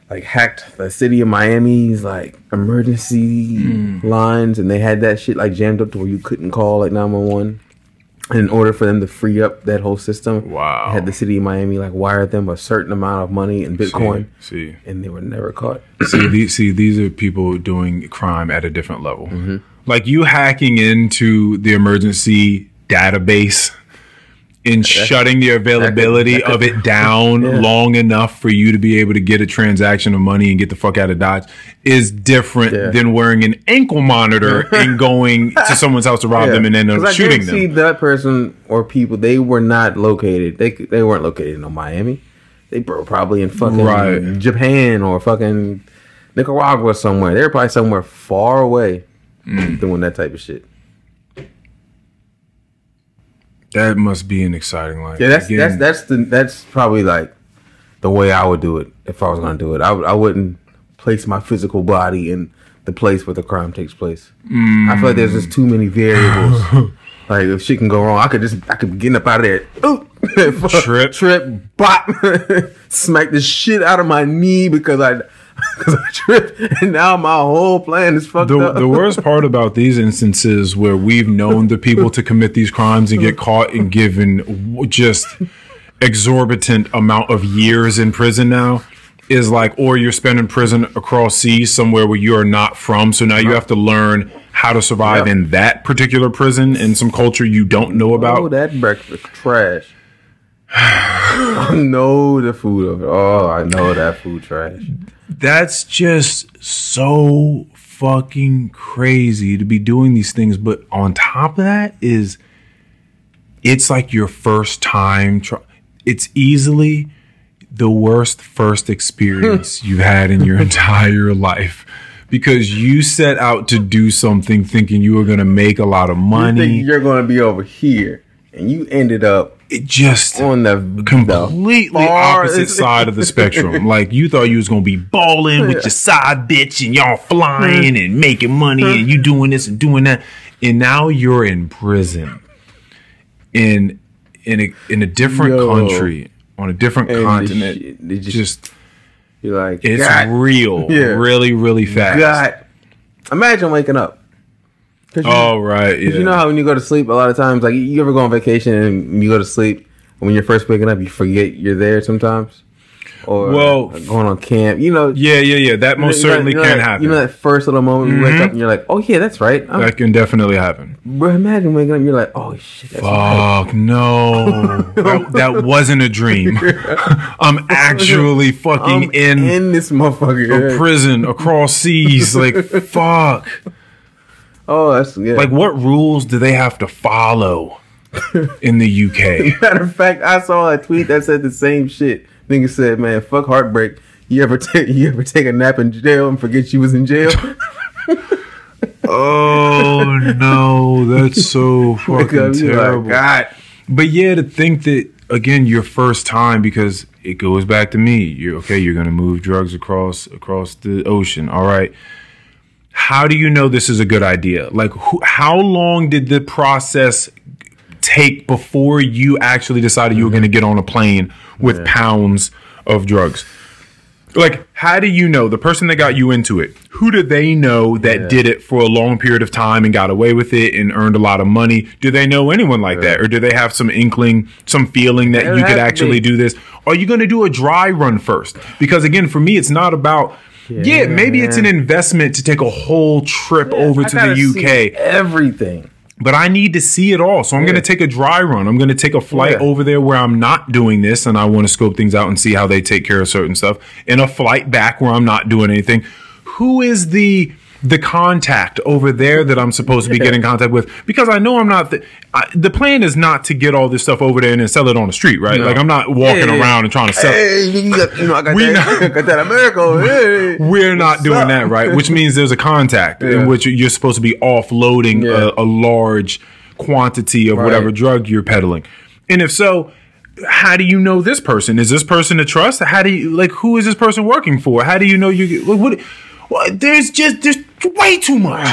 like, hacked the city of Miami's like emergency Hmm. lines, and they had that shit like jammed up to where you couldn't call like nine one one. And in order for them to free up that whole system, Wow. had the city of Miami like wire them a certain amount of money in Bitcoin, See, and they were never caught. see, see, these, see, these are people doing crime at a different level. Mm-hmm. Like you hacking into the emergency database and shutting the availability that could- of it down Yeah. long enough for you to be able to get a transaction of money and get the fuck out of Dodge is different Yeah. than wearing an ankle monitor and going to someone's house to rob them and then I shooting them. that person or people they were not located. They they weren't located in Miami. They were probably in fucking Right. Japan or fucking Nicaragua somewhere. They were probably somewhere far away Mm. doing that type of shit. That must be an exciting life. Yeah, that's Again, that's that's the that's probably like the way I would do it if I was gonna do it. I would I wouldn't place my physical body in the place where the crime takes place. Mm. I feel like there's just too many variables. like if shit can go wrong, I could just I could get up out of there. Ooh, Trip. trip, bop, smack the shit out of my knee because I because I tripped, and now my whole plan is fucked the, up. the worst part about these instances where we've known the people to commit these crimes and get caught and given just exorbitant amount of years in prison now is like or you're spending prison across seas somewhere where you are not from so now you have to learn how to survive in that particular prison in some culture you don't know about. Oh, that breakfast trash. I know the food of it. Oh, I know that food trash. That's just so fucking crazy to be doing these things but on top of that is it's like your first time. Try- it's easily the worst first experience you've had in your entire life because you set out to do something thinking you were going to make a lot of You money. think you're gonna be over here, and you ended up it just on the completely the opposite side of the spectrum. Like you thought you was gonna be balling with your side bitch and y'all flying and making money and you doing this and doing that, and now you're in prison in in a in a different Yo. country on a different And the continent. shit, they just, just you're like, it's God, real, Yeah. really, really fast. God. Imagine waking up. 'Cause you, Oh right, yeah. you know how when you go to sleep, a lot of times, like you ever go on vacation and you go to sleep, and when you're first waking up, you forget you're there sometimes. Or Well, like, going on camp, you know. yeah, yeah, yeah. That most you know- certainly you know can that- happen. You know that first little moment you wake Mhm. up and you're like, "Oh yeah, that's right." I'm, that can definitely happen. But imagine waking up, and you're like, "Oh shit, that's right." Fuck no, that, that wasn't a dream. I'm actually fucking I'm in, in this motherfucker. a prison across seas. Like fuck. Oh, that's yeah. Like what rules do they have to follow in the UK? Matter of fact, I saw a tweet that said the same shit. Nigga said, "Man, fuck heartbreak. You ever take you ever take a nap in jail and forget you was in jail?" Oh no, that's so fucking you're like, terrible. God, But yeah, to think that again, your first time because it goes back to me. You're okay. You're gonna move drugs across across the ocean. All right. How do you know this is a good idea? Like, who, how long did the process take before you actually decided you were going to get on a plane with pounds of drugs? Like, how do you know the person that got you into it? Who do they know that Yeah. did it for a long period of time and got away with it and earned a lot of money? Do they know anyone like that, or do they have some inkling, some feeling that you could actually do this? Are you going to do a dry run first? Because again, for me, it's not about. Yeah, maybe it's an investment to take a whole trip over I to gotta the see UK everything. but I need to see it all. So I'm going to take a dry run. I'm going to take a flight Yeah. over there where I'm not doing this and I want to scope things out and see how they take care of certain stuff. And a flight back where I'm not doing anything. Who is the the contact over there that I'm supposed to be getting contact with? Because I know I'm not. The, I, the plan is not to get all this stuff over there and then sell it on the street, right? No. Like I'm not walking Yeah. around and trying to sell. Hey, you, got, you know, I got We that. not- got that America. Hey. We're not doing up? that, right? Which means there's a contact Yeah. in which you're supposed to be offloading Yeah. a, a large quantity of whatever drug you're peddling. And if so, how do you know this person? Is this person to trust? How do you like? Who is this person working for? How do you know you? What? There's just there's way too much.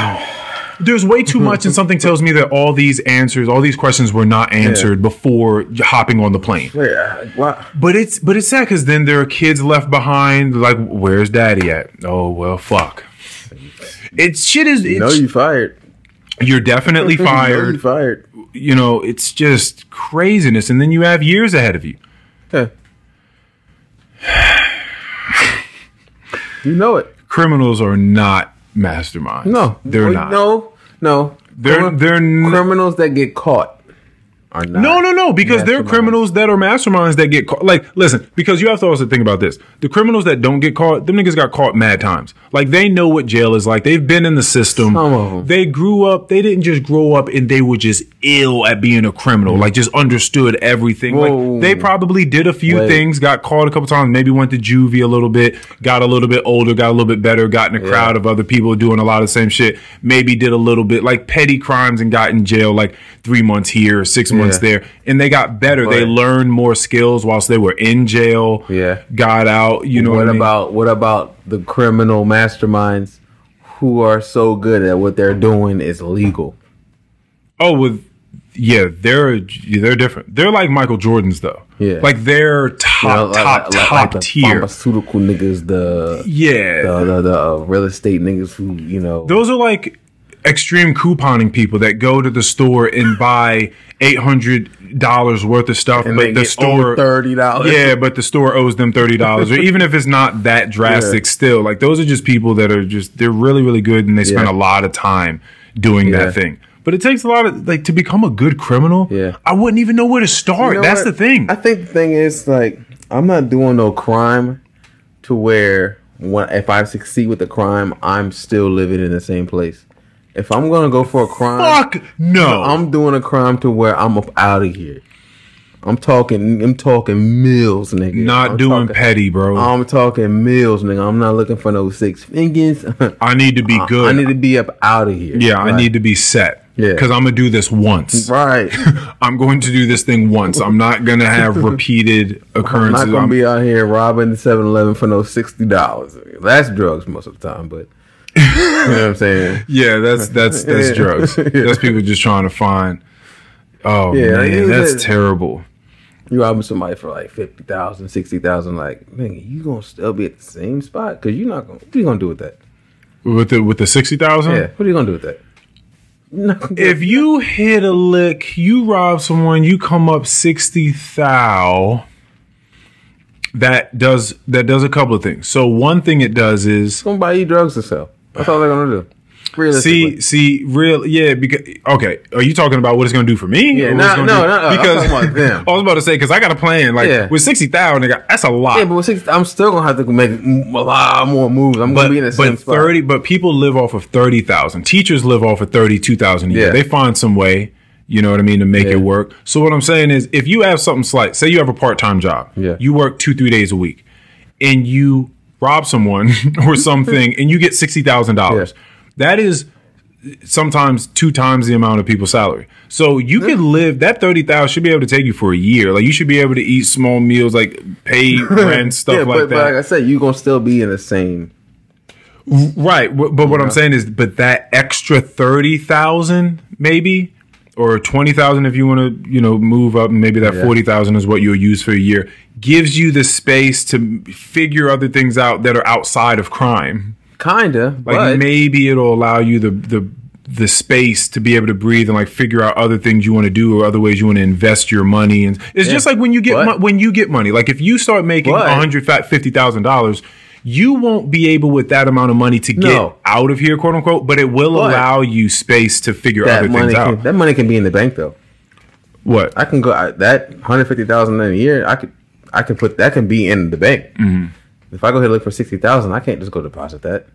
There's way too much, and something tells me that all these answers, all these questions, were not answered before hopping on the plane. Uh, what? But it's but it's sad because then there are kids left behind. Like, where's daddy at? Oh well, fuck. It's shit is. It's, You know you fired. you're definitely You know you fired. fired. You know, it's just craziness, and then you have years ahead of you. Yeah. you know it. Criminals are not masterminds. No, they're oh, not. No, no. They're- they're n- criminals that get caught are not. No, no, no, because there are criminals that are masterminds that get caught. Like, listen, because you have to also think about this. The criminals that don't get caught, them niggas got caught mad times. Like, they know what jail is like. They've been in the system. Some of 'em. They grew up, they didn't just grow up and they were just ill at being a criminal. Like, just understood everything. Whoa. Like, they probably did a few Wait. things, got caught a couple times, maybe went to juvie a little bit, got a little bit older, got a little bit better, got in a crowd of other people doing a lot of the same shit. Maybe did a little bit like petty crimes and got in jail like three months here, six months Yeah. There and they got better. they learned more skills whilst they were in jail. Yeah. got out. You know what, what, I mean? about what about the criminal masterminds who are so good at what they're doing is legal? Oh, with yeah, they're they're different. They're like Michael Jordans though. Yeah. like they're You know, top like- top like- like top the tier. pharmaceutical niggas, the Yeah, the, the, the uh, real estate niggas who you know. those are like extreme couponing people that go to the store and buy eight hundred dollars worth of stuff, and but they the store thirty dollars. Yeah, but the store owes them thirty dollars, or even if it's not that drastic, Yeah. still like those are just people that are just they're really really good and they spend Yeah. a lot of time doing Yeah. that thing. But it takes a lot of like to become a good criminal. Yeah. I wouldn't even know where to start. You know That's what? the thing. I think the thing is like I'm not doing no crime to where when if I succeed with the crime, I'm still living in the same place. If I'm gonna go for a crime, Fuck no. I'm doing a crime to where I'm up out of here. I'm talking. I'm talking mills, nigga. not I'm doing talking, petty, bro. I'm talking mills, nigga. I'm not looking for no six fingers. I need to be good. I need to be up out of here. yeah, I need to be set. Yeah. Because I'm gonna do this once. Right. I'm going to do this thing once. I'm not gonna have repeated occurrences. I'm not gonna I'm- be out here robbing the 7-Eleven for no sixty dollars. That's drugs most of the time, but know what I'm saying. yeah, that's that's that's Yeah. drugs. That's people just trying to find. Oh Yeah, man, that's was- terrible. You robbing somebody for like 50,000, 60,000, like, man, you gonna still be at the same spot? Because you're not gonna, what are you gonna do with that? With the with the sixty thousand. Yeah, what are you gonna do with that? You're not gonna do If you hit a lick, you rob someone, you come up sixty thou. That does that does a couple of things. So one thing it does is you drugs to sell. That's all they're gonna do. Realistically. see see real yeah because okay are you talking about what it's gonna do for me? Yeah, no, no, no, no, I'm about them. I was about to say because I got a plan like Yeah. with sixty thousand that's a lot. yeah, but with six, I'm still gonna have to make a lot more moves. I'm but, gonna be in the same but spot. thirty, but people live off of thirty thousand. Teachers live off of thirty two thousand a year. Yeah. They find some way, you know what I mean, to make Yeah. it work. So what I'm saying is, if you have something slight, say you have a part time job, Yeah. you work two three days a week, and you rob someone or something, and you get sixty thousand dollars. That is sometimes two times the amount of people's salary. So you could live that thirty thousand should be able to take you for a year. Like you should be able to eat small meals, like pay rent, stuff yeah, like but, that. but like I said, you're gonna still be in the same. Right, but what I'm saying is, but that extra thirty thousand, maybe, or twenty thousand, if you want to, you know, move up, and maybe that Yeah. forty thousand is what you'll use for a year, gives you the space to figure other things out that are outside of crime. Kinda, Like but maybe it'll allow you the the the space to be able to breathe and like figure out other things you want to do or other ways you want to invest your money. And it's Yeah. just like when you get mo- when you get money. Like if you start making one hundred fifty thousand dollars. You won't be able with that amount of money to get No. out of here, quote unquote, but it will But- allow you space to figure other things can, out. that money can be in the bank though. what? I can go I, that hundred fifty thousand in a year. I could I can put that can be in the bank. Mm-hmm. If I go here look for sixty thousand, I can't just go deposit that.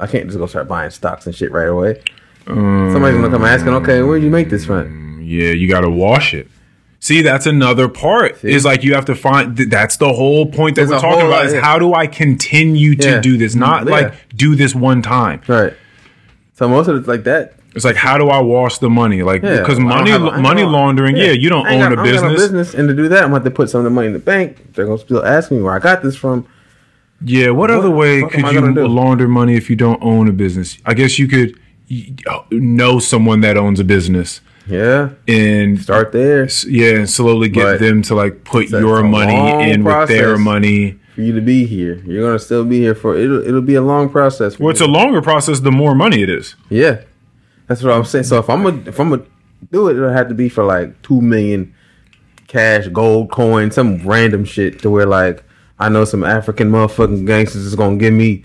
I can't just go start buying stocks and shit right away. Somebody's gonna come asking, okay, where'd you make this from? Yeah, you got to wash it. See, that's another part. Is like you have to find. th- That's the whole point that There's we're talking about. Is yeah. how do I continue to Yeah. do this? Not mm, Yeah. like do this one time. Right. So most of it's like that. It's like how do I wash the money? Like Yeah, because money have money laundering. Yeah, you don't own got- a I ain't got no business. business, and to do that, I'm going to have to put some of the money in the bank. They're gonna still ask me where I got this from. Yeah, what, other way could you launder money if you don't own a business? I guess you could know someone that owns a business Yeah, and start there yeah, and slowly get But them to like put your money in with their money. for you to be here. You're gonna still be here for it'll. It'll be a long process. Well, it's you. a longer process the more money it is. Yeah, that's what I'm saying. So if I'm gonna if I'm gonna do it, it'll have to be for like two million cash, gold coin, some random shit to where like I know some African motherfucking gangsters is gonna give me.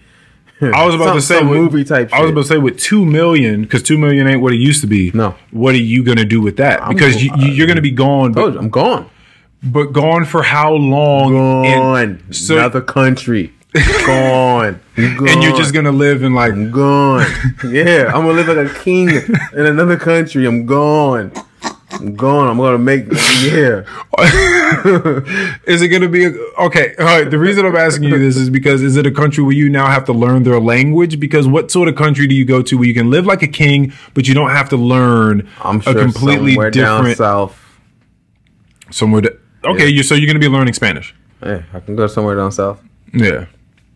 I was about some, to say with- movie type. I was shit. about to say with two million because two million ain't what it used to be. No. what are you gonna do with that? I'm Because go- you, you're gonna be gone, but, you, I'm gone. but gone for how long? Gone. And, so, Another country. gone. gone. and you're just gonna live in like I'm gone. yeah, I'm gonna live like a king in another country. I'm gone. I'm gone. I'm gonna make yeah. Is it going to be a, okay? All right. The reason I'm asking you this is because is it a country where you now have to learn their language? Because what sort of country do you go to where you can live like a king, but you don't have to learn I'm sure a completely somewhere down different south. somewhere? To, okay, you so you're going to be learning Spanish. Yeah, I can go somewhere down south. Yeah,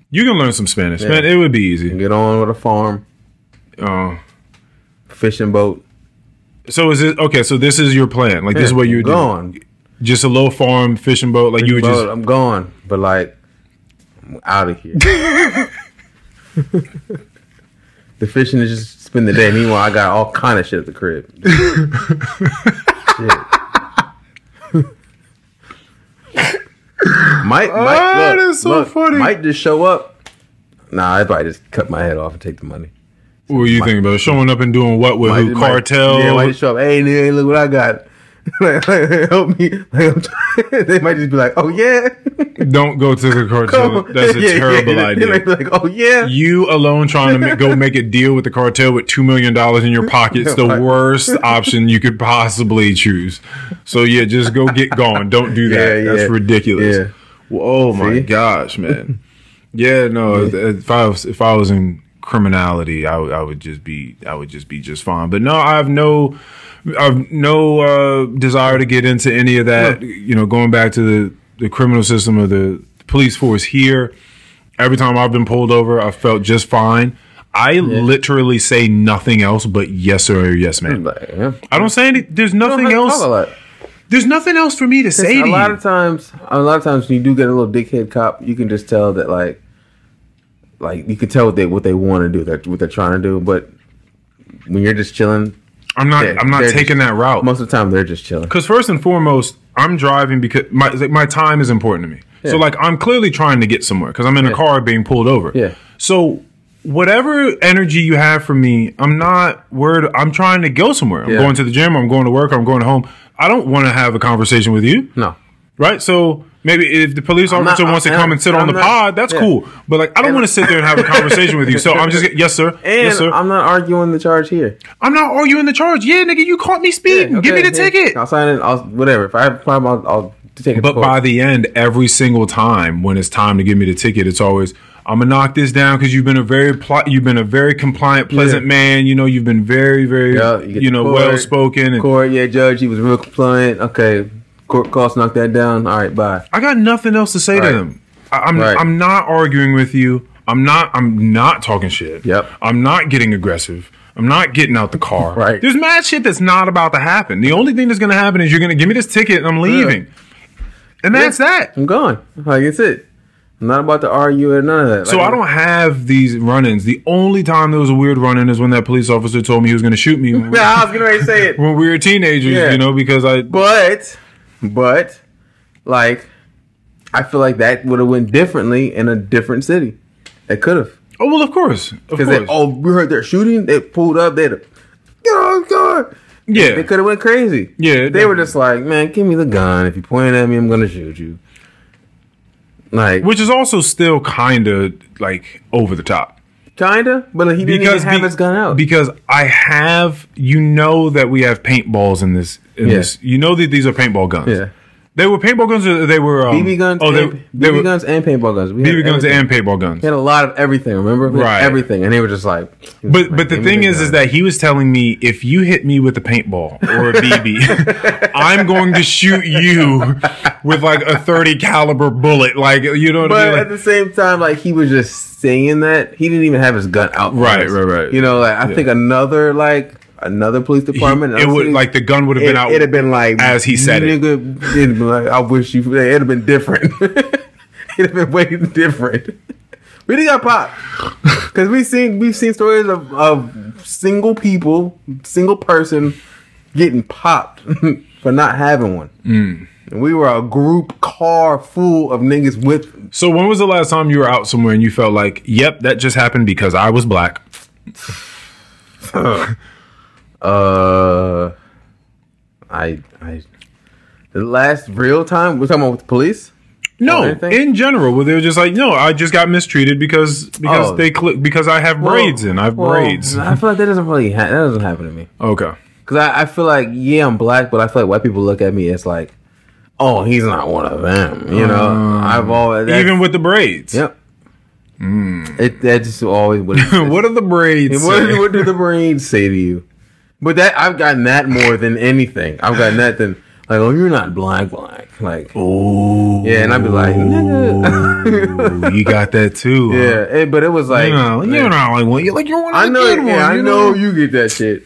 you can learn some Spanish, Yeah. man. It would be easy. Get on with a farm, Uh, fishing boat. So is it okay? So this is your plan? Like this is what you're doing? Just a little farm fishing boat? Like you would Boat, just I'm gone. But like, I'm out of here. the fishing is just spend the day. Meanwhile, I got all kind of shit at the crib. shit. Might, might, Ah, look, so look, funny. Might just show up. Nah, I probably just cut my head off and take the money. What were you thinking about? Showing up and doing what with Might- who? might- Cartel? Yeah, might show up. Hey, nigga, look what I got. like, like, help me. Like, I'm they might just be like, oh yeah, Don't go to the cartel. That's a Yeah, terrible yeah. idea. They might be like, oh yeah. You alone trying to ma- go make a deal with the cartel with two million dollars in your pocket's the worst option you could possibly choose. So yeah, just go get gone. Don't do that. Yeah, That's ridiculous. Well, oh my See? gosh, man. Yeah, no. If I was if I was in criminality, I would I would just be I would just be just fine. But no, I have no I've no uh, desire to get into any of that. You know, going back to the the criminal system of the police force here. Every time I've been pulled over, I felt just fine. I literally say nothing else but yes sir or yes ma'am. Yeah. I don't say any. There's nothing else. There's nothing else for me to say a to lot you. of times, a lot of times when you do get a little dickhead cop, you can just tell that like, like you can tell what they what they want to do, that what they're trying to do. But when you're just chilling, I'm not. I'm not taking that route. most of the time they're just chilling. Because first and foremost, I'm driving because my like, my time is important to me. So like I'm clearly trying to get somewhere because I'm in a car being pulled over. Yeah. So whatever energy you have for me, I'm not worried. I'm trying to go somewhere. I'm Yeah. going to the gym. I'm going to work. I'm going home. I don't want to have a conversation with you, No, right? So maybe if the police I'm not- officer wants to I'm- come and sit I'm on the not- pod, that's yeah. cool. But like I don't want to sit there and have a conversation with you. So I'm just yes sir, and yes sir. I'm, not arguing the charge here. I'm not arguing the charge. Yeah, nigga, you caught me speeding. Give me the yeah. ticket. I'll sign it. I'll whatever. If I have a problem, I'll, I'll take it. But by the end, every single time when it's time to give me the ticket, it's always I'm gonna knock this down because you've been a very pl- you've been a very compliant, pleasant Yeah. man. You know, you've been very, very Yeah, you, to know well spoken. Court, yeah, judge, he was real compliant. Okay, court cost knock that down. All right, bye. I got nothing else to say to them. I, I'm Right. I'm not arguing with you. I'm not I'm not talking shit. Yep. I'm not getting aggressive. I'm not getting out the car. Right. There's mad shit that's not about to happen. The only thing that's gonna happen is you're gonna give me this ticket and I'm leaving. And that's that. I'm gone. Like it's it. I'm not about to argue or none of that. So I don't have these run-ins. The only time there was a weird run-in is when that police officer told me he was going to shoot me Yeah, I was going to say it. when we were teenagers. Yeah. You know, because I But, but, like, I feel like that would have went differently in a different city. It could have. oh well, of course, Because they, oh, we heard they're shooting. They pulled up. They'd have, get on guard. yeah, They could have went crazy. Yeah, They were just like, man, give me the gun. If you point at me, I'm gonna shoot you. Like, which is also still kind of like over the top. Kinda, but he didn't even have be- his gun out. Because I have, you know, that we have paintballs in this. In Yeah. this, you know that these are paintball guns. yeah, they were paintball guns. Or they were um, BB guns. Oh, they, and, they BB were guns and paintball guns. We BB guns everything. and paintball guns. We had a lot of everything. Remember, Right. Everything, and they were just like. But like, but the "Give thing is, is that he was telling me if you hit me with a paintball or a BB, I'm going to shoot you with like a 30 caliber bullet. Like you know what But I mean? at the same time, like he was just saying that he didn't even have his gun out. Right, right, right. You know, like I think another like another police department. he- it would like the gun would have it, been out. it'd have been like as he said it. nigga, It'd been like I wish you. It'd have been different. it'd have been way different. We didn't got popped because we've seen we've seen stories of, of single people, single person getting popped for not having one. Mm. And we were a group car full of niggas with So when was the last time you were out somewhere and you felt like, yep, that just happened because I was black? Uh, I I the last real time we're talking about with the police. No, in general, where they were just like, no, I just got mistreated because because Oh. they cl- because I have braids in. I have Well, braids. I feel like that doesn't really ha- that doesn't happen to me Okay. because I, I feel like yeah I'm black, but I feel like white people look at me as like, oh he's not one of them. You know, I've always Even with the braids. yep. It that just always what. What are the braids? what, what do the braids say to you? But that I've gotten that more than anything. I've gotten that than like, oh, you're not black, black. Like, oh, yeah, and I'd be like, nigga. you got that too. huh? yeah, it- but it was like, You know, you're not like one. You're like you're one of I the know, good yeah, ones. I you know you get that shit.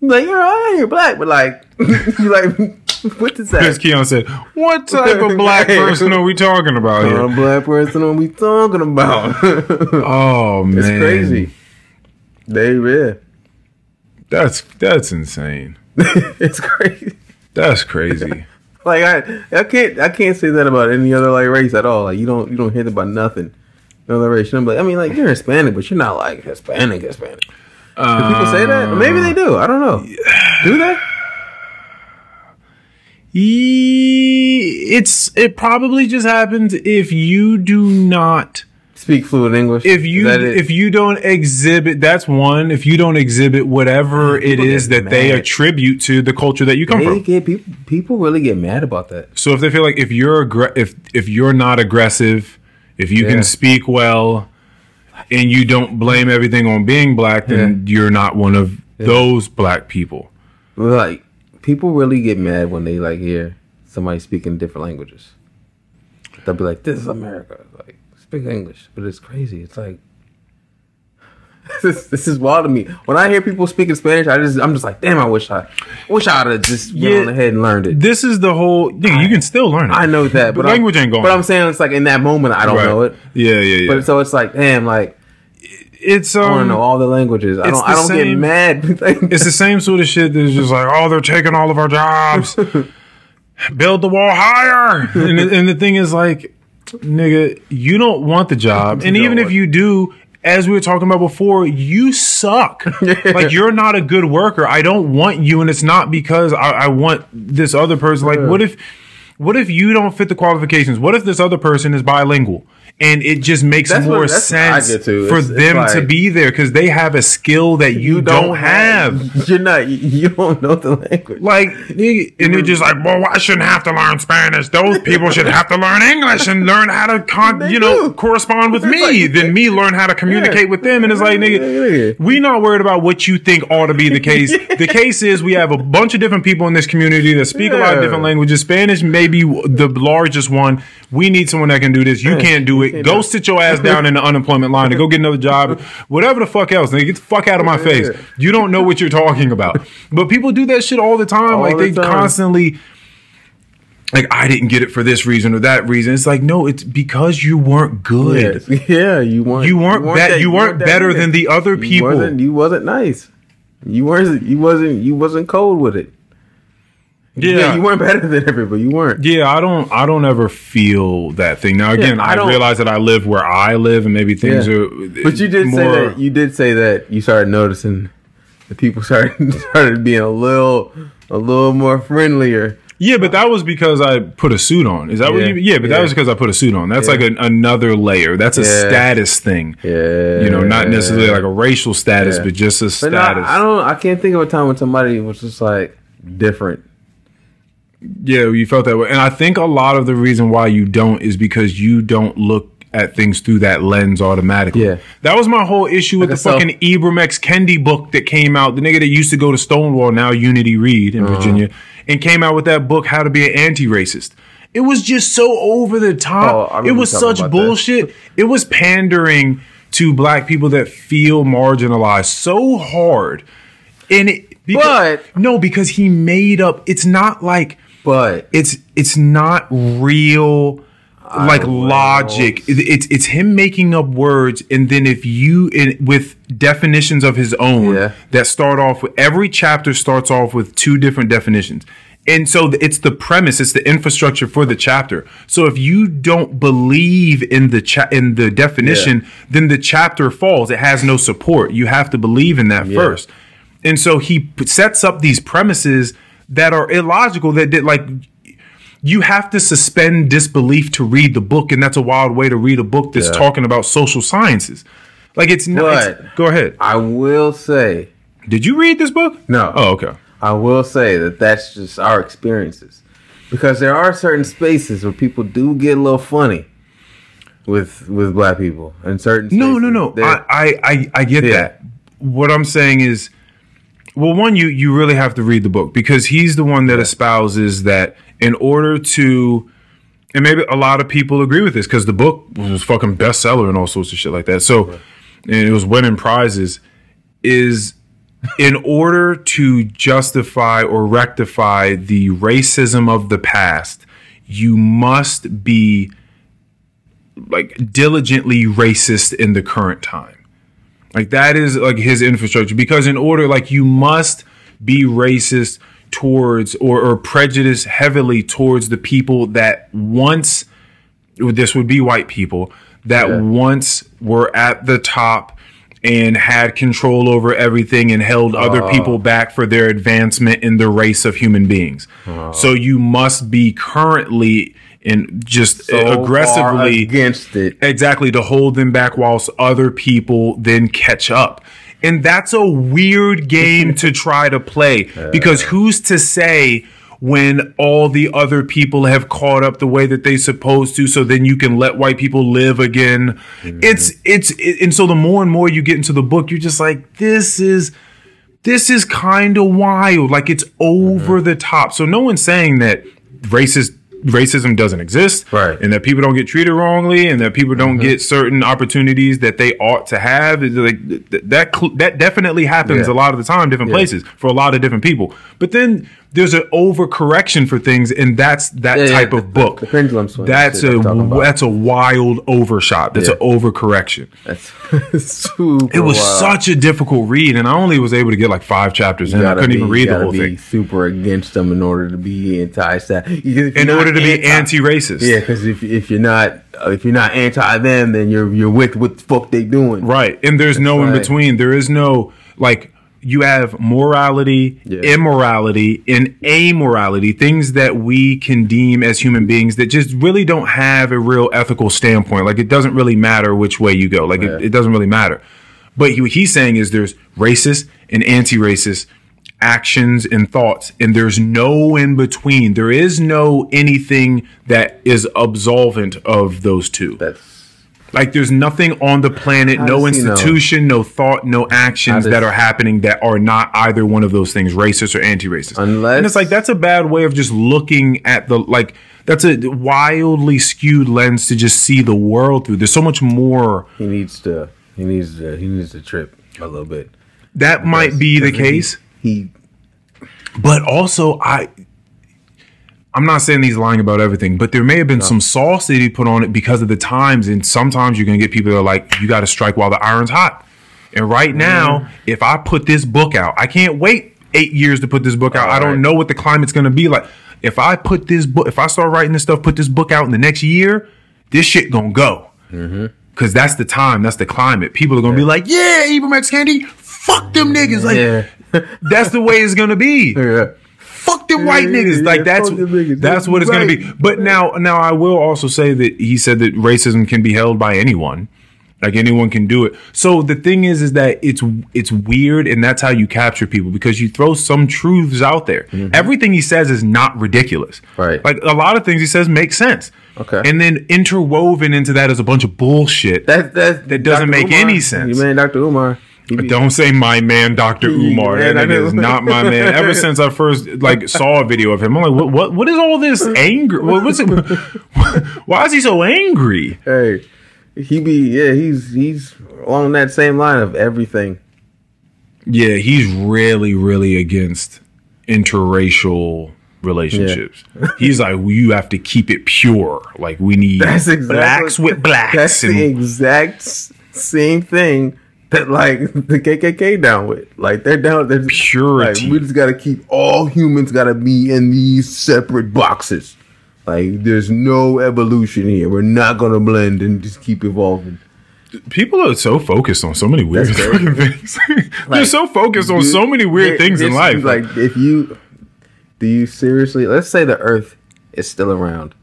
Like, you're all right, you're black, but like, you like, what does As that? Keon said, what type of black person are we talking about here? a black person. What we talking about? Oh man, it's crazy. They yeah, That's that's insane. it's crazy. That's crazy. Like I, I can't, I can't say that about any other like race at all. Like you don't, you don't hear about nothing. No other race. I'm like, I mean, like you're Hispanic, but you're not like Hispanic, Hispanic. Do people say that? Maybe they do. I don't know. Do they? It's it probably just happens if you do not Speak fluent English. if you Is it? if you don't exhibit that's one if you don't exhibit whatever it People is get that they attribute to the culture that you come they from. get people people really get mad about that. So if they feel like if you're aggr- if if you're not aggressive, if you Yeah. can speak well, and you don't blame everything on being black, then you're not one of those black people. Like people really get mad when they like hear somebody speaking different languages. They'll be like, "This is America." Like speak English, but it's crazy. It's like this is, this is wild to me. When I hear people speaking Spanish, I just I'm just like, "Damn, I wish I wish I'd have just Yeah. on ahead and learned it." This is the whole. Nigga, you can still learn it. I know that, The but language I'm, ain't going. But I'm saying it's like in that moment, I don't Right. know it. Yeah, yeah, yeah. But so it's like, damn, like it's I want to um, know all the languages. I don't. I don't get mad. it's the same sort of shit that's just like, oh, they're taking all of our jobs. Build the wall higher. and, the, and the thing is, like, nigga, you don't want the job. And even if you do, as we were talking about before, you suck. like, you're not a good worker. I don't want you. And it's not because I, I want this other person. Like, what if. What if you don't fit the qualifications? What if this other person is bilingual and it just makes That's more what sense for It's- it's them to be there because they have a skill that you, don't, have. You're not. You, you don't know the language. Like, and they're just like, well, I shouldn't have to learn Spanish. Those people should have to learn English and learn how to, con- you know, do. correspond with me. like- then me learn how to communicate Yeah. with them. And it's like, nigga, Yeah. we not worried about what you think ought to be the case. The case is we have a bunch of different people in this community that speak a lot of different languages. Spanish may be the largest one. We need someone that can do this. You can't do it. Can't Go sit your ass down in the unemployment line and go get another job. Whatever the fuck else. Nigga, get the fuck out of my face. You don't know what you're talking about. But people do that shit all the time. All like the they time. constantly like I didn't get it for this reason or that reason. It's like no, it's because you weren't good. Yes. Yeah, you weren't. You weren't be- that- you weren't better than the other You people. wasn't, you wasn't nice. You weren't. You wasn't. You wasn't cold with it. Yeah. you weren't better than everybody. You weren't. Yeah, I don't I don't ever feel that thing. Now again, I I, realize that I live where I live and maybe things Yeah. are But you did say that. You did say that you started noticing the people started started being a little a little more friendlier. Yeah, but that was because I put a suit on. Is that what Yeah. you Yeah, but that was because I put a suit on. That's Yeah. like an, another layer. That's a Yeah. status thing. Yeah, You know, not necessarily like a racial status, Yeah. but just a But no, status. I don't. I can't think of a time when somebody was just like different. Yeah, you felt that way. And I think a lot of the reason why you don't is because you don't look at things through that lens automatically. Yeah. That was my whole issue with Like the a fucking Ibram X. Kendi book that came out. The nigga that used to go to Stonewall, now Unity Reed Uh-huh. in Virginia, and came out with that book, How to Be an Anti-Racist. It was just so over the Oh, top. remember it was such bullshit. It was pandering to black people that feel marginalized so hard. And it, because, But- no, because he made up. It's not like But it's it's not real like logic. It- it's it's him making up words and then if you in with definitions of his own Yeah. that start off with every chapter starts off with two different definitions. And so it's the premise it's the infrastructure for the chapter. So if you don't believe in the cha- in the definition then the chapter falls. It has no support. You have to believe in that Yeah. first. And so he sets up these premises that are illogical that did like you have to suspend disbelief to read the book and that's a wild way to read a book that's Yeah. talking about social sciences like it's not go ahead I will say, did you read this book No. oh okay I will say that that's just our experiences, because there are certain spaces where people do get a little funny with with black people and certain. no spaces. no no I, I i i get Yeah. that what i'm saying is well one you you really have to read the book because he's the one that espouses that in order to and maybe a lot of people agree with this because the book was fucking bestseller and all sorts of shit like that. So, and it was winning prizes. Is in order to justify or rectify the racism of the past, you must be like diligently racist in the current time. Like that is like his infrastructure because in order like you must be racist towards or, or prejudice heavily towards the people that once this would be white people that Yeah. once were at the top and had control over everything and held other Oh. people back for their advancement in the race of human beings. Oh. So you must be currently in just So aggressively against it. exactly to hold them back whilst other people then catch up. And that's a weird game to try to play because who's to say when all the other people have caught up the way that they supposed to so then you can let white people live again. Mm-hmm. It's it's it, and so the more and more you get into the book you're just like this is this is kind of wild like it's mm-hmm. over the top. So no one's saying that racist racism doesn't exist Right. and that people don't get treated wrongly and that people don't mm-hmm. get certain opportunities that they ought to have It's like th- that cl- that definitely happens Yeah. a lot of the time different places for a lot of different people but then there's an overcorrection for things and that's that Yeah, yeah, type the- of book the pendulum swing that's shit a I'm talking about. that's a wild overshot that's Yeah. an overcorrection That's super. it was wild. such a difficult read and i only was able to get like five chapters in i couldn't be- even read the gotta whole be thing Super against them in order to be anti-stat. in order to be anti-racist Yeah, because if if you're not uh, if you're not anti them, then you're you're with what the fuck they doing. Right. And there's no in between. There is no like you have morality, Yeah. immorality, and amorality, things that we can deem as human beings that just really don't have a real ethical standpoint. Like it doesn't really matter which way you go. Like Yeah. it, it doesn't really matter. But he, what he's saying is there's racist and anti-racist actions and thoughts and there's no in between there is no anything that is absolvent of those two That's like there's nothing on the planet, How no know? institution, no thought, no actions does- that are happening that are not either one of those things, racist or anti-racist. Unless- and it's like that's a bad way of just looking at the like that's a wildly skewed lens to just see the world through. There's so much more he needs to he needs to he needs to trip a little bit. that might be the Because he- case, He but also I. I'm not saying he's lying about everything, but there may have been some sauce that he put on it because of the times. And sometimes you're going to get people that are like, you got to strike while the iron's hot. And right mm-hmm. now, if I put this book out, I can't wait eight years to put this book out. I don't Alright. know what the climate's going to be like. If I put this book, if I start writing this stuff, put this book out in the next year, this shit going to go. Mm-hmm. Cause that's the time, that's the climate. People are gonna be like, "Yeah, Ibram X Kendi, fuck them niggas." Like, yeah that's the way it's gonna be yeah fuck them white niggas. Like that's that's what it's gonna be. But now now I will also say that he said that racism can be held by anyone. Like anyone can do it. So the thing is, is that it's it's weird, and that's how you capture people because you throw some truths out there. Everything he says is not ridiculous. Mm-hmm. Right. Like a lot of things he says make sense. Okay. And then interwoven into that is a bunch of bullshit. that that That doesn't make any sense. You man, Dr. Umar. Don't say my man, Doctor Umar. Yeah, That is not my man. Ever since I first like saw a video of him, I'm like, what? What? What is all this anger? What, what's it? Why is he so angry? Hey, he be yeah. He's he's along that same line of everything. Yeah, he's really, really against interracial relationships. He's like, well, you have to keep it pure. Like we need That's exactly blacks with blacks. That's and- the exact same thing that like the KKK down with. Like they're down. They're Purity. Like, we just got to keep all humans got to be in these separate boxes. Like there's no evolution here. We're not gonna blend and just keep evolving. People are so focused on so many weird fucking things. They're so focused on Dude, so many weird things in life. Like if you do you seriously let's say the earth is still around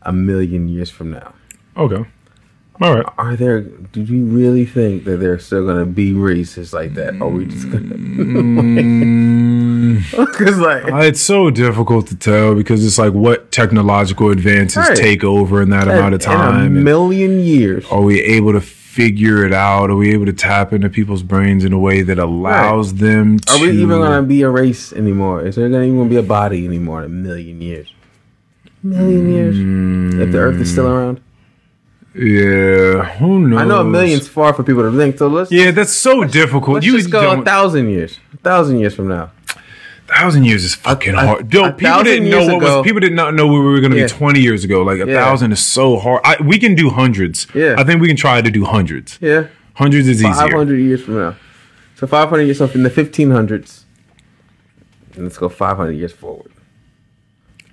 a million years from now. okay, all right. Are there do you really think that there's still gonna be racists like that? Or are we just gonna Cause like Uh, It's so difficult to tell because it's like what technological advances Right. take over in that amount of in a million years. are we able to figure it out? Are we able to tap into people's brains in a way that allows them to? Are we even gonna be a race anymore? Is there gonna even be a body anymore in a million years? A Million years? If the earth is still around? Yeah, who knows? I know a million's far for people to think, so let's Yeah, that's so difficult. let's you just go a thousand years. A thousand years from now. A thousand years is fucking a- hard. A people didn't know what ago- was. People did not know where we were going to Yeah. be twenty years ago. Like a Yeah. thousand is so hard. I, we can do hundreds. Yeah. I think we can try to do hundreds. Yeah. Hundreds is Five easier. hundred years from now. So five hundred years so in the fifteen hundreds. And let's go five hundred years forward.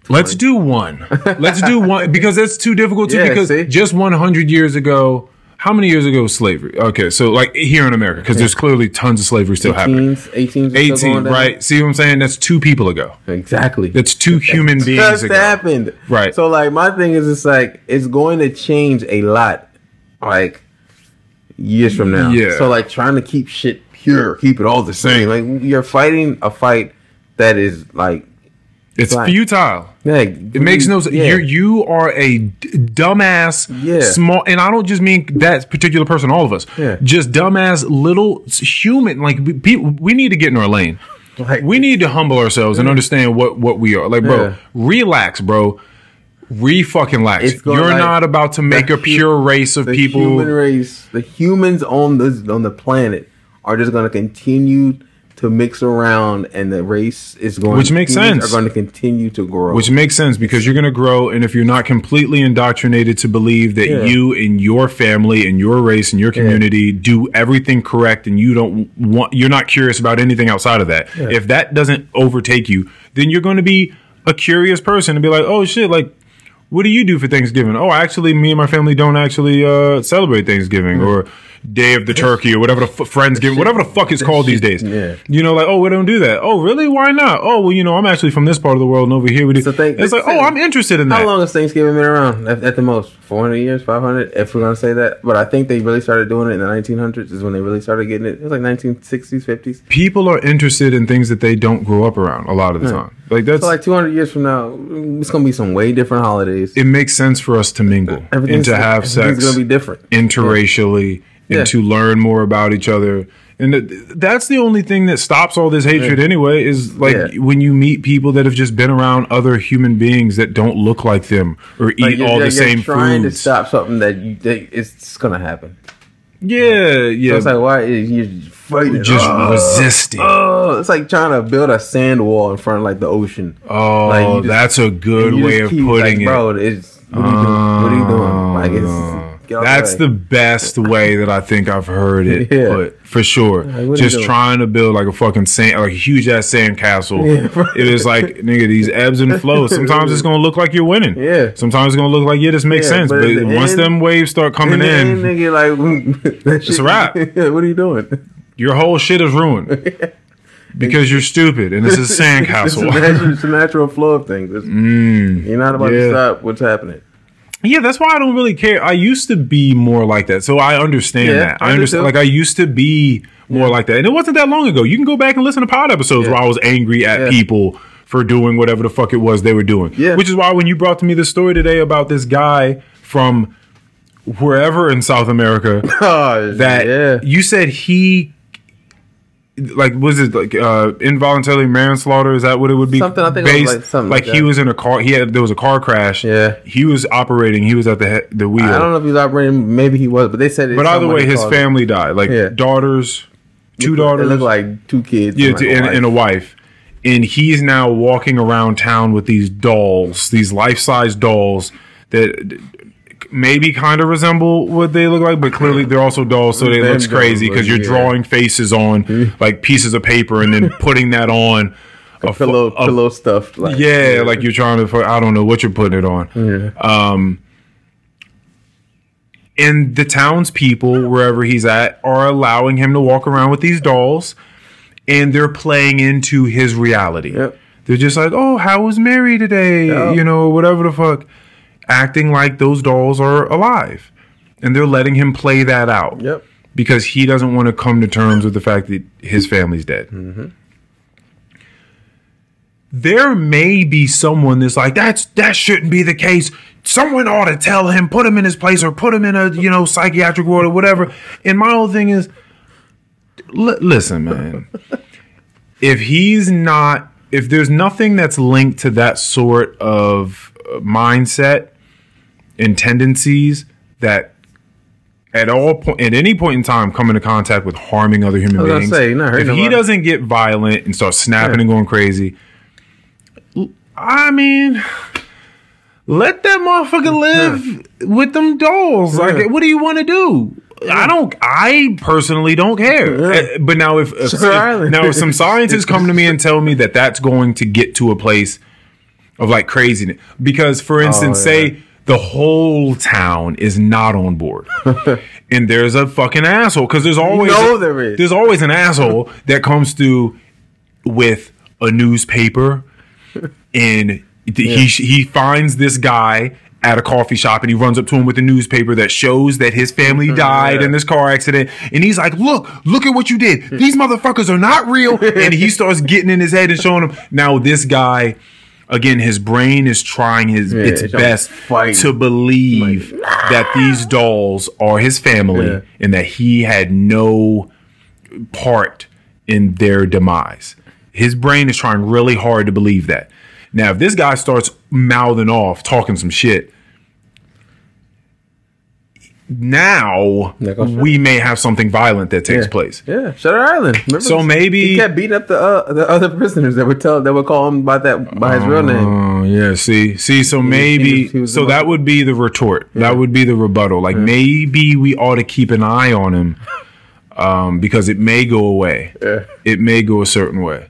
Let's do one. Let's do one because that's too difficult too. Yeah, because see? just 100 years ago, how many years ago was slavery? Okay, so like here in America, because there's clearly tons of slavery still happening. 18s, 18s, are 18, right? See what I'm saying? That's two people ago. Exactly. That's two human beings just ago. happened. Right. So like my thing is it's like it's going to change a lot like years from now. Yeah. So like trying to keep shit pure, keep it all the same. Like you're fighting a fight that is like It's Right. futile. yeah, It makes no sense. Yeah. You're, you are a d- dumbass, Yeah. small, and I don't just mean that particular person, all of us. Yeah. Just dumbass little human. Like, we, people, we need to get in our lane. Like- we need to humble ourselves and understand what, what we are. Like, bro, Yeah. relax, bro. Re fucking lax. You're like not about to make a hu- pure race of the people. human race, the humans on this on the planet are just going to continue to mix around, and the race is going. Which makes sense. Are going to continue to grow. Which makes sense because you're going to grow, and if you're not completely indoctrinated to believe that Yeah. you and your family and your race and your community do everything correct, and you don't want, you're not curious about anything outside of that. If that doesn't overtake you, then you're going to be a curious person and be like, oh shit, like. What do you do for Thanksgiving? Oh, actually, me and my family don't actually uh, celebrate Thanksgiving or Day of the Turkey or whatever the f- give, whatever the fuck it's called these days. yeah. You know, like, oh, we don't do that. Oh, really? Why not? Oh, well, you know, I'm actually from this part of the world, and over here we do. So think- it's like, oh, I'm interested in that. How long has Thanksgiving been around? At, at the most, 400 years, 500, if we're going to say that. But I think they really started doing it in the 1900s, is when they really started getting it. It was like 1960s, 50s. People are interested in things that they don't grow up around a lot of the time. Like that's So, like 200 years from now, mm, it's going to be some way different holidays. it makes sense for us to mingle and to have sex. It's going to be different. interracially and Yeah. to learn more about each other. And that's the only thing that stops all this hatred anyway is like Yeah. when you meet people that have just been around other human beings that don't look like them or eat Like, you're- all the you're same trying foods. to stop something that you think it's going to happen. Yeah, yeah. So it's like, why is you fighting? just Oh, resisting. Oh, it's like trying to build a sand wall in front of like the ocean. Oh, Like, just- that's a good way of putting like, it. bro. It's what are you doing? What are you doing? Like it's That's the best way that I think I've heard it Yeah. put for sure. you Just trying to build like a fucking sand, like a huge ass sand castle. Yeah, right. It is like nigga, these ebbs and flows. Sometimes it's gonna look like you're winning. Yeah. Sometimes it's gonna look like yeah, this makes Yeah, sense. but But, once end- them waves start coming in, then, nigga, like that shit, a wrap. Yeah, what are you doing? your whole shit is ruined because you're stupid and it's a sand castle. It's a, natural, it's a natural flow of things. It's- you're not about Mm. yeah. to stop what's happening. Yeah, that's why I don't really care. I used to be more like that, so I understand Yeah, that. I I understand. Like I used to be more like that, and it wasn't that long ago. You can go back and listen to pod episodes Yeah. where I was angry at Yeah. people for doing whatever the fuck it was they were doing. Yeah. Which is why when you brought to me the story today about this guy from wherever in South America Oh, that yeah. you said he. Like was it like uh involuntary manslaughter? Is that what it would be? Something, I think it was based like something like like he was in a car. He had there was a car crash. Yeah. he was operating. He was at the he- the wheel. I don't know if he was operating. Maybe he was, but they said. It's But either way, his it. family died. Like Yeah. daughters, two It daughters, looked like two kids. yeah, and, like, a and, a wife. And he's now walking around town with these dolls, these life size dolls that maybe kind of resemble what they look like, but clearly they're also dolls, so they looks crazy because you're yeah. drawing faces on like pieces of paper and then putting that on a fu- pillow, a- pillow stuffed. Like, yeah, like you're trying to. I don't know what you're putting it on. Um, and the townspeople, wherever he's at, are allowing him to walk around with these dolls, and they're playing into his reality. Yep. They're just like, "Oh, how was Mary today?" Yep. You know, whatever the fuck, acting like those dolls are alive, and they're letting him play that out Yep. because he doesn't want to come to terms with the fact that his family's dead. There may be someone that's like that's that shouldn't be the case. Someone ought to tell him, put him in his place, or put him in a you know psychiatric ward or whatever. And my whole thing is, li- listen, man. if he's not, if there's nothing that's linked to that sort of uh, mindset and tendencies that at all point at any point in time come into contact with harming other human beings. say, you're not hurting if he doesn't get violent and start snapping Yeah. and going crazy, I mean, let that motherfucker live with them dolls. Yeah. Like, what do you want to do? I don't. I personally don't care. Yeah. Uh, But now, if, if, Island. now if some scientists come to me and tell me that that's going to get to a place of like craziness, because for instance, Oh, yeah. say the whole town is not on board. and there's a fucking asshole because there's always know there is. there's always an asshole that comes through with a newspaper and th- he he finds this guy at a coffee shop and he runs up to him with a newspaper that shows that his family mm-hmm. died in this car accident. And he's like look look at what you did. These motherfuckers are not real. And he starts getting in his head and showing him now this guy again his brain is trying his its it's best fight. to believe that these dolls are his family Yeah. and that he had no part in their demise. His brain is trying really hard to believe that. Now, if this guy starts mouthing off, talking some shit, now we may have something violent that takes Yeah. place. Yeah, Shutter Island. Remember So this? maybe- he kept beating up the uh, the other prisoners that would tell that would call him by that by his real name. Oh yeah, see, see, so maybe, was- he was so that would be the retort. That would be the rebuttal. Like maybe we ought to keep an eye on him, um, because it may go away. Yeah. It may go a certain way.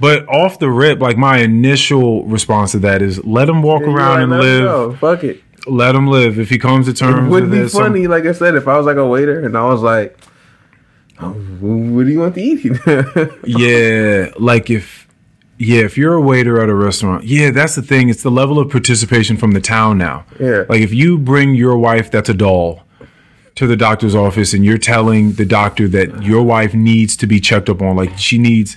But off the rip, like my initial response to that is let him walk around and live. go. Fuck it. Let him live. If he comes to terms, It would be some- funny, like I said, if I was like a waiter and I was like, oh, "What do you want to eat?" Yeah, like if yeah, if you're a waiter at a restaurant, yeah, that's the thing. It's the level of participation from the town now. Yeah. Like if you bring your wife that's a doll to the doctor's office and you're telling the doctor that your wife needs to be checked up on, like she needs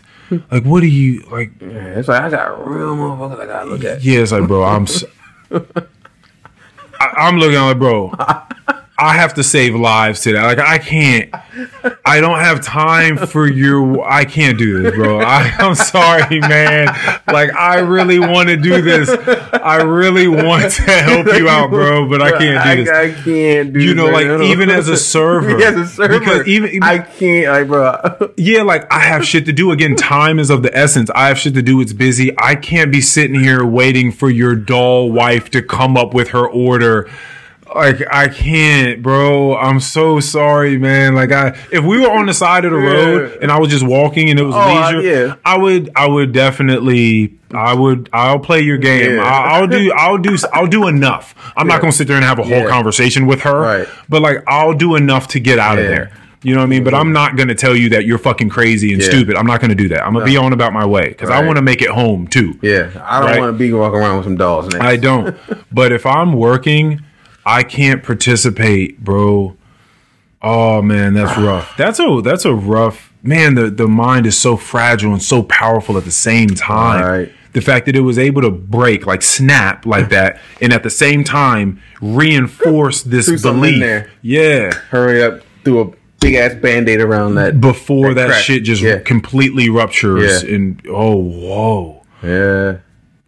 like what do you like Yeah, it's like I got real motherfuckers I gotta look at. yeah, it's like bro, I'm s- I, I'm looking like bro, I have to save lives today. Like I can't. I don't have time for your. I can't do this, bro. I, I'm sorry, man. Like I really want to do this. I really want to help you out, bro. But I can't do this. I, I can't do. This. You know, like even as a server, as a server, because even, even I can't, like, bro. yeah, like I have shit to do. Again, time is of the essence. I have shit to do. It's busy. I can't be sitting here waiting for your doll wife to come up with her order. Like I can't, bro. I'm so sorry, man. Like I, if we were on the side of the road and I was just walking and it was Oh, I- leisure, yeah. I would, I would definitely, I would, I'll play your game. Yeah. I, I'll do, I'll do, I'll do enough. I'm Yeah. not gonna sit there and have a whole conversation with her, Right. but like I'll do enough to get out of there. You know what I mean? But I'm not going to tell you that you're fucking crazy and Yeah. stupid. I'm not going to do that. I'm going to be on about my way because I want to make it home too. Yeah, I don't Right. want to be walking around with some dolls. Next. I don't. but if I'm working, I can't participate, bro. Oh man, that's rough. That's a that's a rough man. The the mind is so fragile and so powerful at the same time. Right. The fact that it was able to break, like snap, like that, and at the same time reinforce this Threw something in belief. there. Yeah. hurry up, do a big ass band aid around that. before that, That shit just Yeah. completely ruptures Yeah. and oh whoa Yeah,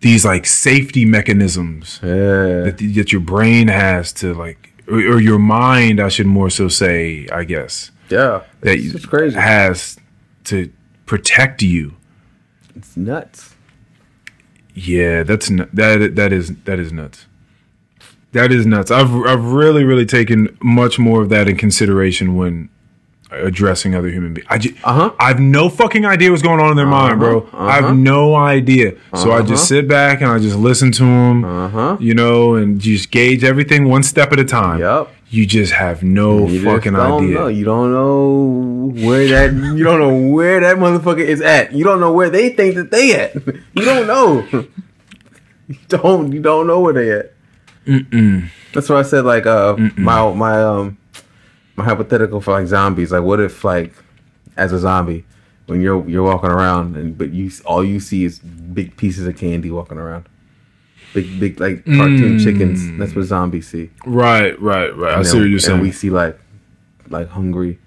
these like safety mechanisms yeah, that, that your brain has to like or, or your mind i should more so say i guess yeah. that It's just crazy. has to protect you It's nuts. yeah that's that that is that is nuts that is nuts i've i've really really taken much more of that in consideration when addressing other human beings. I just, Uh-huh. I have no fucking idea what's going on in their mind, bro. I have no idea. So I just sit back and I just listen to them, Uh-huh. you know, and just gauge everything one step at a time. Yup. You just have no You fucking don't idea. Know. You don't know where that. You don't know where that motherfucker is at. You don't know where they think that they at. You don't know. you don't. You don't know where they at. That's why I said like uh my my um my hypothetical for like zombies. Like, what if like as a zombie when you're you're walking around and but you all you see is big pieces of candy walking around. Big, big, like cartoon hmm. chickens. That's what zombies see. Right, right, right. I see then- what you're saying. And we see like, like hungry.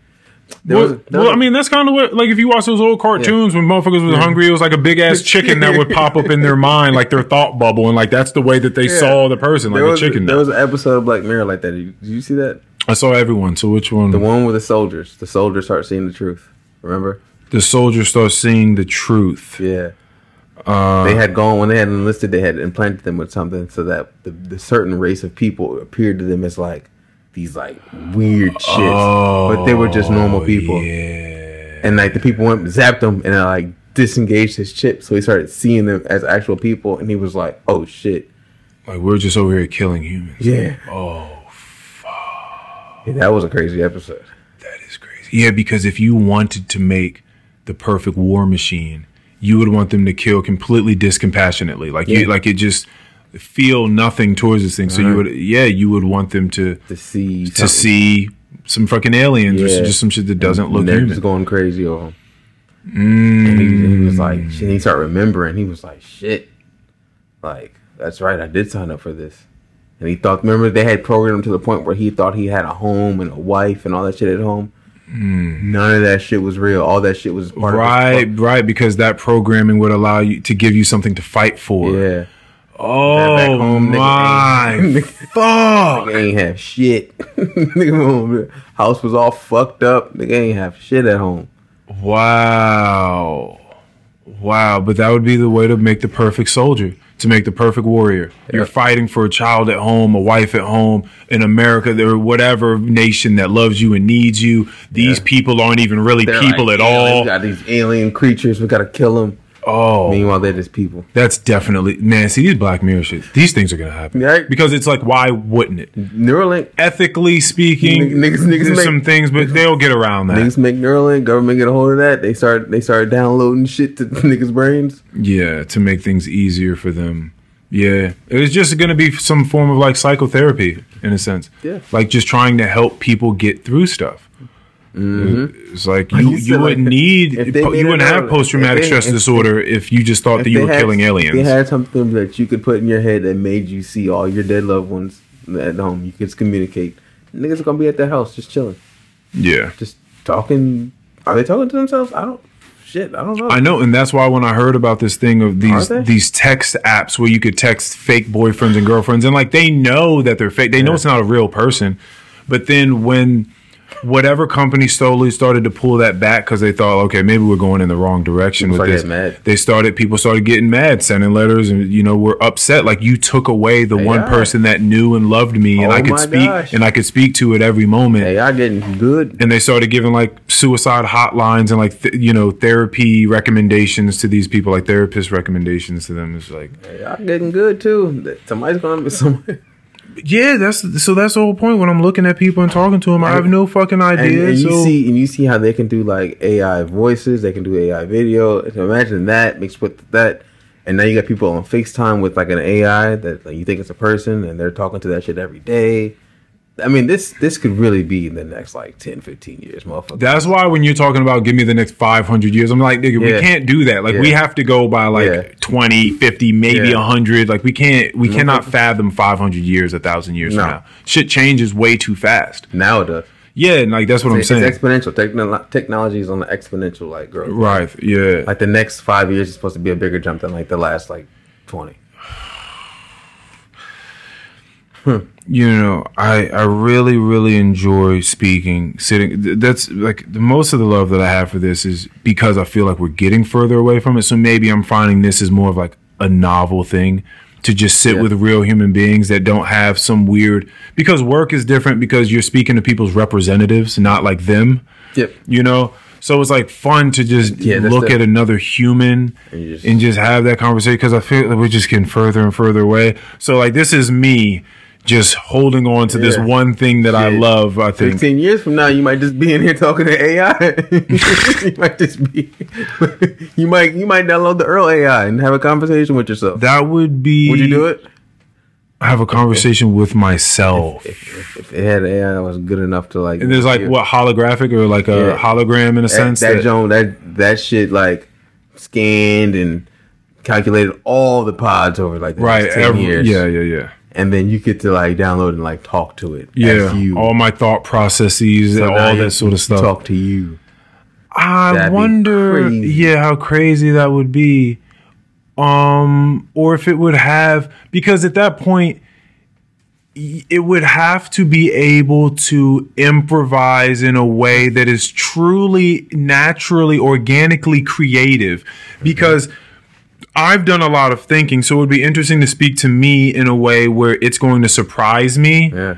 There well, was- well, was- I mean, that's kind of what, like, if you watch those old cartoons when motherfuckers was hungry, it was like a big ass chicken that would pop up in their mind, like their thought bubble, and like that's the way that they Yeah. saw the person, like there a chicken. there was an episode of Black Mirror like that. Did you, did you see that? I saw everyone. So which one? The one with the soldiers. The soldiers start seeing the truth. Remember? The soldiers start seeing the truth. Yeah. Uh, they had gone when they had enlisted. They had implanted them with something so that the, the certain race of people appeared to them as like these like weird shits, but they were just normal people. Oh, Yeah. And like the people went zapped him and like disengaged his chip, so he started seeing them as actual people, and he was like, "Oh shit, Like we're just over here killing humans. Yeah. Oh, Yeah, that was a crazy episode. that is crazy. Yeah, because if you wanted to make the perfect war machine, you would want them to kill completely discompassionately. Like Yeah. you, like it just feel nothing towards this thing. So you would, yeah, you would want them to To see to see some fucking aliens or just some shit that doesn't look they're human. just going crazy over him. Mm. And he, he was like, shit, he started remembering. He was like, shit, like that's right, I did sign up for this. And he thought, remember they had programmed him to the point where he thought he had a home and a wife and all that shit at home. Hmm. None of that shit was real. All that shit was part Right, of right, because that programming would allow you to give you something to fight for. Yeah. Oh Back home, nigga my ain't- fuck! Nigga ain't have shit. nigga house was all fucked up. Nigga ain't have shit at home. Wow, wow! But that would be the way to make the perfect soldier, to make the perfect warrior. You're fighting for a child at home, a wife at home, in America, or whatever nation that loves you and needs you. These Yeah. people aren't even really They're people like, at "Yeah, all. We got these alien creatures. We gotta kill them. Oh, Meanwhile, they're just people. That's definitely man. See these Black Mirror shit. These things are gonna happen Right. because it's like, why wouldn't it? Neuralink. Ethically speaking, Niggas- niggas- niggas there's make- some things, but they'll get around that. Niggas make Neuralink. Government get a hold of that. They start. They start downloading shit to niggas' brains. Yeah, to make things easier for them. Yeah, it's just gonna be some form of like psychotherapy in a sense. Yeah. like just trying to help people get through stuff. Mm-hmm. It's like you you you said, like, wouldn't need if you wouldn't have post traumatic stress if- disorder if you just thought that you were had- killing aliens. They had something that you could put in your head that made you see all your dead loved ones at home. You could communicate. Niggas are gonna be at their house just chilling, yeah. just talking. Are they talking to themselves? I don't. Shit, I don't know. I know, and that's why when I heard about this thing of these these text apps where you could text fake boyfriends and girlfriends, and like they know that they're fake, they know it's not a real person, but then when whatever company slowly started to pull that back because they thought, okay, maybe we're going in the wrong direction People with this. mad. They started, people started getting mad, sending letters, and you know, we're upset. Like you took away the one person that knew and loved me, and Oh I could speak, gosh. and I could speak to it every moment Hey, y'all getting good. and they started giving like suicide hotlines and like th- you know therapy recommendations to these people like therapist recommendations to them it's like Hey, y'all getting good too. Somebody's gonna be somebody. Yeah that's so that's the whole point when i'm looking at people and talking to them i have no fucking And, idea and you so see, and you see how they can do like AI voices. They can do AI video. So imagine that mixed with that, and now you got people on Facetime with like an AI that like, you think it's a person, and they're talking to that shit every day. I mean, this this could really be in the next like 10, 15 years, motherfucker. that's why when you're talking about give me the next 500 years i'm like nigga we can't do that like we have to go by like Yeah. 20 50 maybe Yeah. 100 like we can't we mm-hmm. cannot fathom 500 years a thousand years No. from now shit changes way too fast now it does. yeah and like that's what i'm saying it's exponential. Techno- technology is on the exponential like growth. right yeah Like the next five years is supposed to be a bigger jump than like the last like twenty. Hmm. You know i i really really enjoy speaking sitting that's like the most of the love that i have for this is because i feel like we're getting further away from it so maybe i'm finding this is more of like a novel thing to just sit Yeah. with real human beings that don't have some weird because work is different because you're speaking to people's representatives not like them Yep. you know so it's like fun to just Yeah, look the- at another human And just- and just have that conversation because I feel like we're just getting further and further away. So like this is me just holding on to this one thing that I love. I think Fifteen years from now, you might just be in here talking to AI. you might just be. you might you might download the Earl AI and have a conversation with yourself. that would be. Would you do it? I Have a conversation with myself. If, if, if it had AI that was good enough to like, And there's like what holographic or like a Yeah. hologram in a that, sense that, that, Joan that that shit like scanned and calculated all the pods over like right? every- years. yeah, yeah, yeah, and then you get to like download and like talk to it. yeah. you. All my thought processes So and all that sort of stuff. Talk to you. I That'd wonder, yeah, how crazy that would be. Um, or if it would have, because at that point, it would have to be able to improvise in a way that is truly, naturally, organically creative. Because I've done a lot of thinking, so it would be interesting to speak to me in a way where it's going to surprise me Yeah.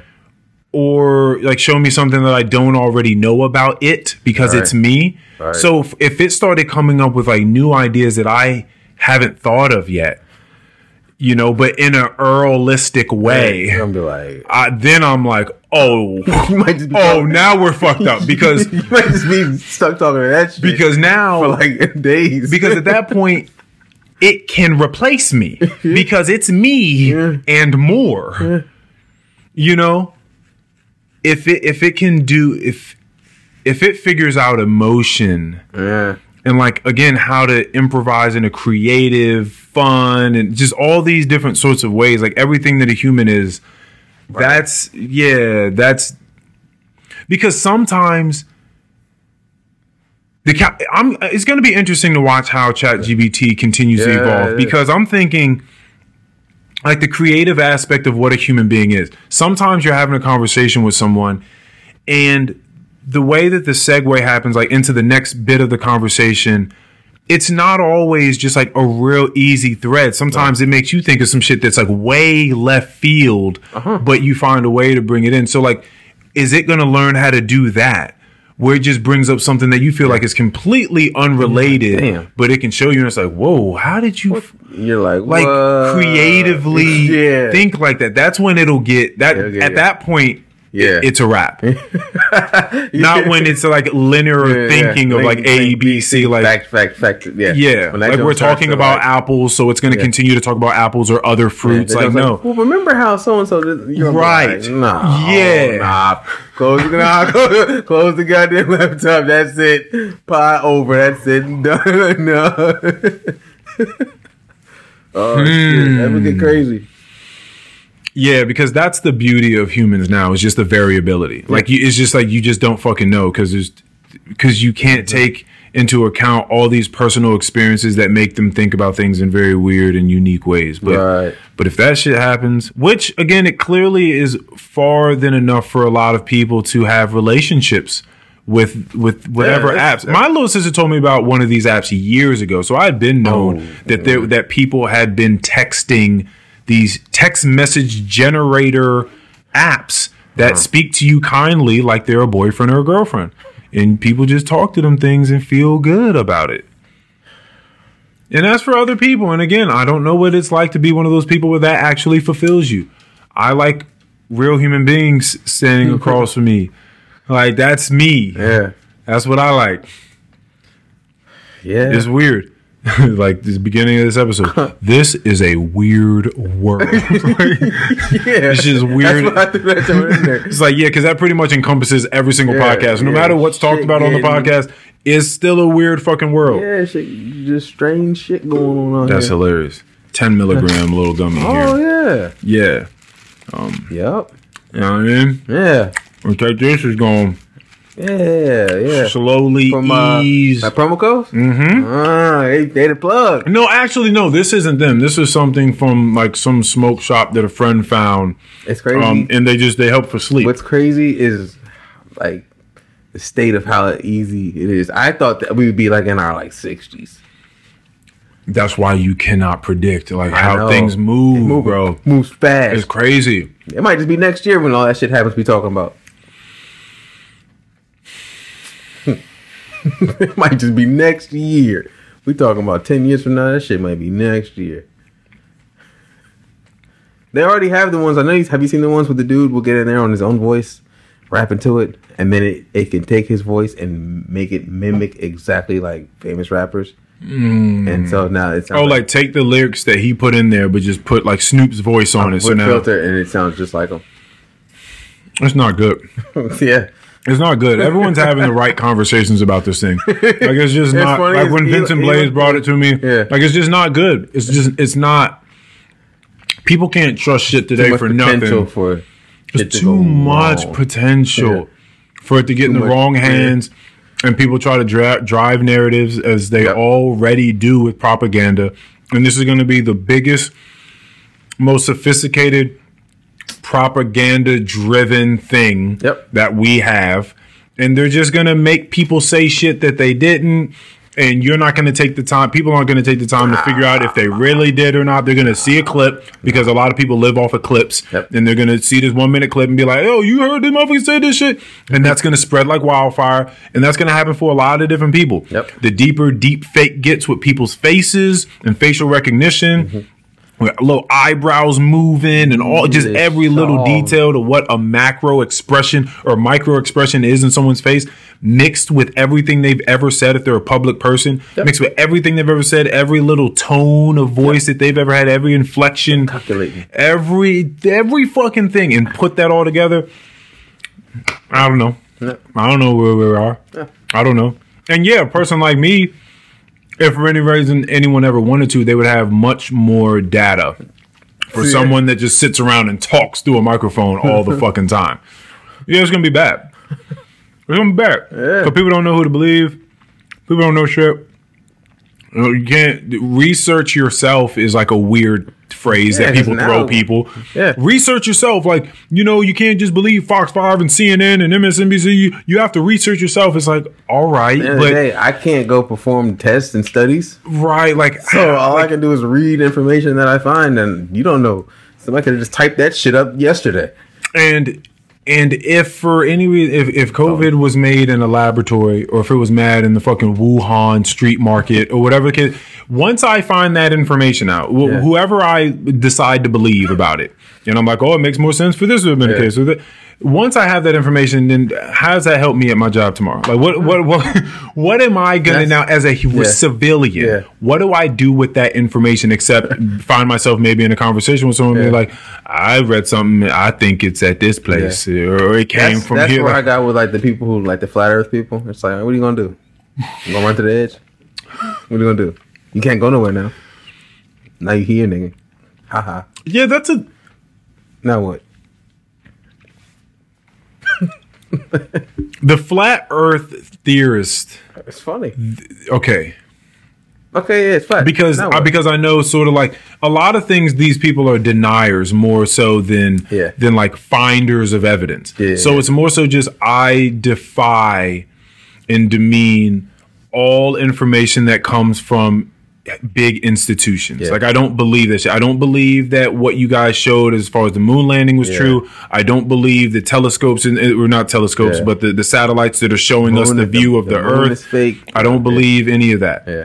or like show me something that I don't already know about it because Right. it's me. Right. So if, if it started coming up with like new ideas that I haven't thought of yet, you know, but in an earlistic way. I'm be like, I, then I'm like, oh, you might just be oh, now we're fucked up because you might just be stuck talking that shit because now for like days. because at that point it can replace me because it's me Yeah. and more. You know, if it if it can do if if it figures out emotion yeah, and like again how to improvise in a creative, fun and just all these different sorts of ways, like everything that a human is. That's yeah, that's because sometimes the ca- I'm it's going to be interesting to watch how ChatGPT continues to evolve is. because I'm thinking like the creative aspect of what a human being is. Sometimes you're having a conversation with someone and the way that the segue happens like into the next bit of the conversation it's not always just like a real easy thread. Sometimes it makes you think of some shit that's like way left field, Uh-huh. but you find a way to bring it in. So like, is it going to learn how to do that? Where it just brings up something that you feel like is completely unrelated, Damn. but it can show you and it's like, whoa, how did you f- you're like like what? creatively yeah. think like that? That's when it'll get that Yeah, yeah, at that point. Yeah. it's a wrap. Not when it's like linear Yeah, yeah. thinking of like A, B, C, like fact, fact, fact. Yeah, yeah, like we're talking about like- apples, so it's going to continue to talk about apples or other fruits. Like no, well, remember how so and so Right. Like, nah. Yeah. Nah. Close the nah, close, the goddamn laptop. That's it. Pie over. That's it. Done. no. oh shit. That would Hmm. get crazy. Yeah, because that's the beauty of humans now is just the variability. Like you, it's just like you just don't fucking know because there's because you can't take into account all these personal experiences that make them think about things in very weird and unique ways. But Right. but if that shit happens, which again, it clearly is far than enough for a lot of people to have relationships with with whatever Yeah, apps. My little sister told me about one of these apps years ago, so I had been known Oh, that there that people had been texting these text message generator apps that speak to you kindly like they're a boyfriend or a girlfriend. And people just talk to them things and feel good about it. And that's for other people. And again, I don't know what it's like to be one of those people where that actually fulfills you. I like real human beings standing across from me. Like that's me. Yeah. That's what I like. Yeah. It's weird. like the beginning of this episode. this is a weird world. yeah. It's just weird. That's why I threw that in there. It's like, yeah, because that pretty much encompasses every single Yeah, podcast. No yeah. matter what's talked Shit about on the podcast, it's still a weird fucking world. Yeah, shit, just strange shit going on That's here. hilarious. 10 milligram little gummy Oh here. yeah. Yeah. Yep. You know what I mean? Yeah. Take this is going Yeah. Yeah. slowly From uh, ease. my promo code. mm-hmm. Ah, they, they the plug. No, actually, no. This isn't them. This is something from like some smoke shop that a friend found, It's crazy. um, and they just they help for sleep. What's crazy is like the state of how easy it is. I thought that we would be like in our like sixties. That's why you cannot predict like I how know. things move, bro. Moves fast. It's crazy. It might just be next year when all that shit happens. We talking about. it might just be next year. We talking about ten years from now. That shit might be next year. They already have the ones. I know. You, have you seen the ones with the dude will get in there on his own voice, rapping to it, and then it, it can take his voice and make it mimic exactly like famous rappers. Mm. And so now it's Oh, like take the lyrics that he put in there, but just put like Snoop's voice on it. So now filter, and it sounds just like him. it's not good. yeah. It's not good. Everyone's having the right conversations about this thing. Like it's just It's not like when Vincent he Blaze brought it to me. Yeah. Like it's just not good. It's just it's not. People can't trust shit Too today much for potential nothing. for it There's to too much wrong. potential Yeah. for it to get in the much, wrong yeah. hands, and people try to dra- drive narratives as they Yep. already do with propaganda. And this is going to be the biggest, most sophisticated propaganda-driven thing Yep. that we have, and they're just going to make people say shit that they didn't. And you're not going to take the time. People aren't going to take the time to figure out if they really did or not. They're going to see a clip because a lot of people live off of clips, Yep. and they're going to see this one minute clip and be like, "Oh, you heard this motherfucker say this shit," and that's going to spread like wildfire. And that's going to happen for a lot of different people. Yep. The deeper deep fake gets with people's faces and facial recognition. Mm-hmm. Little eyebrows moving and all just every little detail to what a macro expression or micro expression is in someone's face mixed with everything they've ever said if they're a public person Yep. mixed with everything they've ever said every little tone of voice that they've ever had every inflection Calculating. every every fucking thing and put that all together. I don't know. I don't know where we are. I don't know. And yeah a person like me if for any reason anyone ever wanted to they would have much more data for Yeah. someone that just sits around and talks through a microphone all the fucking time yeah it's gonna be bad it's gonna be bad Yeah. because people don't know who to believe people don't know shit you, can't research yourself is like a weird phrase Yeah, that people throw people. Yeah. Research yourself. Like, you know, you can't just believe Fox 5 and CNN and MSNBC. You, you have to research yourself. It's like, all right, At the end of the but day, I can't go perform tests and studies. right, like, So all I can do is read information that I find, and you don't know. Somebody could have just typed that shit up yesterday. and and if for any reason, if, if COVID was made in a laboratory or if it was made in the fucking Wuhan street market or whatever the case, once I find that information out, wh- Yeah. whoever I decide to believe about it, and I'm like, oh, it makes more sense for this to have been the case. That, once I have that information, then how does that help me at my job tomorrow? Like, what what what what am I gonna That's- now as a civilian? Yeah. What do I do with that information except find myself maybe in a conversation with someone Yeah. like, I read something, I think it's at this place, or it came That's, from that's here. where I got with like the people who like the flat Earth people. It's like, what are you gonna do? You gonna run to the edge? What are you gonna do? You can't go nowhere now. Now you here, nigga. Haha. yeah, that's a Now what? The flat Earth theorist. It's funny. Okay, Okay, yeah, it's flat. because Now uh, because I know sort of like a lot of things. These people are deniers more so than Yeah. than like finders of evidence. Yeah. So it's more so just I defy and demean all information that comes from big institutions. Yeah. Like I don't believe this. I don't believe that what you guys showed as far as the moon landing was Yeah. true. I don't believe the telescopes and uh, or not telescopes, Yeah. but the, the satellites that are showing us the view of the, moon earth. fake. I don't believe any of that. Yeah.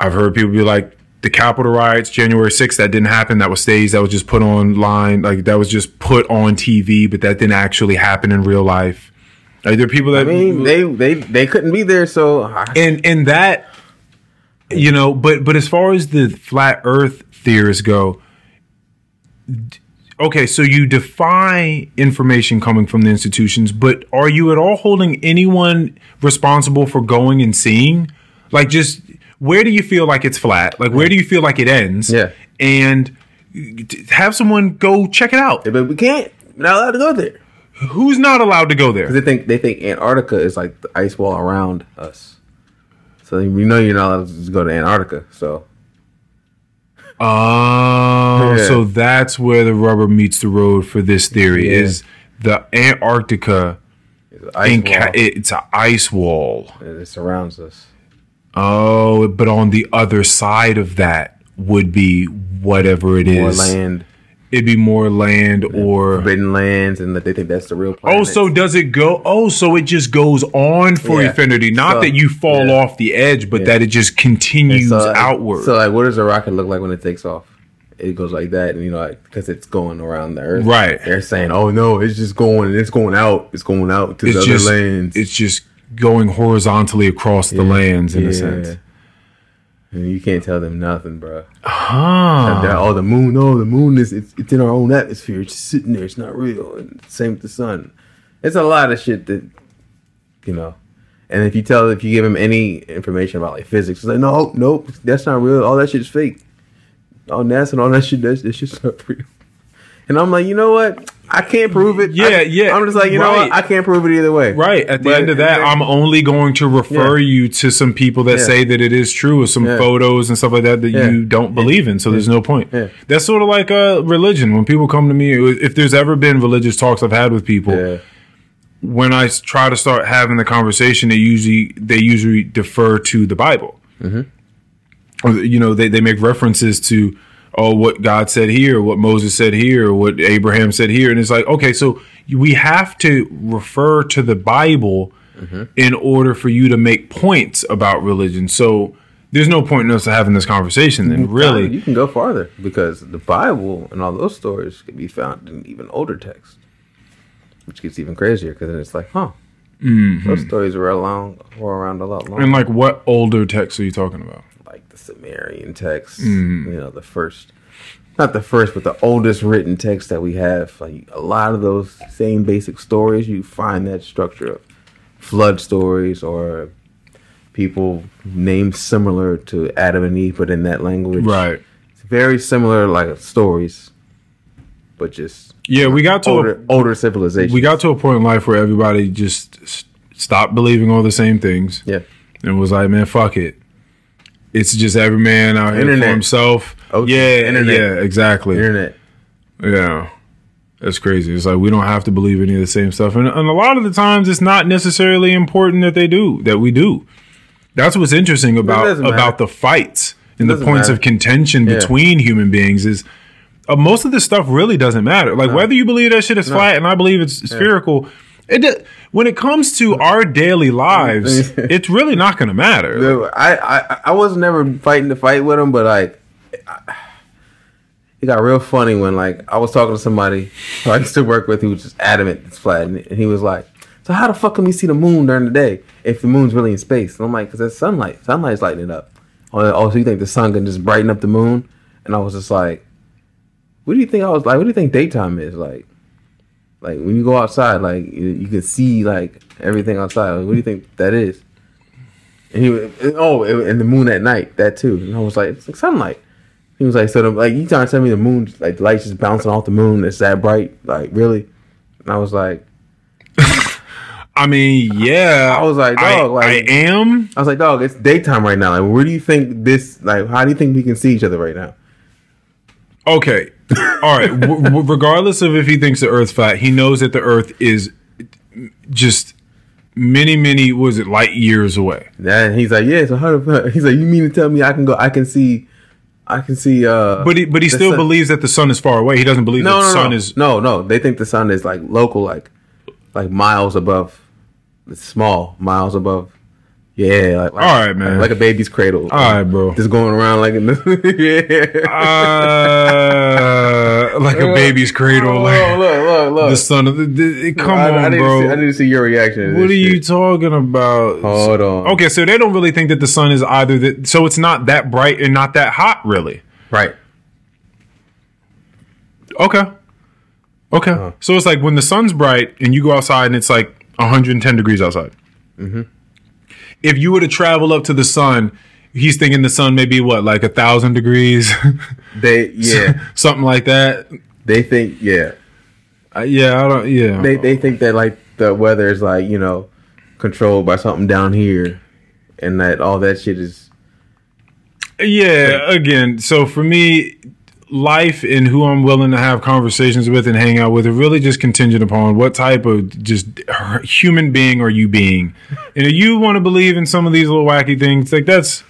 I've heard people be like, the Capitol riots, January 6th, that didn't happen. That was staged. That was just put online. Like, that was just put on TV, but that didn't actually happen in real life. Like, there are people that. I mean, they they they couldn't be there, so I, and, and that, you know, but, but as far as the flat earth theorists go, okay, so you defy information coming from the institutions, but are you at all holding anyone responsible for going and seeing? Like, just where do you feel like it's flat? Like, where do you feel like it ends? Yeah. And have someone go check it out. but we can't. We're not allowed to go there. Who's not allowed to go there? They think they think Antarctica is like the ice wall around us. So you know you're not allowed to go to Antarctica. So Oh, Yeah. so that's where the rubber meets the road for this theory Yeah. is the Antarctica. it's an ice wall. it's an ice wall. It surrounds us. Oh, but on the other side of that would be whatever it is. More land, It'd be more land or. forbidden lands, and that they think that's the real planet. Oh, so does it go? Oh, so it just goes on for Yeah. infinity. Not So, that you fall yeah. off the edge, but Yeah. that it just continues so, outward. So like, what does a rocket look like when it takes off? It goes like that, and you know, because it's going around the Earth. Right. They're saying, "Oh no, it's just going. And it's going out. It's going out to it's the just other lands." it's just going horizontally across the lands in a sense. You can't tell them nothing, bro. That, oh, the moon. No, the moon is it's, it's in our own atmosphere. It's just sitting there. It's not real. And same with the sun. It's a lot of shit that you know. And if you tell, if you give him any information about like physics, it's like, no, nope, that's not real. All that shit's fake. All NASA and all that shit, that's, that's just not real. And I'm like, you know what? I can't prove it. Yeah, I, yeah, I'm just like, you know what? I can't prove it either way. Right. At the But- end of that, I'm only going to refer Yeah. you to some people that Yeah. say that it is true or some Yeah. photos and stuff like that that you don't believe in. So there's no point. That's sort of like uh, religion. When people come to me, if there's ever been religious talks I've had with people, Yeah. I try to start having the conversation, they usually they usually defer to the Bible. Or, you know, they, they make references to oh what God said here, what Moses said here, what Abraham said here, and it's like okay, so we have to refer to the Bible in order for you to make points about religion. So there's no point in us having this conversation. Then really, you can go farther because the Bible and all those stories can be found in even older texts, which gets even crazier because then it's like, huh, those stories were around were around a lot longer. Mm-hmm. and like, what older texts are you talking about? The Sumerian text, Mm-hmm. you know, the first, not the first, but the oldest written text that we have. Like a lot of those same basic stories, you find that structure of flood stories or people named similar to Adam and Eve, but in that language. Right. It's very similar, like stories, but just Yeah, we got to a, older, older civilization. we got to a point in life where everybody just stopped believing all the same things yeah. and was like, man, fuck it. It's just every man out here Internet. for himself. Oh, yeah, internet. yeah, exactly. Internet. Yeah. That's crazy. It's like we don't have to believe any of the same stuff. And, and a lot of the times it's not necessarily important that they do, that we do. That's what's interesting about about the fights and the points matter. of contention Yeah. between human beings is uh, most of this stuff really doesn't matter. Like whether you believe that shit is flat and I believe it's spherical, it when it comes to our daily lives, it's really not going to matter. Dude, I, I I was never fighting to fight with him, but like, I- it got real funny when like I was talking to somebody who I used to work with who was just adamant it's flat, and he was like, "So how the fuck can we see the moon during the day if the moon's really in space?" And I'm like, "Cause it's sunlight. Sunlight's lighting it up." Oh, oh, so you think the sun can just brighten up the moon? And I was just like, "What do you think?" I was like, "What do you think daytime is like?" Like when you go outside, like you, you can see like everything outside. Like, what do you think that is? And he was, oh, and the moon at night, that too. And I was like, it's like sunlight. He was like, so the, like you trying to tell me the moon, like the light's just bouncing off the moon? It's that bright, like really? And I was like, I mean, yeah. I was like, I, dog, like- I am. I was like, dog, it's daytime right now. Like, where do you think this? Like, how do you think we can see each other right now? Okay. All right. w- w- regardless of if he thinks the Earth's flat, he knows that the Earth is just many, many. Was it light years away? And he's like, yeah. it's the fuck? He's like, you mean to tell me I can go? I can see, I can see. uh But he, but he still sun- believes that the sun is far away. He doesn't believe No, that the sun no. is. no, no. They think the sun is like local, like like miles above. It's small, miles above. Yeah, like, like All right, man. like, a baby's cradle. All right, bro. just going around like in the, yeah. Uh, like a baby's cradle. Oh, Like look, look, look. the sun of the. the- come I, on, I bro. See, I need to see your reaction. what are you talking about? Hold on. Okay, so they don't really think that the sun is either that. So it's not that bright and not that hot, really. Right. Okay. Okay. Uh-huh. So it's like when the sun's bright and you go outside and it's like 110 degrees outside. Mm-hmm. If you were to travel up to the sun, he's thinking the sun may be what, like a thousand degrees, They yeah. something like that. they think yeah. Uh, yeah, I don't. Yeah. They they think that like the weather is like you know controlled by something down here, and that all that shit is Yeah, again, so for me, life and who I'm willing to have conversations with and hang out with are really just contingent upon what type of just human being are you being. And if you want to believe in some of these little wacky things, like that's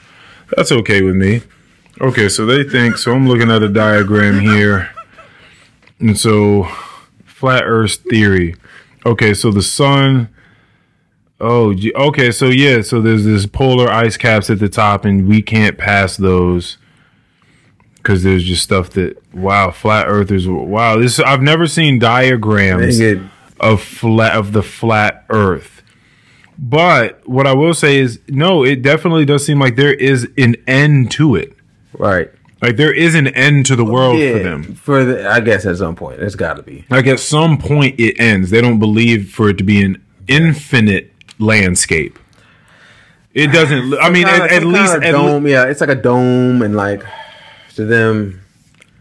that's okay with me. Okay, so they think so. I'm looking at a diagram here, and so flat Earth theory. Okay, so the sun. Oh, okay. So yeah, so there's this polar ice caps at the top, and we can't pass those because there's just stuff that wow, flat earthers. Wow, this I've never seen diagrams of flat of the flat Earth. But what I will say is, no, it definitely does seem like there is an end to it. right. Like there is an end to the world for them. For the, I guess at some point it's got to be. Like at some point it ends. They don't believe for it to be an infinite landscape. It doesn't. I mean, at, at least, kinda at le- dome. yeah, it's like a dome, and like to them,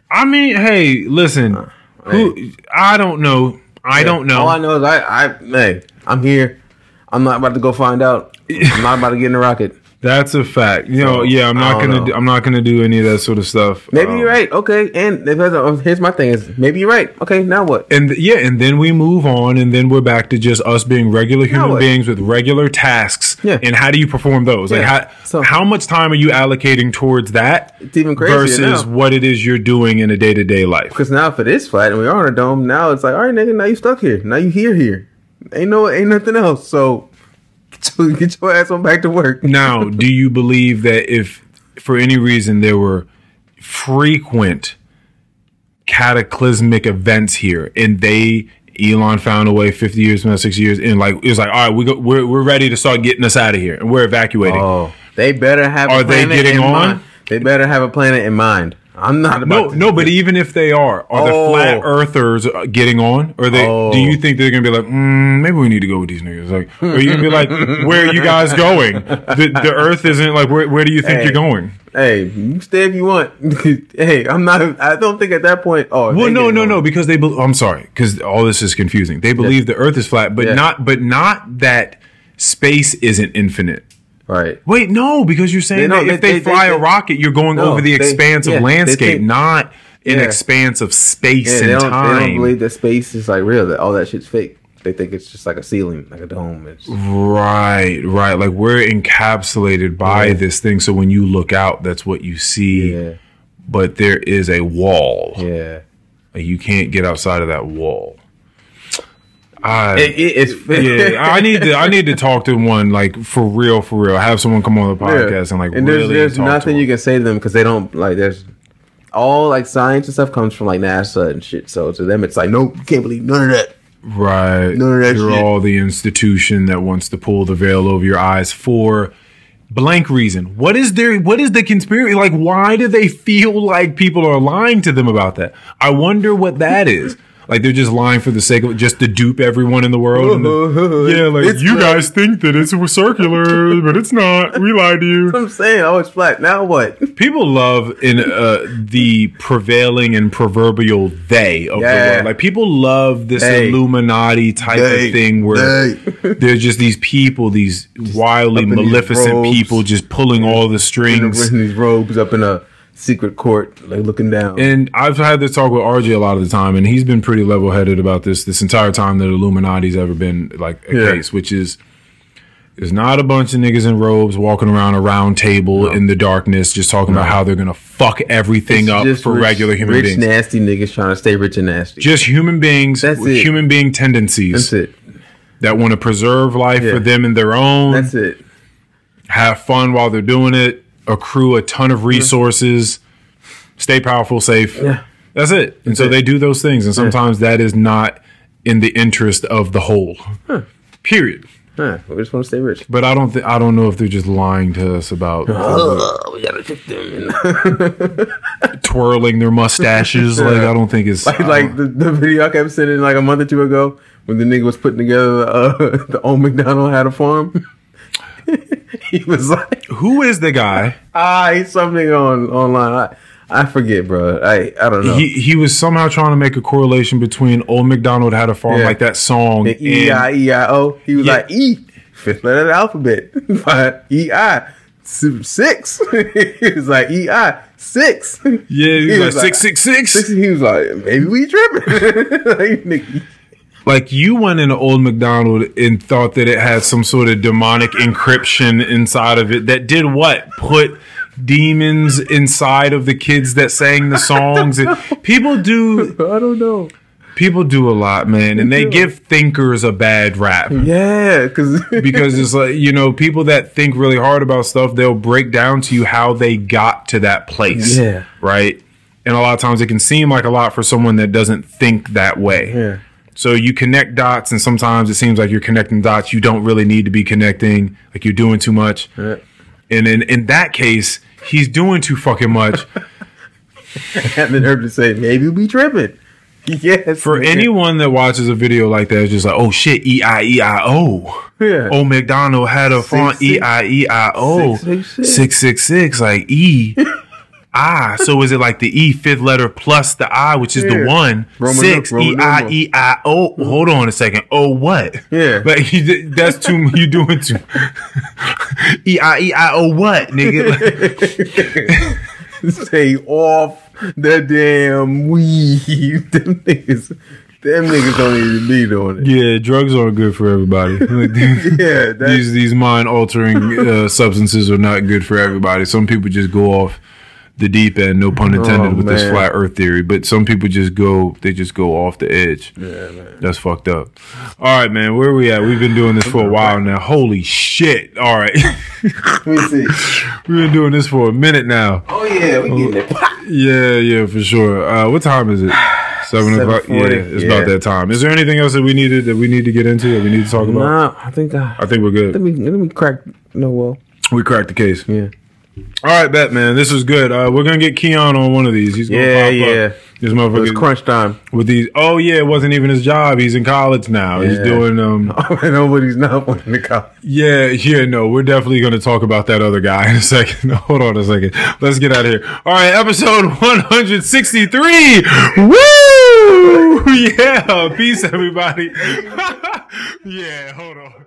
I mean, hey, listen. Uh, who? I don't know. I don't know. All I know is I, I, hey, I'm here. I'm not about to go find out. I'm not about to get in a rocket. That's a fact. You know, yeah, I'm not gonna. know. Do, I'm not gonna do any of that sort of stuff. Maybe Um, you're right. Okay, and here's my thing: is maybe you're right. Okay, now what? And th- yeah, and then we move on, and then we're back to just us being regular human beings with regular tasks. Yeah. And how do you perform those? Like, how So- how much time are you allocating towards that It's even crazier versus now. what it is you're doing in a day to day life? Because now for this flat and we are on a dome, now it's like, all right, nigga, now you stuck here. Now you here here. Ain't no, ain't nothing else. So get your, get your ass on back to work. Now, do you believe that if for any reason there were frequent cataclysmic events here, and they Elon found a way 50 years from now, six years, and like it was like, all right, we go, we're we're ready to start getting us out of here, and we're evacuating. Oh, they better have. Are a they getting in on? Mind. They better have a planet in mind. I'm not about. No, to- no, but even if they are, are the Oh. flat earthers uh, getting on? Or they? Oh. Do you think they're gonna be like, mm, maybe we need to go with these niggas? Like, or you gonna be like, where are you guys going? The, the Earth isn't like where? Where do you think Hey. you're going? Hey, you stay if you want. hey, I'm not. I don't think at that point. Oh, Well, no, no, on. no, because they. Be- I'm sorry, because all this is confusing. They believe the Earth is flat, but Yeah. not, but not that space isn't infinite. Right. Wait, no, because you're saying They that don't- if they, they- they- fly they- a rocket, you're going No, over the expanse of they landscape, not an expanse of space they and don't, time. they don't believe that space is like real. That all that shit's fake. They think it's just like a ceiling, like a dome. It's, Right, right. Like we're encapsulated by Yeah. this thing. So when you look out, that's what you see. yeah, But there is a wall. yeah. Like, you can't get outside of that wall. I, It, it, it's yeah, I need to. I need to talk to one like for real, for real. Have someone come on the podcast and like and really there's, there's talk nothing you can say to them because they don't like there's all like science and stuff comes from like NASA and shit. So to them it's like nope, you can't believe none of that. Right. None of that You're shit. all the institution that wants to pull the veil over your eyes for blank reason. What is there what is the conspiracy? Like why do they feel like people are lying to them about that? I wonder what that is. Like they're just lying for the sake of just to dupe everyone in the world. and the- yeah, like It's you flat. guys think that it's circular, but it's not. We lied to you. I'm saying, oh, it's flat. Now what? People love in uh, the prevailing and proverbial they of the world. Like people love this They. Illuminati type They. of thing where They. there's just these people, these wildly up these maleficent people, just pulling all the strings. in these robes up in a secret court, like looking down. And I've had this talk with RJ a lot of the time, and he's been pretty level headed about this this entire time that Illuminati's ever been like a Yeah. case, which is there's not a bunch of niggas in robes walking around a round table in the darkness, just talking about how they're gonna fuck everything up Just for rich- regular human rich, beings. nasty niggas trying to stay rich and nasty. just human beings That's with it. human being tendencies That's it. that want to preserve life Yeah. for them and their own. That's it. have fun while they're doing it, accrue a ton of resources, stay powerful, safe. Yeah. That's it. And so it. they do those things. And sometimes that is not in the interest of the whole. Period. Huh, we just want to stay rich. But I don't think I don't know if they're just lying to us about Oh, we gotta trick them. twirling their mustaches. Like I don't think it's like like the, the video I kept sending like a month or two ago when the nigga was putting together uh, the old McDonald had a farm. he was like, who is the guy? ah, he's something on online. I, I forget, bro. I I don't know. He he was somehow trying to make a correlation between Old McDonald had a farm Yeah. like that song The E I E I O. He was Yeah. like E, fifth letter of the alphabet. But E I six. he was like E I six. yeah, he was He like was like- six six six. Six. He was like, maybe we tripping. like, Like you went into Old McDonald and thought that it had some sort of demonic encryption inside of it that did what? Put demons inside of the kids that sang the songs. And people do I don't know. people do a lot, man, and they give thinkers a bad rap. Yeah, because Because it's like, you know, people that think really hard about stuff, they'll break down to you how they got to that place. Yeah. Right? And a lot of times it can seem like a lot for someone that doesn't think that way. yeah, So you connect dots, and sometimes it seems like you're connecting dots you don't really need to be connecting, like you're doing too much. yeah. And in, in that case, he's doing too fucking much. having heard to say maybe we tripping. Yes, For nigga. anyone that watches a video like that, it's just like, oh shit, E I E I O. Yeah. Oh, McDonald had a font. E I E I O. Six six six, like E. I. So is it like the E fifth letter plus the I, which is the one? Roman Six nu- Roman E I numeral. E I O. Hold on a second. Oh what? Yeah. But you, that's too. You doing too. E I E I O what, nigga? Like, Stay off the damn weed. Them niggas, them niggas don't even be doing it. yeah, drugs aren't good for everybody. Yeah, that, these these mind altering uh, substances are not good for everybody. Some people just go off the deep end. No pun intended Oh, with this flat Earth theory. But some people just go, they just go off the edge. Yeah, man. That's fucked up. All right, man. Where are we at? We've been doing this for a while now. Holy shit! All right, Let me see. we've been doing this for a minute now. Oh yeah, we getting it. Yeah, yeah, for sure. Uh, what time is it? Seven o'clock. Yeah, it's yeah. about that time. Is there anything else that we needed that we need to get into that we need to talk about? Nah, I think uh, I think we're good. we I think we cracked. No, well, We cracked the case. yeah, All right, bet man. This is good. Uh, we're gonna get Keon on one of these. He's gonna Yeah, pop yeah. up. This motherfucker crunch time. with these. Oh yeah, it wasn't even his job. He's in college now. He's doing um. Nobody's not wanting to call. Yeah, yeah, no, we're definitely going to talk about that other guy in a second. Hold on a second. Let's get out of here. All right, episode 163. Woo! Yeah, peace, everybody. yeah, hold on.